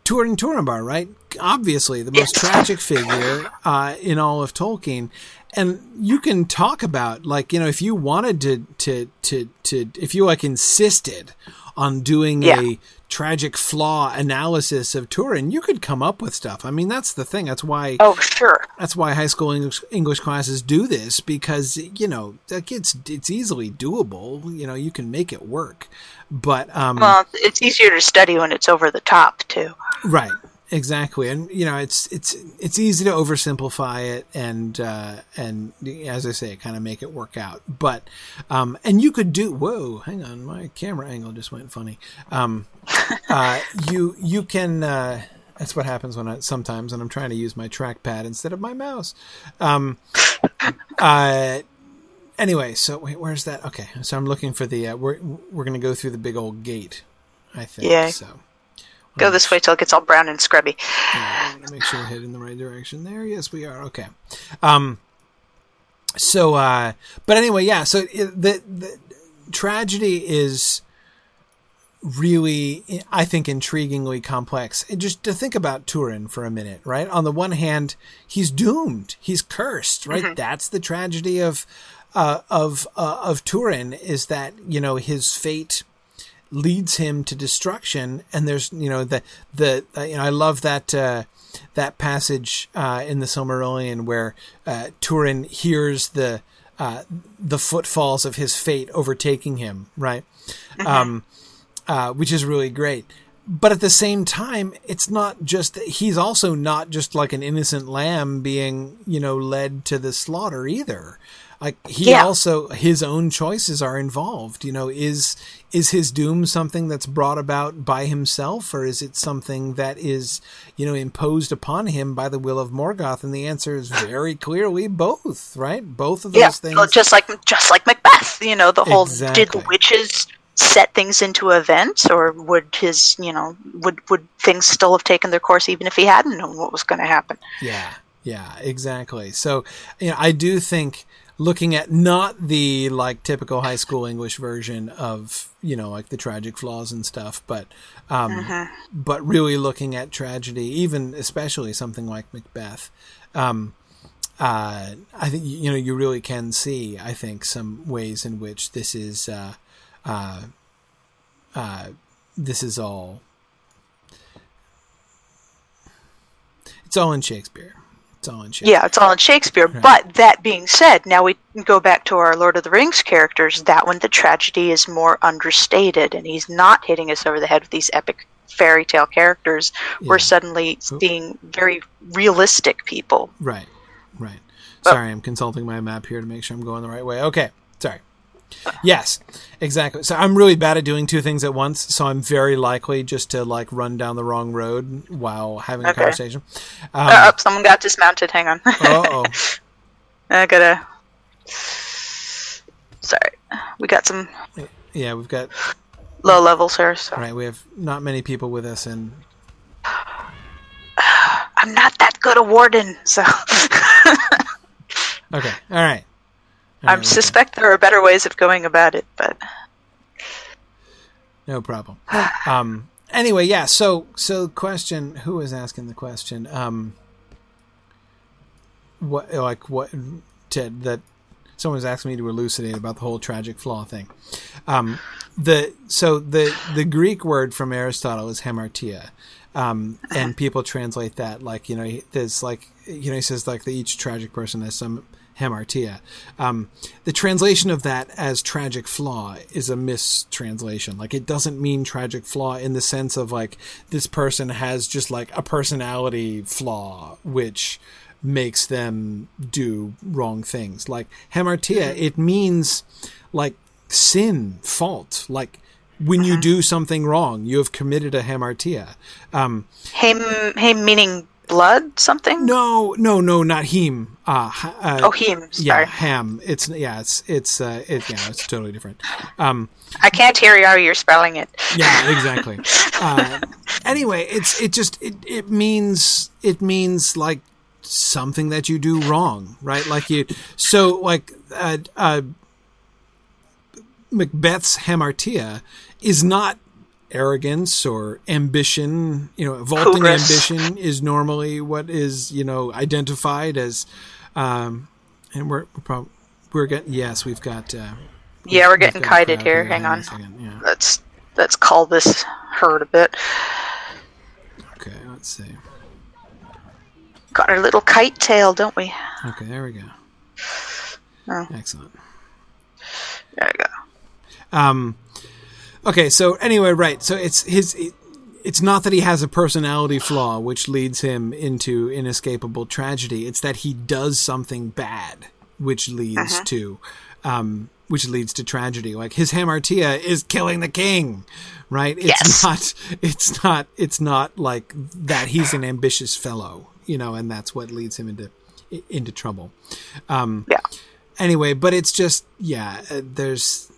Turin Turambar, right? Obviously, the most tragic figure uh, in all of Tolkien, and you can talk about like you know if you wanted to to to to if you like insisted on doing Yeah. a tragic flaw analysis of Turin, you could come up with stuff. I mean, that's the thing. That's why Oh, sure. that's why high school English, English classes do this because you know it's it's easily doable. You know, you can make it work. But um, Well, it's easier to study when it's over the top, too. right, exactly, and you know it's it's it's easy to oversimplify it and uh, and as I say, kind of make it work out. But um, and you could do. Whoa, hang on, my camera angle just went funny. Um, uh, <laughs> you you can. Uh, that's what happens when I sometimes when I'm trying to use my trackpad instead of my mouse. Um, uh, anyway, so wait, where's that? Okay, so I'm looking for the. Uh, we're we're gonna go through the big old gate. I think. Yeah. So Go this way till it gets all brown and scrubby. yeah, make sure we're heading in the right direction there. Yes, we are. Okay. Um. So, uh, but anyway, yeah. So it, the the tragedy is really, I think, intriguingly complex. And just to think about Turin for a minute, right? On the one hand, he's doomed. He's cursed, right? That's the tragedy of uh, of uh, of Turin is that you know his fate leads him to destruction. And there's you know the the uh, you know I love that uh, that passage uh, in the Silmarillion where uh, Turin hears the uh, the footfalls of his fate overtaking him right? Um, uh, which is really great. But at the same time, it's not just he's also not just like an innocent lamb being, you know, led to the slaughter either. Like he Yeah. also his own choices are involved. You know, is is his doom something that's brought about by himself, or is it something that is, you know, imposed upon him by the will of Morgoth? And the answer is very clearly both. Right, both of those Yeah, things. well, just like just like Macbeth, you know, the whole did the witches set things into events, or would his, you know, would would things still have taken their course even if he hadn't known what was going to happen? Yeah, yeah, exactly. So, you know, I do think looking at not the like typical high school English version of you know like the tragic flaws and stuff, but um, but really looking at tragedy, even especially something like Macbeth. Um, uh, I think you know you really can see. I think some ways in which this is uh, uh, uh, this is all. It's all in Shakespeare. It's all in Shakespeare. Yeah, it's all in Shakespeare. But that being said, now we go back to our Lord of the Rings characters. That one, the tragedy is more understated, and he's not hitting us over the head with these epic fairy tale characters. We're Yeah. suddenly seeing very realistic people. Right, right. Sorry, I'm consulting my map here to make sure I'm going the right way. Okay. Yes, exactly. So I'm really bad at doing two things at once. So I'm very likely just to like run down the wrong road while having a conversation. Uh, Um, oh, someone got dismounted. Hang on. <laughs> oh, I gotta. Sorry, we got some yeah, we've got low levels here. So right. We have not many people with us, and <sighs> I'm not that good a warden. So <laughs> okay, all right. I right, suspect there are better ways of going about it. But No problem. <sighs> um, anyway, yeah. So, so question: Who was asking the question? Um, what, like, what? Ted, that someone was asking me to elucidate about the whole tragic flaw thing. Um, the so the the Greek word from Aristotle is hamartia, um, and <laughs> people translate that like you know he- there's like you know he says like that each tragic person has some hamartia. Um, the translation of that as tragic flaw is a mistranslation. Like it doesn't mean tragic flaw in the sense of like this person has just like a personality flaw which makes them do wrong things. Like hamartia, it means like sin, fault. Like when you do something wrong, you have committed a hamartia. Um, him, him meaning blood, something. no, no, no, not him. Uh, uh, Oh, him. yeah, Sorry, ham. It's yeah, it's it's uh, it, yeah, it's totally different. Um, I can't hear you. how You're spelling it. yeah, exactly. <laughs> uh, anyway, it's it just it, it means it means like something that you do wrong, right? Like you so like uh, uh, Macbeth's hamartia is not arrogance or ambition. You know, vaulting Hubris. ambition is normally what is you know identified as, um, and we're we're probably we're getting yes, we've got. Uh, Yeah, we're getting kited here. Hang on. Yeah. Let's let's call this herd a bit. Okay, let's see. Got our little kite tail, don't we? Okay, there we go. Oh. Excellent. There we go. Um, okay, so anyway, right. So it's his. It, it's not that he has a personality flaw which leads him into inescapable tragedy. It's that he does something bad which leads Uh-huh. to, um, which leads to tragedy. Like his hamartia is killing the king, right? It's Yes. not. It's not. It's not like that. He's an ambitious fellow, you know, and that's what leads him into into trouble. Um, Yeah. anyway, but it's just yeah. uh, There's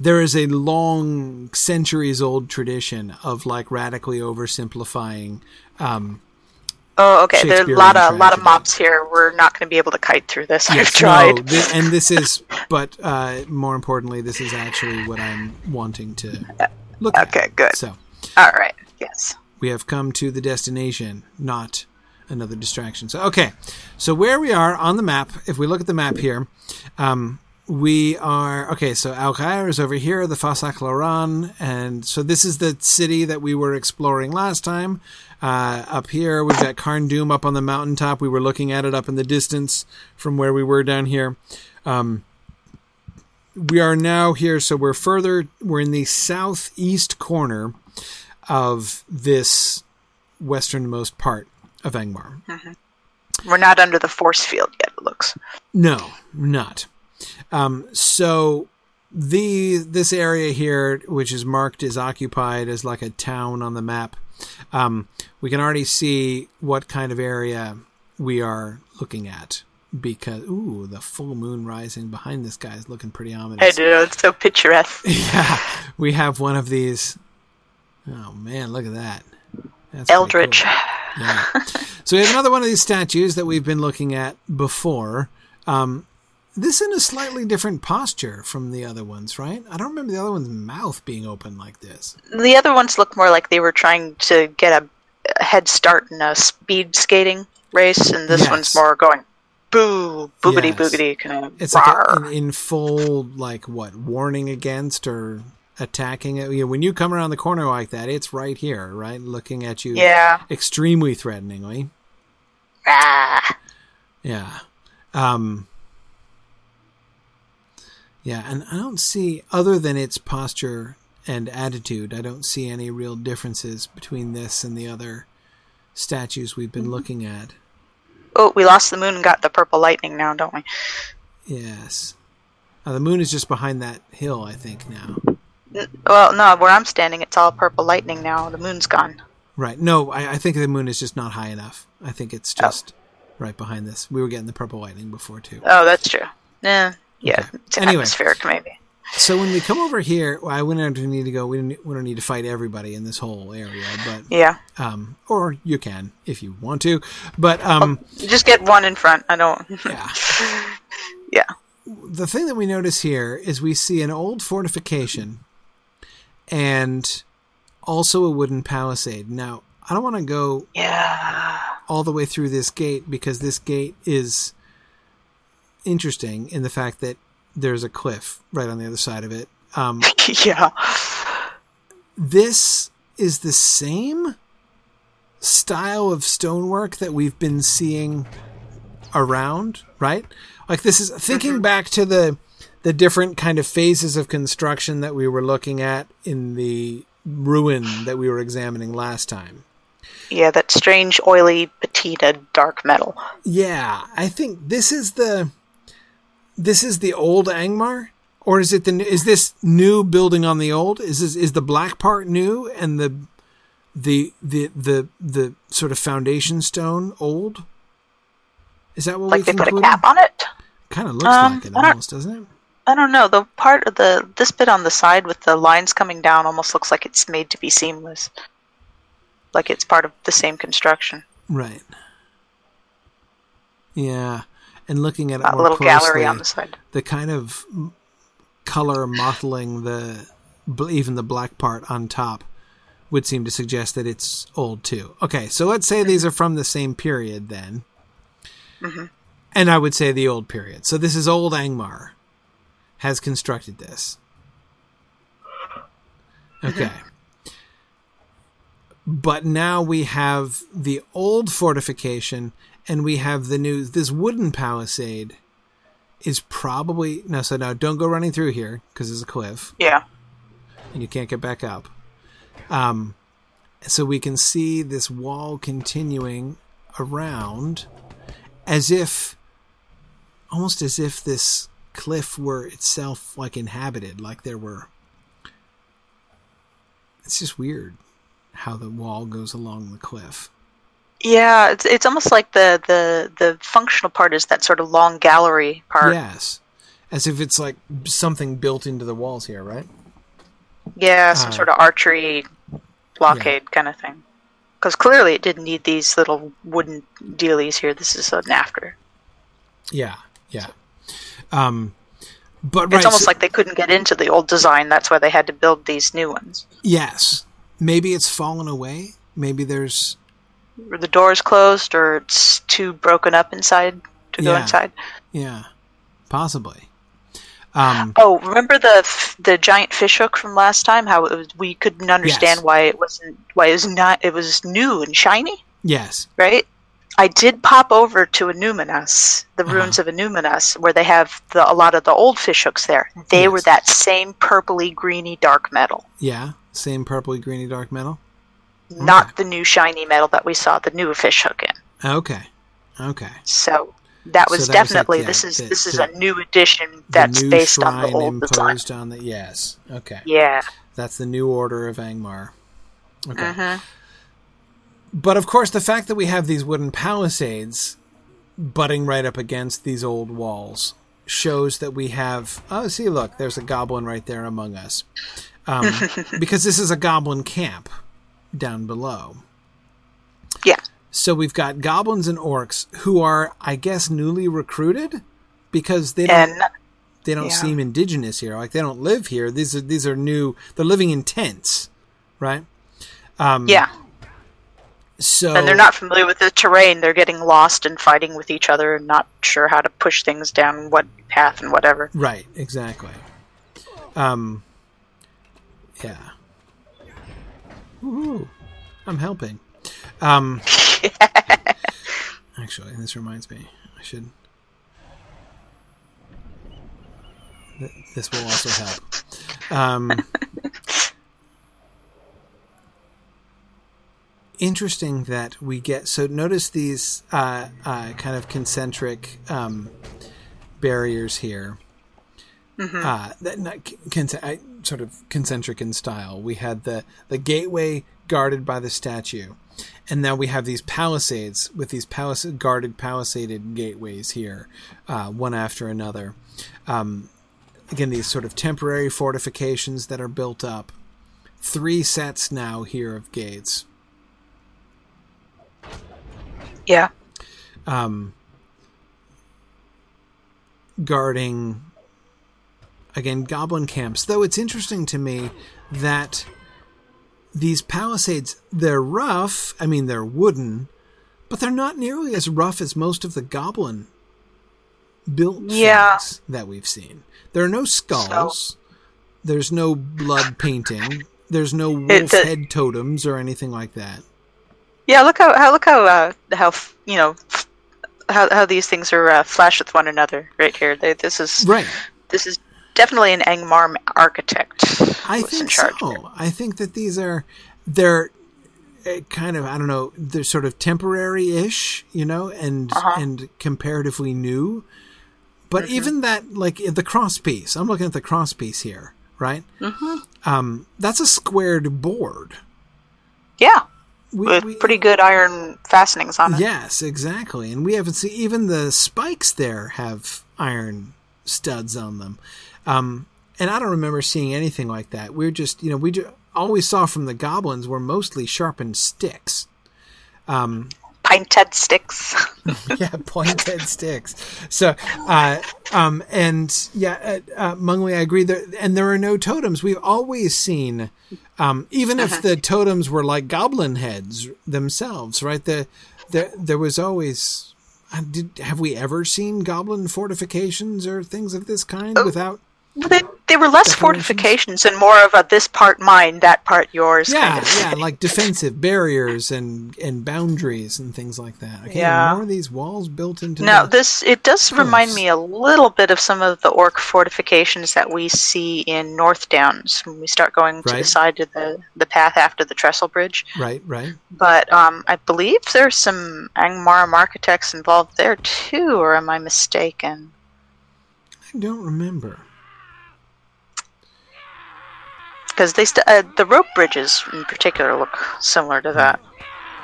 there is a long centuries old tradition of like radically oversimplifying. Um, Oh, okay. There's a lot of lot of mops here. We're not going to be able to kite through this. I've tried. no, thi- and this is, <laughs> but uh, more importantly, this is actually what I'm wanting to look at. Okay, good. So All right. Yes. we have come to the destination, not another distraction. So, okay. So, where we are on the map, if we look at the map here, um, we are okay. So, Alcair is over here, the Fasach Larran, and so this is the city that we were exploring last time. Uh, up here, we've got Carn Dûm up on the mountaintop. We were looking at it up in the distance from where we were down here. Um, we are now here, so we're further. We're in the southeast corner of this westernmost part of Angmar. We're not under the force field yet. It looks. No, not. Um, so the this area here, which is marked as occupied as like a town on the map, um, we can already see what kind of area we are looking at because ooh, the full moon rising behind this guy is looking pretty ominous. I do. It's so picturesque. <laughs> Yeah, we have one of these. Oh man, look at that. That's Eldritch. cool. Yeah. <laughs> so we have another one of these statues that we've been looking at before. Um, this in a slightly different posture from the other ones, right? I don't remember the other one's mouth being open like this. The other ones look more like they were trying to get a, a head start in a speed skating race, and this Yes. one's more going boo, boogity, Yes. boogity, kind of. It's like a, in, in full, like what warning against or attacking it. You know, when you come around the corner like that, it's right here, right, looking at you yeah. extremely threateningly. Ah. Yeah. Um, yeah, and I don't see, other than its posture and attitude, I don't see any real differences between this and the other statues we've been looking at. Oh, we lost the moon and got the purple lightning now, don't we? Yes. Uh, the moon is just behind that hill, I think, now. N- Well, no, where I'm standing, it's all purple lightning now. The moon's gone. Right. No, I, I think the moon is just not high enough. I think it's just right behind this. We were getting the purple lightning before, too. Oh, that's true. Yeah. Yeah. Okay. It's Anyway. atmospheric, maybe. So when we come over here, well, I wouldn't need to go. We don't, we don't need to fight everybody in this whole area, but Yeah. um, or you can if you want to. But um, Just get one in front. I don't. <laughs> yeah, yeah. the thing that we notice here is we see an old fortification and also a wooden palisade. Now, I don't want to go Yeah. all the way through this gate because this gate is interesting in the fact that there's a cliff right on the other side of it. Um, <laughs> yeah. this is the same style of stonework that we've been seeing around, right? Like this is thinking back to the the different kind of phases of construction that we were looking at in the ruin that we were examining last time. Yeah, that strange, oily, patina, dark metal. Yeah, I think this is the this is the old Angmar, or is it the is this new building on the old? Is this, is the black part new and the the the the the sort of foundation stone old? Is that what Like we they put a cap on it? Kind of looks Um, like it almost, doesn't it? I don't know. The part of the this bit on the side with the lines coming down almost looks like it's made to be seamless. Like it's part of the same construction. Right. Yeah, and looking at it That more little closely, gallery on the side. the kind of color mottling the even the black part on top would seem to suggest that it's old too. Okay, so let's say these are from the same period then, mm-hmm. and I would say the old period. So this is old Angmar has constructed this. Mm-hmm. Okay. But now we have the old fortification and we have the new this wooden palisade is probably no so now don't go running through here because there's a cliff. Yeah. and you can't get back up. Um so we can see this wall continuing around as if almost as if this cliff were itself like inhabited like there were it's just weird how the wall goes along the cliff Yeah, it's it's almost like the the the functional part is that sort of long gallery part. yes as if it's like something built into the walls here right Yeah, some Uh, sort of archery blockade kind of thing. Because clearly it didn't need these little wooden dealies here. This is an after. yeah yeah um but It's right, almost so- like they couldn't get into the old design. That's why they had to build these new ones. Yes. Maybe it's fallen away. Maybe there's the door's closed, or it's too broken up inside to go inside. yeah, possibly. Um Oh, remember the f- the giant fish hook from last time? How it was, we couldn't understand Yes. why it wasn't why it was not it was new and shiny, yes. right? I did pop over to Annúminas, the Uh-huh. ruins of Annúminas, where they have the, a lot of the old fish hooks there. They were that same purpley greeny dark metal. Yeah, same purpley greeny dark metal. Not the new shiny metal that we saw the new fish hook in. Okay. Okay. So that So was that was like, definitely yeah, this is the- this is the- a new edition that's new based on the shrine old design. imposed on the yes. Okay. Yeah. That's the new order of Angmar. Okay. Mhm. But of course, the fact that we have these wooden palisades butting right up against these old walls shows that we have. Oh, see, look, there's a goblin right there among us. Um, <laughs> because this is a goblin camp down below. Yeah. So we've got goblins and orcs who are, I guess, newly recruited because they don't And they don't Yeah. seem indigenous here. Like they don't live here. These are these are new. They're living in tents, right? Um, yeah, So and they're not familiar with the terrain. They're getting lost and fighting with each other and not sure how to push things down what path and whatever. right. Exactly. Um. Yeah. Woohoo! I'm helping. Um. <laughs> Actually, this reminds me. I should. Th- This will also help. Um, <laughs> interesting that we get. So notice these uh, uh, kind of concentric um, barriers here. Uh, that not I, sort of concentric in style. We had the the gateway guarded by the statue, and now we have these palisades with these palis- guarded palisaded gateways here, uh, one after another. Um, again, these sort of temporary fortifications that are built up. Three sets now here of gates. Yeah, um, guarding again goblin camps. Though it's interesting to me that these palisades they're rough. I mean, they're wooden, but they're not nearly as rough as most of the goblin built Yeah. things that we've seen. There are no skulls. There's no blood painting. There's no wolf the- head totems or anything like that. yeah. Look how, how look how uh, how you know how how these things are uh, flash with one another right here. They, this is Right. this is definitely an Angmar architect. I think so. here. I think that these are they're uh, kind of I don't know they're sort of temporary-ish, you know, and Uh-huh. and comparatively new. But Mm-hmm. even that, like the cross piece, I'm looking at the cross piece here, right? Mm-hmm. Um, that's a squared board. Yeah, We, with we- pretty good iron fastenings on it. Yes, exactly. And we haven't seen even the spikes there have iron studs on them. Um, and I don't remember seeing anything like that. We're just, you know, we ju- all we saw from the goblins were mostly sharpened sticks. Pine-head sticks. <laughs> <laughs> yeah, pointed sticks. So, uh, um, and yeah, uh, uh, I agree. There, and there are no totems. We've always seen, um, even if the totems were like goblin heads themselves, right? The, the there was always. uh, Did, have we ever seen goblin fortifications or things of this kind without? Well, they, they were less fortifications and more of a this part mine, that part yours. Yeah, kind of. yeah, like defensive barriers and and boundaries and things like that. Okay, Yeah. more of these walls built into. Now, this it does remind me a little bit of some of the orc fortifications that we see in North Downs when we start going to Right. the side of the the path after the trestle bridge. right, right. But um, I believe there's some Angmarim architects involved there too, or am I mistaken? I don't remember. Because they st- uh, the rope bridges in particular look similar to that.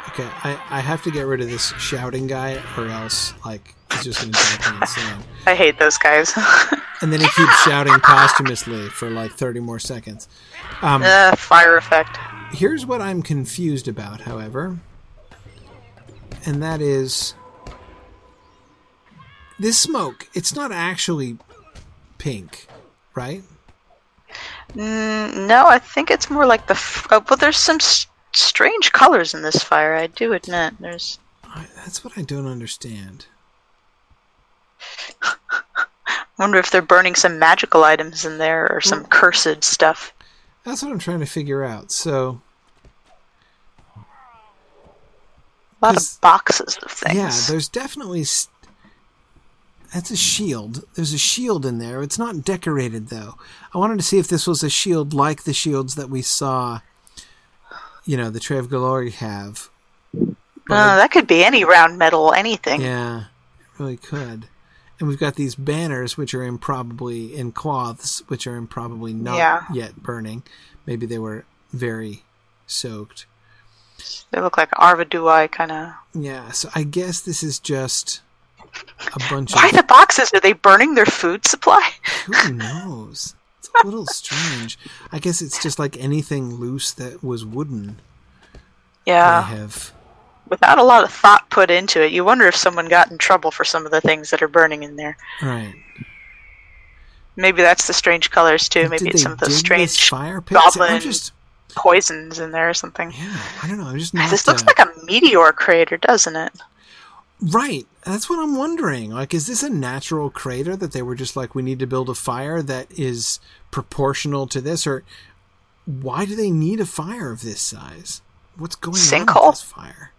Okay, I, I have to get rid of this shouting guy, or else like he's just going to drive me insane. <laughs> I hate those guys. <laughs> And then he keeps shouting posthumously for like thirty more seconds. Um, uh, fire effect. here's what I'm confused about, however, and that is this smoke. It's not actually pink, right? Mm, no, I think it's more like the. F- uh, well, there's some s- strange colors in this fire. I do admit. There's. I, that's what I don't understand. <laughs> wonder if they're burning some magical items in there or some cursed stuff. That's what I'm trying to figure out. So A lot of boxes of things. Yeah, there's definitely. St- that's a shield. There's a shield in there. It's not decorated though. I wanted to see if this was a shield like the shields that we saw you know, the Tray of Glory have. Uh, that could be any round metal, anything. Yeah, it really could. And we've got these banners, which are improbably in cloths, which are improbably not Yeah. yet burning. Maybe they were very soaked. They look like Arvedui kind of. Yeah, so I guess this is just a bunch Why of the boxes? Are they burning their food supply? who knows. It's a little strange. I guess it's just like anything loose that was wooden. Yeah. have Without a lot of thought put into it, you wonder if someone got in trouble for some of the things that are burning in there. right. Maybe that's the strange colors too. Maybe it's some of this strange fire pits? Goblin just poisons in there or something. yeah. I don't know. I'm just not. This looks uh, like a meteor crater, doesn't it? Right. That's what I'm wondering. Like, is this a natural crater that they were just like, we need to build a fire that is proportional to this, or why do they need a fire of this size? What's going on with this fire?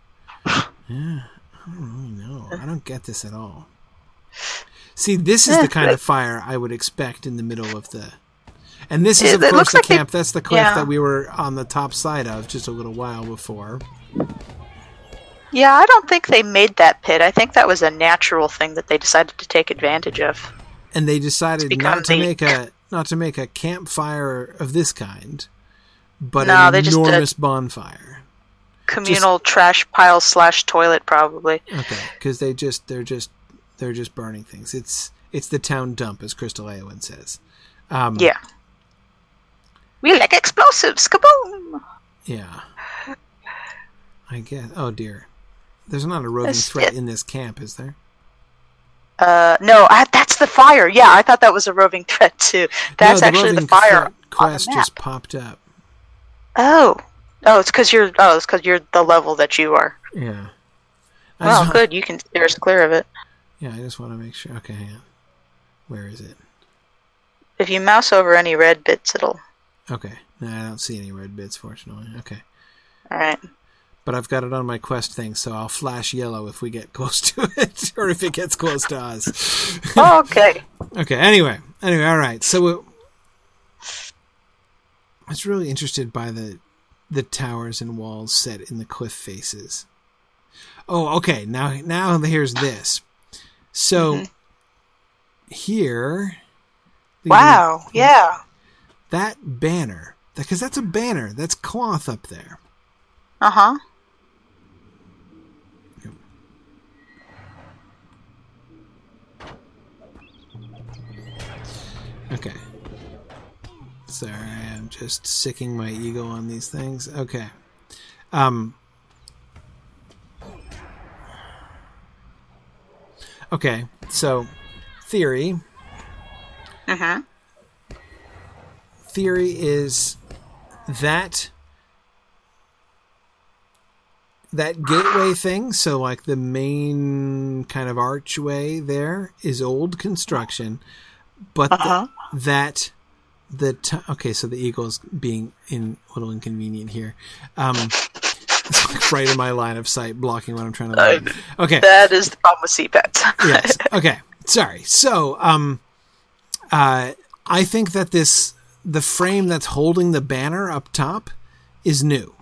<sighs> Yeah, I don't really know. I don't get this at all. See, this is the kind of fire I would expect in the middle of the. And this is, of it course, the like they- camp. That's the cliff yeah. that we were on the top side of just a little while before. Yeah, I don't think they made that pit. I think that was a natural thing that they decided to take advantage of. and they decided not to the- make a not to make a campfire of this kind, but No, an just enormous bonfire. Communal trash pile slash toilet, probably. Okay, because they just they're just they're just burning things. It's it's the town dump, as Crystal Eowyn says. Um, Yeah. We like explosives. Kaboom! yeah. I guess. Oh dear, there's not a roving threat in this camp, is there? Uh, no, I, that's the fire. Yeah, I thought that was a roving <laughs> threat too. That's no, actually the fire the quest just popped up. Oh, oh, it's because you're. Oh, it's because you're the level that you are. Yeah. I Well, just- good. You can steer us clear of it. Yeah, I just want to make sure. Okay, hang on. Where is it? If you mouse over any red bits, it'll. Okay. No, I don't see any red bits, fortunately. Okay. All right. But I've got it on my quest thing, so I'll flash yellow if we get <laughs> close to it, or if it gets close to us. okay. <laughs> okay. Anyway, anyway, all right. So it, I was really interested by the the towers and walls set in the cliff faces. Oh, okay. Now, now here's this. So here, Wow. Yeah. that banner, because that's a banner. That's cloth up there. Uh huh. Okay. Sorry, I'm just sicking my ego on these things. Okay. Um. Okay, so theory. Uh huh. Theory is that that gateway thing, so like the main kind of archway there is old construction, but Uh-huh. That the t- okay, so the eagle's being in a little inconvenient here. Um, it's <laughs> like right in my line of sight, blocking what I'm trying to. learn. Okay, That is the problem with CPATs. yes. <laughs> Okay. Sorry. So, um, uh, I think that this the frame that's holding the banner up top is new.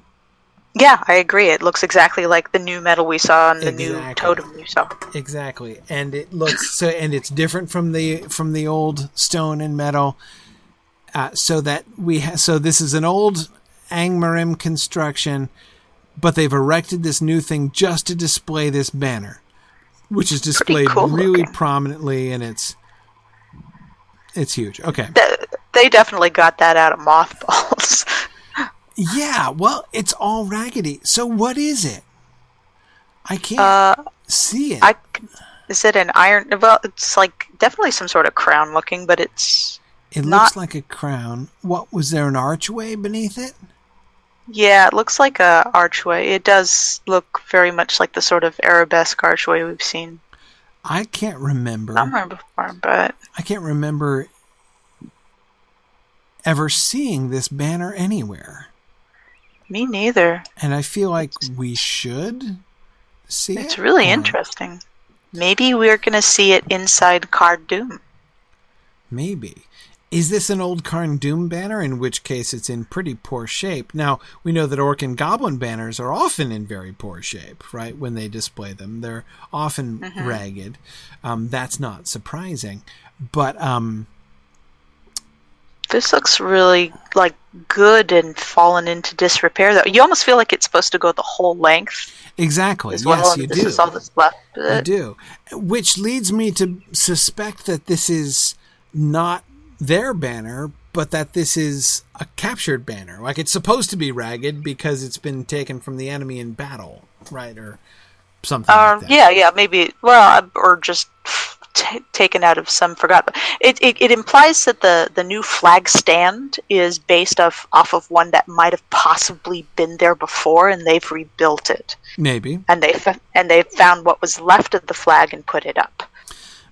Yeah, I agree. It looks exactly like the new metal we saw and the new Exactly. totem we saw. Exactly, and it looks so, and it's different from the from the old stone and metal. Uh, so that we ha- so this is an old Angmarim construction, but they've erected this new thing just to display this banner, which is displayed cool really looking. prominently, and it's it's huge. Okay, Th- They definitely got that out of mothballs. <laughs> yeah. Well, it's all raggedy. So what is it? I can't Uh, see it. I is it an iron? Well, it's like definitely some sort of crown looking, but it's it not- looks like a crown. What was there an archway beneath it? yeah, it looks like a archway. It does look very much like the sort of arabesque archway we've seen I can't remember. somewhere before, but I can't remember ever seeing this banner anywhere. Me neither. And I feel like we should see it. It's it. really or interesting. Maybe we're gonna see it inside Carn Dûm. Maybe. Is this an old Carn Dûm banner? In which case, it's in pretty poor shape. Now we know that Orc and Goblin banners are often in very poor shape, right? When they display them, they're often ragged. Um, that's not surprising, but um, This looks really like good and fallen into disrepair. Though you almost feel like it's supposed to go the whole length exactly. as well. yes, you do. all that's left. do. Which leads me to suspect that this is not their banner, but that this is a captured banner. Like it's supposed to be ragged because it's been taken from the enemy in battle, right? Or something Um, like yeah, yeah, maybe. Well, or just t- taken out of some forgotten. It, it it implies that the the new flag stand is based off off of one that might have possibly been there before, and they've rebuilt it, Maybe. and they f- and they found what was left of the flag and put it up.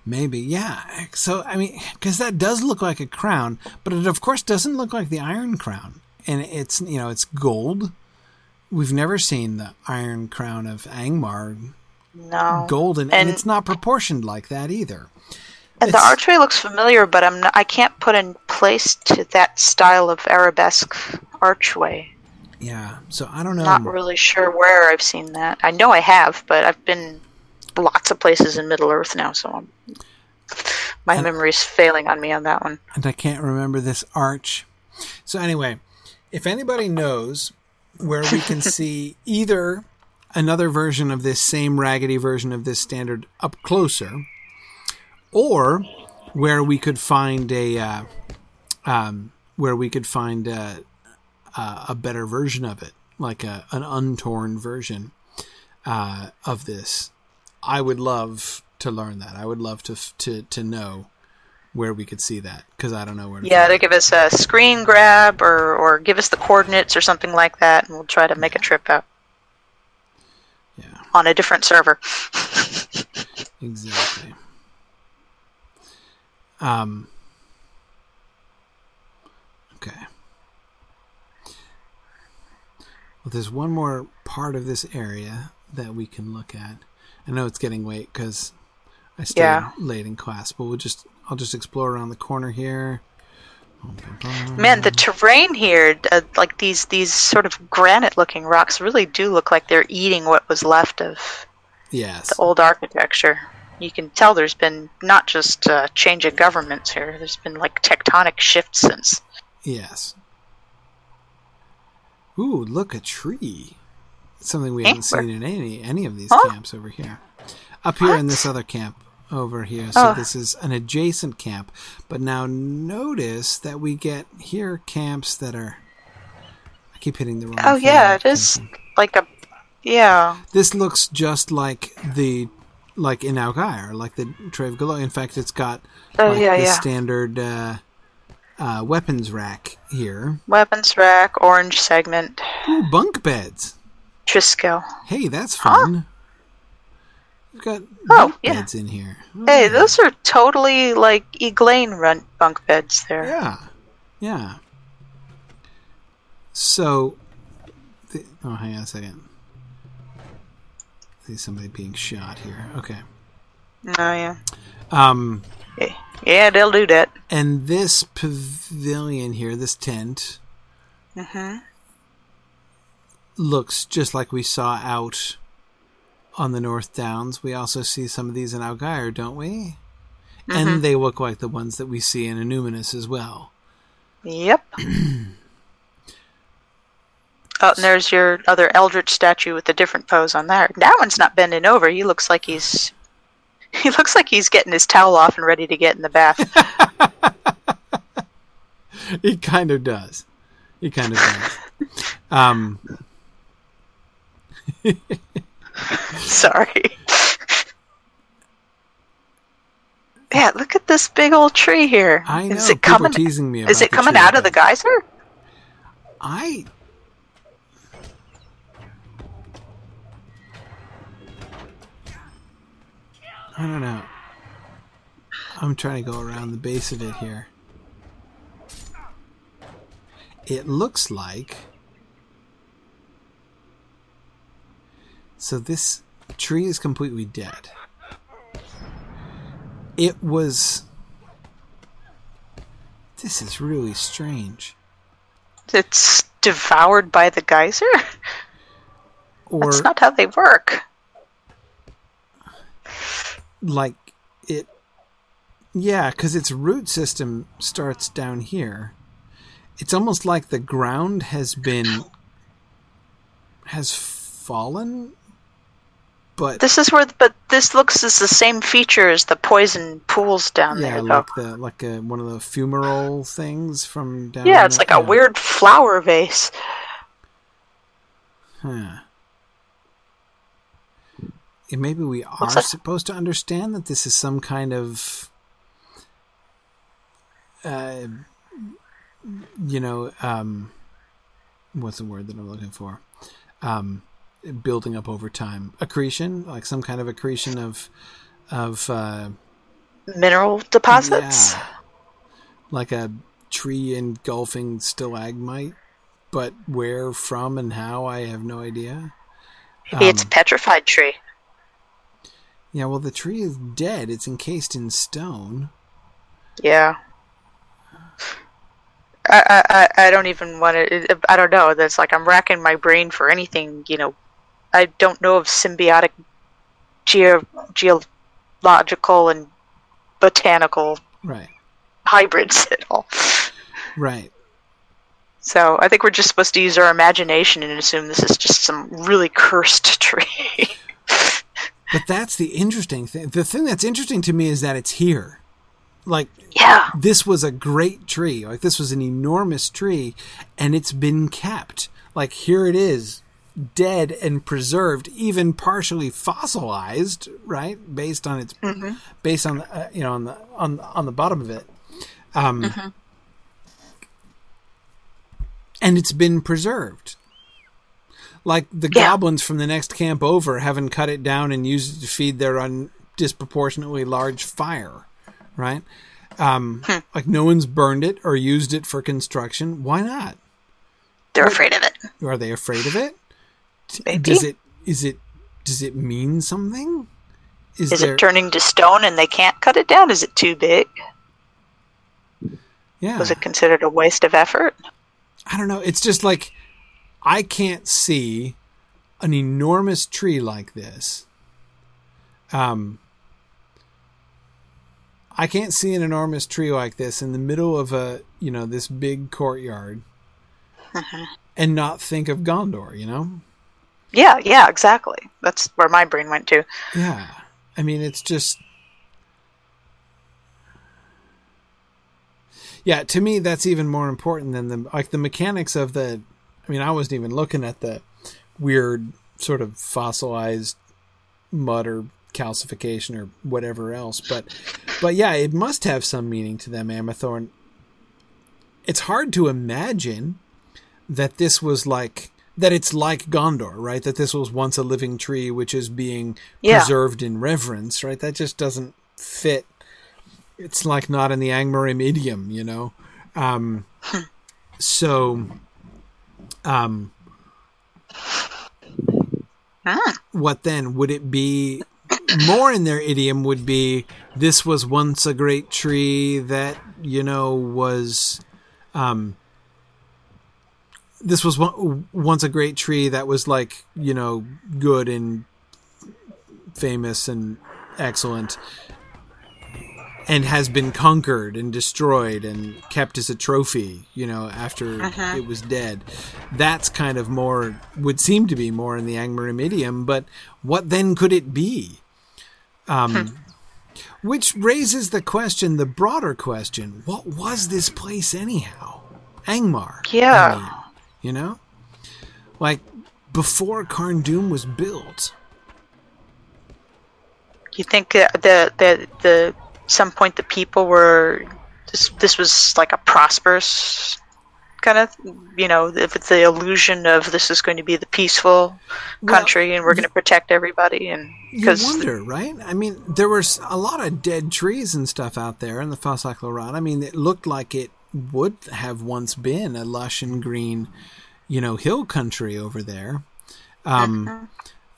Maybe. Yeah. So, I mean, because that does look like a crown, but it, of course, doesn't look like the Iron Crown. And it's, you know, it's gold. We've never seen the Iron Crown of Angmar No, golden, and, And- it's not proportioned like that either. and the archway looks familiar, but I'm not, I can't put in place to that style of arabesque archway. Yeah. So I don't know. Not really sure where I've seen that. I know I have, but I've been lots of places in Middle Earth now, so I'm, my And- memory's failing on me on that one. and I can't remember this arch. So anyway, if anybody knows where we can <laughs> see either another version of this same raggedy version of this standard up closer, or where we could find a uh, um, where we could find a, a, better version of it, like a, an untorn version uh, of this, I would love to learn that. I would love to to to know where we could see that because I don't know where. To Yeah, to give us a screen grab or, or give us the coordinates or something like that, and we'll try to make a trip out Yeah, on a different server. <laughs> exactly. Um. Okay. Well, there's one more part of this area that we can look at. I know it's getting late because I stayed Yeah. late in class, but we'll just I'll just explore around the corner here. Man, the terrain here, uh, like these these sort of granite-looking rocks, really do look like they're eating what was left of Yes. the old architecture. You can tell there's been not just uh, change of governments here. There's been like tectonic shifts since. Yes. Ooh, look, a tree. Something we haven't seen in any any of these Huh? camps over here. Up here in this other camp over here. So Oh. this is an adjacent camp. But now notice that we get here camps that are I keep hitting the wrong Oh yeah, it is like a yeah. This looks just like the like in Algair, like the Trave Galo. In fact, it's got Oh like yeah, the yeah. standard uh, uh, weapons rack here. Weapons rack, orange segment, Ooh, bunk beds. Triskel. Hey, that's fun. We've got Oh, yeah. beds in here. Oh, Hey, yeah. those are totally like Eglain run bunk beds there. Yeah, yeah. So, the, oh, hang on a second. See somebody being shot here. Okay. Oh yeah. Um, Yeah, they'll do that. and this pavilion here, this tent, hmm looks just like we saw out on the North Downs. We also see some of these in Algair, don't we? And they look like the ones that we see in Illuminous as well. Yep. <clears throat> oh, and there's your other Eldritch statue with a different pose on that. That one's not bending over. He looks like he's <laughs> he looks like he's getting his towel off and ready to get in the bath. <laughs> he kind of does. He kind of does. <laughs> Um, <laughs> Sorry. Yeah, look at this big old tree here. I know Is it coming? teasing me. Is it coming out of the geyser? I. I don't know. I'm trying to go around the base of it here. It looks like. So this tree is completely dead. It was. This is really strange. It's devoured by the geyser? Or That's not how they work. like it yeah because its root system starts down here it's almost like the ground has been has fallen but This is where, but this looks as the same feature as the poison pools down yeah there, though. like the like a, one of the fumarole things from down yeah, it's there. like a weird flower vase. huh. Yeah, maybe we are supposed to understand that this is some kind of uh, you know, um, what's the word that I'm looking for? Um, building up over time, accretion, like some kind of accretion of, of, uh, Mineral deposits. yeah, like a tree engulfing stalagmite, but where from and how, I have no idea. Maybe it's a Um, petrified tree. Yeah, well, the tree is dead. It's encased in stone. Yeah. I, I, I- I don't even want to. I don't know. That's like I'm racking my brain for anything. You know, I don't know of symbiotic, geo, geological and botanical Right, hybrids at all. right. So I think we're just supposed to use our imagination and assume this is just some really cursed <laughs> tree. But that's the interesting thing. The thing that's interesting to me is that it's here. Like, yeah. this was a great tree. Like, this was an enormous tree, and it's been kept. Like, here it is, dead and preserved, even partially fossilized, right? Based on its, based on the, uh, you know, on the on on the bottom of it. Um, and it's been preserved. Like the Yeah. goblins from the next camp over haven't cut it down and used it to feed their un- disproportionately large fire, right? Um, Like no one's burned it or used it for construction. Why not? They're afraid of it. Are they afraid of it? Maybe. Does it is it does it mean something? Is, Is there it turning to stone and they can't cut it down? Is it too big? yeah? Was it considered a waste of effort? I don't know. It's just like I can't see an enormous tree like this. Um, I can't see an enormous tree like this in the middle of a you know this big courtyard, and not think of Gondor. You know? Yeah, yeah, exactly. That's where my brain went to. Yeah. I mean, it's just. Yeah, to me, that's even more important than the like the mechanics of the. I mean, I wasn't even looking at the weird sort of fossilized mud or calcification or whatever else, but but yeah, it must have some meaning to them, Amathorn. It's hard to imagine that this was like that it's like Gondor, right? That this was once a living tree which is being Yeah. preserved in reverence, right? That just doesn't fit. It's like not in the Angmarim idiom, you know. Um, <laughs> so, um, Ah, what then would it be? More in their idiom would be this was once a great tree that you know was, um, this was one, once a great tree that was like you know good and famous and excellent and has been conquered and destroyed and kept as a trophy you know after it was dead. That's kind of more would seem to be more in the angmarim idiom but what then could it be? Um which raises the question the broader question what was this place anyhow? Angmar I Yeah. mean, you know like before Carn Dûm was built you think that the the the some point the people were this this was like a prosperous kind of you know if it's the illusion of this is going to be the peaceful Well, country and we're going to protect everybody and You because wonder, right? I mean, there was a lot of dead trees and stuff out there in the Fasach Larran. I mean, it looked like it would have once been a lush and green, you know, hill country over there. Um,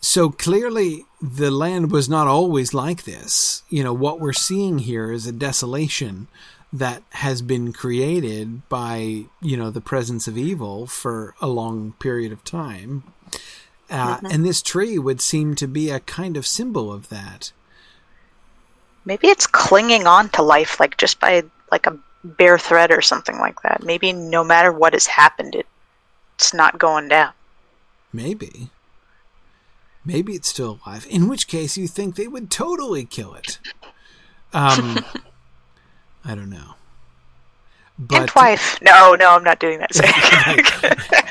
So clearly, the land was not always like this. You know, what we're seeing here is a desolation that has been created by you know the presence of evil for a long period of time uh, Mm-hmm. and this tree would seem to be a kind of symbol of that Maybe it's clinging on to life, like just by like a bare thread or something like that. Maybe no matter what has happened, it, it's not going down. maybe. Maybe it's still alive. In which case you think they would totally kill it. Um <laughs> i don't know. But Ant wife. No, no, I'm not doing that.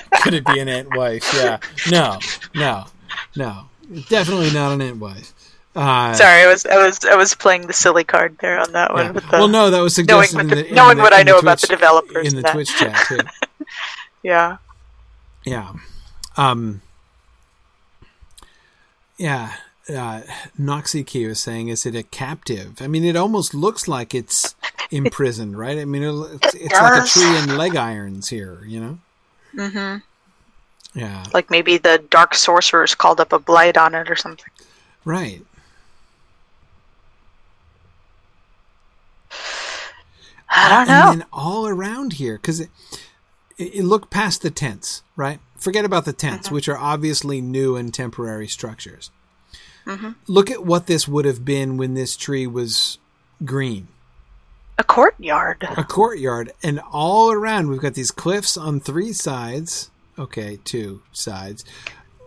<laughs> <laughs> Could it be an ant wife? Yeah. No no no. Definitely not an ant wife uh, Sorry, I was I was I was playing the silly card there on that one. Yeah. The, well, no, that was knowing suggested what the- the, knowing the- what I know about the Twitch- developers in the. Twitch chat too. <laughs> Yeah. Yeah, um, yeah. Uh, Noxy Key was saying, "Is it a captive?" I mean, it almost looks like it's imprisoned, <laughs> right? I mean, it, it's, it's like a tree in leg irons here, you know? Mm-hmm. Yeah, Like maybe the dark sorcerers called up a blight on it or something. right. I don't know. And then all around here, because it, it, it look past the tents, right? Forget about the tents, Mm-hmm. which are obviously new and temporary structures. Mm-hmm. Look at what this would have been when this tree was green. a courtyard. A courtyard, and all around we've got these cliffs on three sides. Okay, two sides.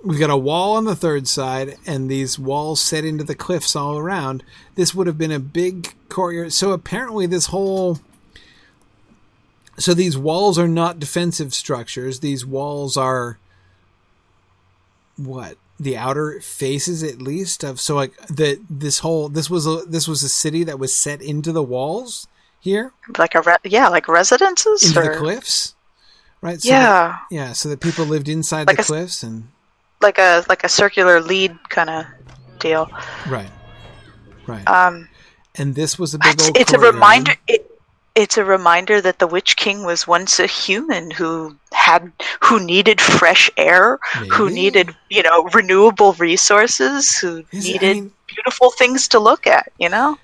We've got a wall on the third side, and these walls set into the cliffs all around. This would have been a big courtyard. So apparently, this whole so these walls are not defensive structures. These walls are what the outer faces, at least of. So like the this whole this was a this was a city that was set into the walls here Like a re- yeah, like residences into or the cliffs, right? So that- yeah, yeah. So that people lived inside Like the a cliffs and like a like a circular lead kind of deal. right, right. Um, and this was a big it's, old. it's a reminder. It, it's a reminder that the Witch King was once a human who had who needed fresh air, who needed you know renewable resources, who Is it- I needed mean- beautiful things to look at. You know,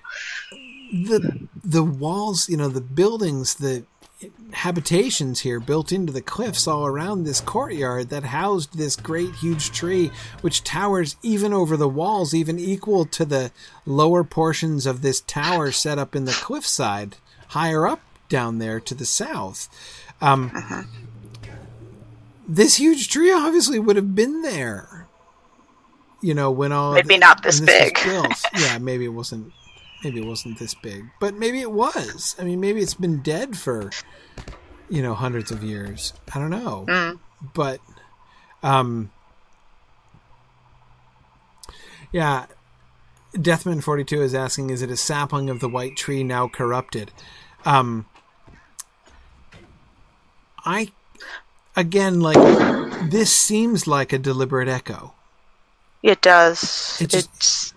the the walls, you know, the buildings, the habitations here built into the cliffs all around this courtyard that housed this great huge tree which towers even over the walls even equal to the lower portions of this tower set up in the cliffside higher up down there to the south um, this huge tree obviously would have been there you know when all Maybe not this was big. <laughs> yeah maybe it wasn't maybe it wasn't this big, but maybe it was. I mean, maybe it's been dead for you know hundreds of years. I don't know, Mm. but um, yeah. Deathman forty two is asking, "Is it a sapling of the white tree now corrupted?" Um, I again like this seems like a deliberate echo. it does. It just- it's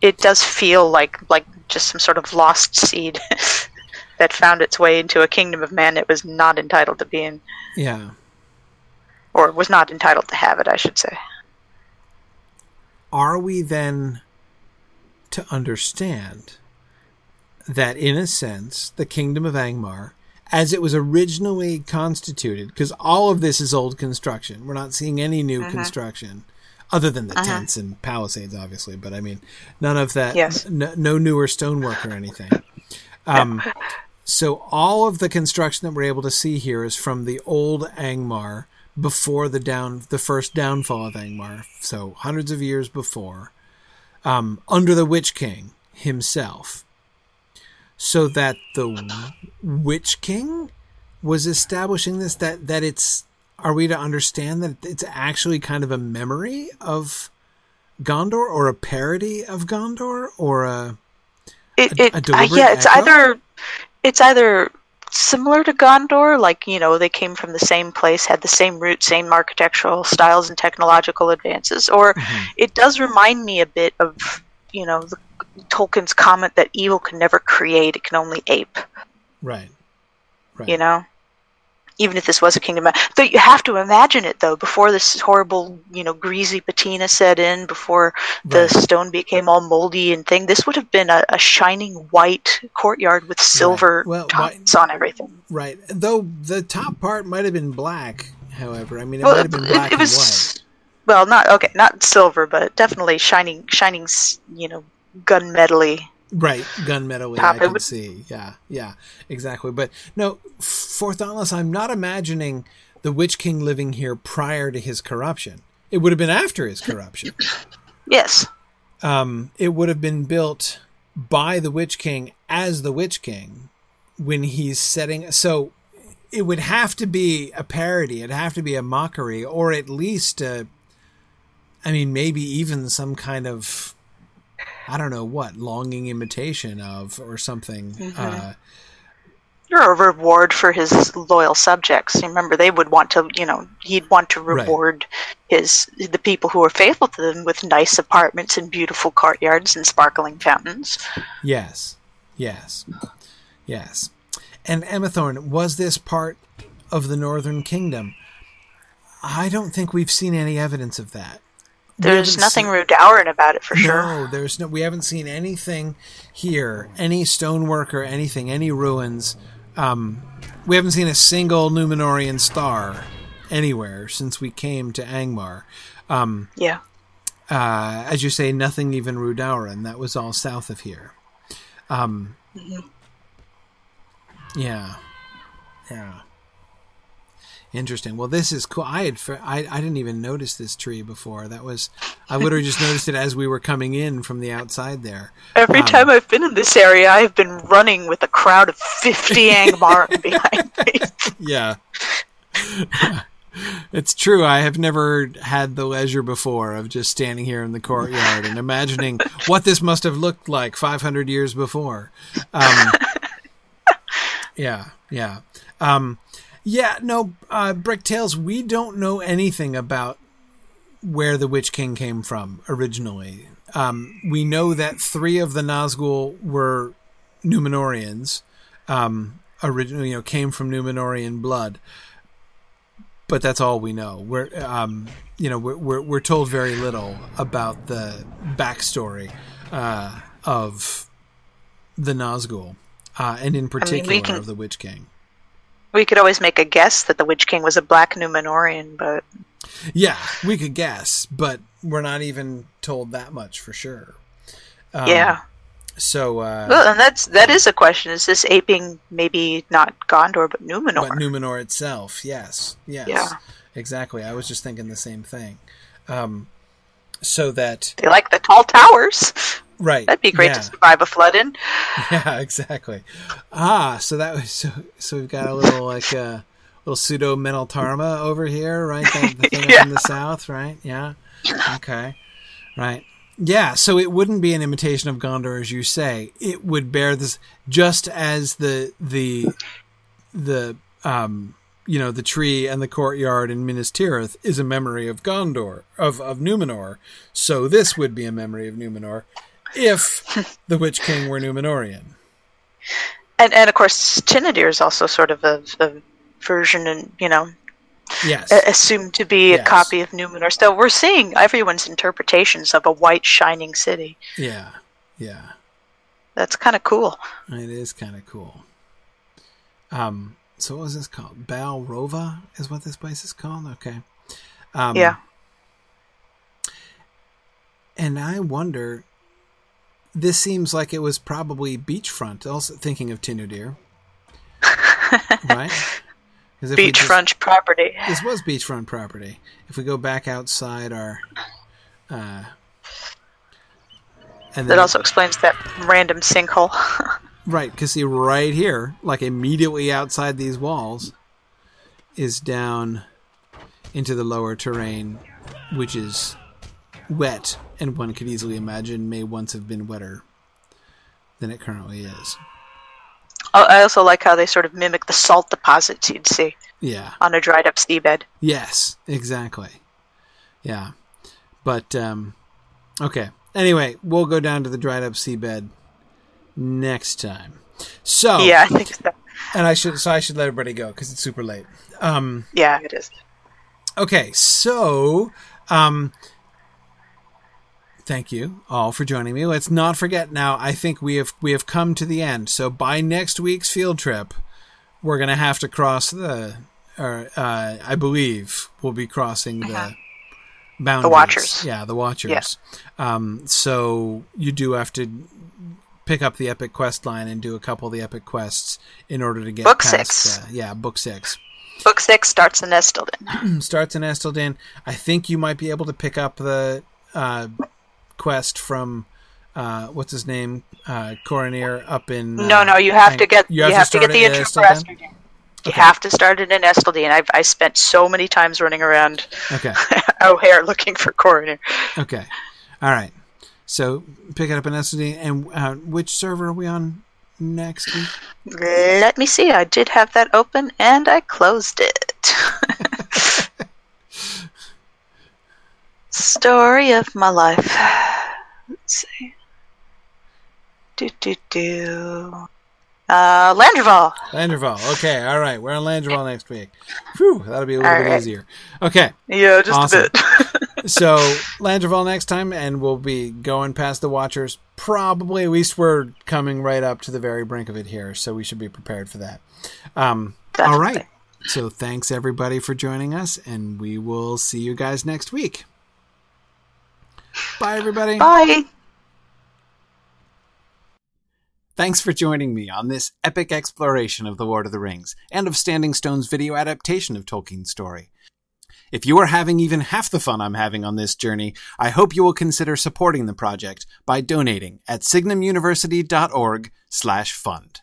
it does feel like like just some sort of lost seed <laughs> that found its way into a kingdom of man it was not entitled to be in, Yeah. or was not entitled to have it, I should say. are we then to understand that in a sense the kingdom of angmar as it was originally constituted because all of this is old construction. We're not seeing any new construction other than the tents and palisades obviously but i mean none of that Yes. n- no newer stonework or anything. Um, so all of the construction that we're able to see here is from the old angmar before the down the first downfall of angmar so hundreds of years before um, under the Witch King himself, so that the Witch King was establishing this. That that it's are we to understand that it's actually kind of a memory of Gondor, or a parody of Gondor, or a It, A- it a uh, yeah, it's echo? either it's either similar to Gondor, like you know they came from the same place, had the same roots, same architectural styles and technological advances, or Mm-hmm. it does remind me a bit of you know the, Tolkien's comment that evil can never create; it can only ape. right, right, You know, even if this was a kingdom. Though you have to imagine it though, before this horrible, you know, greasy patina set in, before the Right. stone became all moldy and thing, this would have been a, a shining white courtyard with silver Well, tops on everything. Right. Though the top part might have been black, however. I mean, it Well, might have been black it, it and white. was well, not okay, not silver, but definitely shining, shining, you know, gunmetally. Right, gunmetal. I can would- see. Yeah, yeah, exactly. But no, for Thalass, I'm not imagining the Witch King living here prior to his corruption. It would have been after his corruption. Yes, um, it would have been built by the Witch King as the Witch King when he's setting. So it would have to be a parody. It'd have to be a mockery, or at least, a, I mean, maybe even some kind of, I don't know what, longing imitation of or something. Uh, or a reward for his loyal subjects. Remember, they would want to, you know, he'd want to Right. reward his the people who are faithful to them with nice apartments and beautiful courtyards and sparkling fountains. yes, yes, yes. And Emma was this part of the Northern Kingdom? I don't think we've seen any evidence of that. There's nothing seen- Rudauran about it for sure. No, there's no. We haven't seen anything here, any stonework or anything, any ruins. Um, we haven't seen a single Numenorian star anywhere since we came to Angmar. Um, Yeah. uh, as you say, nothing even Rudauran. That was all south of here. Um, Yeah, yeah. Interesting. Well, this is cool. I had I I didn't even notice this tree before. That was I literally just noticed it as we were coming in from the outside there. Every Um, time I've been in this area, I've been running with a crowd of 50 Angmar <laughs> behind me. Yeah. It's true. I have never had the leisure before of just standing here in the courtyard and imagining what this must have looked like 500 years before. Um, <laughs> yeah, yeah. Um, yeah, no, uh, Brick Tales, we don't know anything about where the Witch King came from originally. Um, we know that three of the Nazgul were Numenorians, um, originally, you know, came from Numenorian blood but that's all we know. We're, um, you know, we're, we're we're told very little about the backstory uh, of the Nazgul, uh, and in particular can- of the Witch King. We could always make a guess that the Witch King was a black Numenorian, but Yeah, we could guess, but we're not even told that much for sure. Um, yeah. So, uh, Well, and that's that is a question. Is this aping maybe not Gondor but Numenor? but Numenor itself, yes, yes, Yeah. exactly. I was just thinking the same thing. Um, so that they like the tall towers. <laughs> right, That'd be great yeah. to survive a flood in. <laughs> Yeah, exactly. Ah, so that was so. So we've got a little like a little pseudo Meneltarma over here, right? The, the thing up <laughs> in the south, right? Yeah. Okay. Right. Yeah. So it wouldn't be an imitation of Gondor, as you say. It would bear this just as the the the um you know the tree and the courtyard in Minas Tirith is a memory of Gondor of of Numenor. So this would be a memory of Numenor if the Witch King were Numenorian. And and of course Tinnudir is also sort of a, a version and you know Yes. a- assumed to be Yes. a copy of Numenor. So we're seeing everyone's interpretations of a white shining city. Yeah. Yeah. That's kind of cool. It is kind of cool. Um. So what was this called? Balrova is what this place is called. Okay. Um, yeah. And I wonder. This seems like it was probably beachfront. Also thinking of Tinnudir, <laughs> right? just- Beachfront property. this was beachfront property. If we go back outside our, uh, and That also explains that random sinkhole. <laughs> right, because see right here, like immediately outside these walls, is down into the lower terrain, which is wet, and one could easily imagine may once have been wetter than it currently is. Oh, I also like how they sort of mimic the salt deposits you'd see Yeah. on a dried up seabed. Yes, exactly. Yeah. But um okay. Anyway, we'll go down to the dried up seabed next time. So Yeah, I think so. and I should so I should let everybody go because it's super late. Um, Yeah, it is. okay, so um, thank you all for joining me. Let's not forget now. I think we have we have come to the end. So by next week's field trip, we're gonna have to cross the, or uh, I believe we'll be crossing the boundaries. The Watchers. Yeah, the Watchers. Um, so you do have to pick up the epic quest line and do a couple of the epic quests in order to get Book past, six. Uh, yeah, book six Book six starts in Esteldín. <clears throat> starts in Esteldín. I think you might be able to pick up the uh, quest from uh, what's his name, uh, Coronir up in. Uh, no, no, you have to get you have, to start get the intro for. You have to start it in Esteldín. I've I spent so many times running around Okay, <laughs> O'Hare looking for Coroner. okay, all right. So pick it up in Esteldín, and uh, which server are we on next week? Let me see. I did have that open and I closed it. <laughs> <laughs> Story of my life. Let's see. Do do do. Uh, Landroval. Landroval. Okay, all right. We're on Landroval next week. Whew, that'll be a little All bit right. easier. Okay. Yeah, just Awesome. a bit. <laughs> so Landroval next time, and we'll be going past the Watchers. Probably, at least we're coming right up to the very brink of it here, so we should be prepared for that. Um, all right. So thanks everybody for joining us, and we will see you guys next week. Bye, everybody. Bye. Thanks for joining me on this epic exploration of The Lord of the Rings and of Standing Stone's video adaptation of Tolkien's story. If you are having even half the fun I'm having on this journey, I hope you will consider supporting the project by donating at signumuniversity.org/fund.